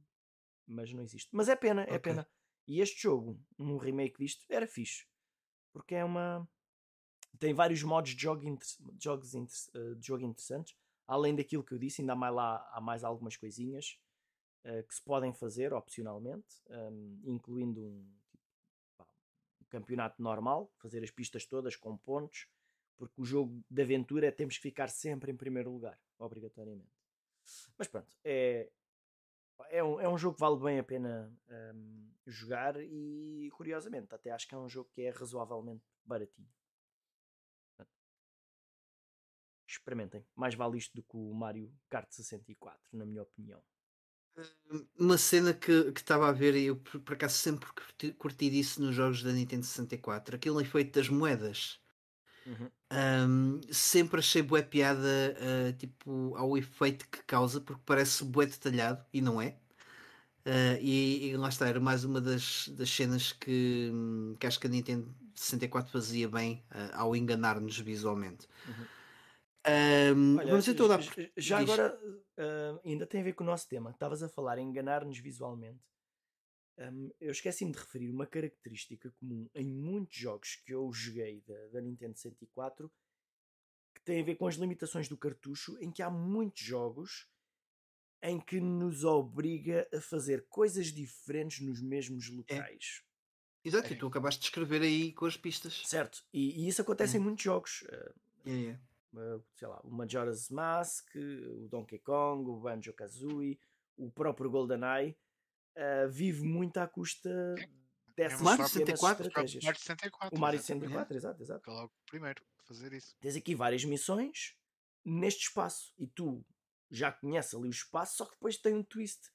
mas não existe. Mas é pena, é okay. pena. E este jogo, um remake disto, era fixe. Porque é uma. Tem vários modos de jogo, inter... jogos inter... uh, de jogo interessantes. Além daquilo que eu disse, ainda há mais lá há mais algumas coisinhas uh, que se podem fazer opcionalmente, um, incluindo um, tipo, um, campeonato normal, fazer as pistas todas com pontos, porque o jogo de aventura é temos que ficar sempre em primeiro lugar, obrigatoriamente. Mas pronto, é, é um, é um jogo que vale bem a pena um, jogar e curiosamente até acho que é um jogo que é razoavelmente baratinho. experimentem. Mais vale isto do que o Mario Kart 64, na minha opinião. Hum, uma cena que estava a ver e eu por acaso sempre curti, curti disso nos jogos da Nintendo 64, aquele efeito das moedas. Uhum. Um, sempre achei bué piada uh, tipo, ao efeito que causa, porque parece bué detalhado e não é. Uh, e, e, lá está, era mais uma das, das cenas que, que acho que a Nintendo 64 fazia bem uh, ao enganar-nos visualmente. Uhum. Um, Olha, vamos então dar. Já Diz. agora uh, ainda tem a ver com o nosso tema. Estavas a falar em enganar-nos visualmente. Um, eu esqueci-me de referir uma característica comum em muitos jogos que eu joguei da, da, Nintendo 64 que tem a ver com as limitações do cartucho, em que há muitos jogos em que nos obriga a fazer coisas diferentes nos mesmos é. locais. É. Exato, é. e tu acabaste de escrever aí com as pistas. Certo, e, e isso acontece hum. em muitos jogos. É, é sei lá, o Majora's Mask, o Donkey Kong, o Banjo Kazooie, o próprio GoldenEye, uh, vive muito à custa dessas Mario 64, estratégias. Mario 64, o Mario 64, exato, exato. logo primeiro fazer isso. Tens aqui várias missões neste espaço e tu já conheces ali o espaço, só que depois tem um twist.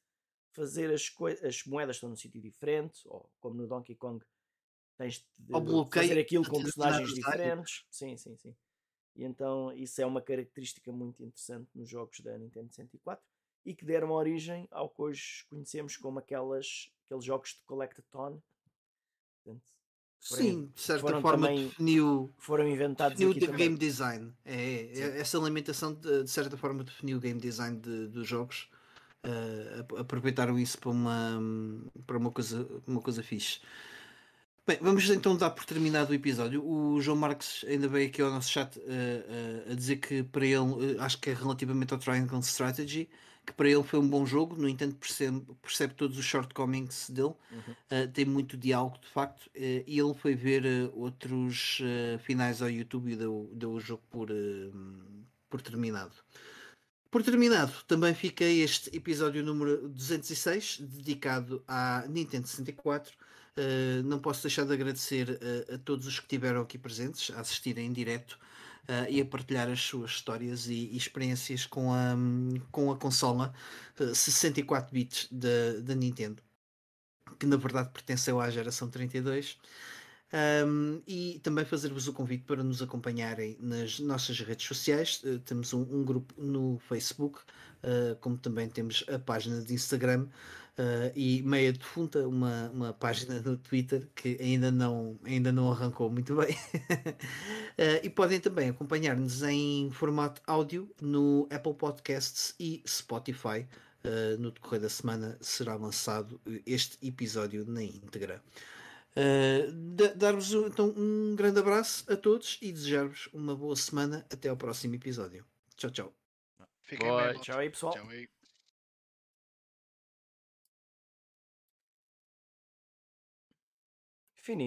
Fazer as, as moedas estão num sítio diferente, ou como no Donkey Kong, tens de fazer aquilo com personagens diferentes. Sim, sim, sim. E então isso é uma característica muito interessante nos jogos da Nintendo 64 e que deram origem ao que hoje conhecemos como aquelas, aqueles jogos de Collectathon. Portanto, Sim, de certa forma também, definiu, foram inventados definiu o game design. É, é essa alimentação de, de, certa forma definiu o game design de, dos jogos. Uh, aproveitaram isso para uma, para uma coisa, uma coisa fixe. Bem, vamos então dar por terminado o episódio. O João Marques ainda veio aqui ao nosso chat uh, uh, a dizer que para ele, acho que é relativamente ao Triangle Strategy, que para ele foi um bom jogo, no entanto percebe, percebe todos os shortcomings dele, uhum. tem muito diálogo de facto, e ele foi ver outros finais ao YouTube e deu, deu o jogo por, por terminado. Por terminado, também fica este episódio número 206, dedicado à Nintendo 64. Uh, não posso deixar de agradecer uh, a todos os que estiveram aqui presentes, a assistirem em direto uh, e a partilhar as suas histórias e, e experiências com a, com a consola 64 bits da Nintendo, que na verdade pertenceu à geração 32. Um, e também fazer-vos o convite para nos acompanharem nas nossas redes sociais. Uh, temos um, um, grupo no Facebook, uh, como também temos a página de Instagram uh, e meia defunta, uma, uma página no Twitter que ainda não, ainda não arrancou muito bem. (laughs) e podem também acompanhar-nos em formato áudio no Apple Podcasts e Spotify. no decorrer da semana será lançado este episódio na íntegra. Uh, Dar-vos então um grande abraço a todos e desejar-vos uma boa semana. Até ao próximo episódio. Tchau, tchau. Fiquem bem. Tchau aí, pessoal. Tchau aí.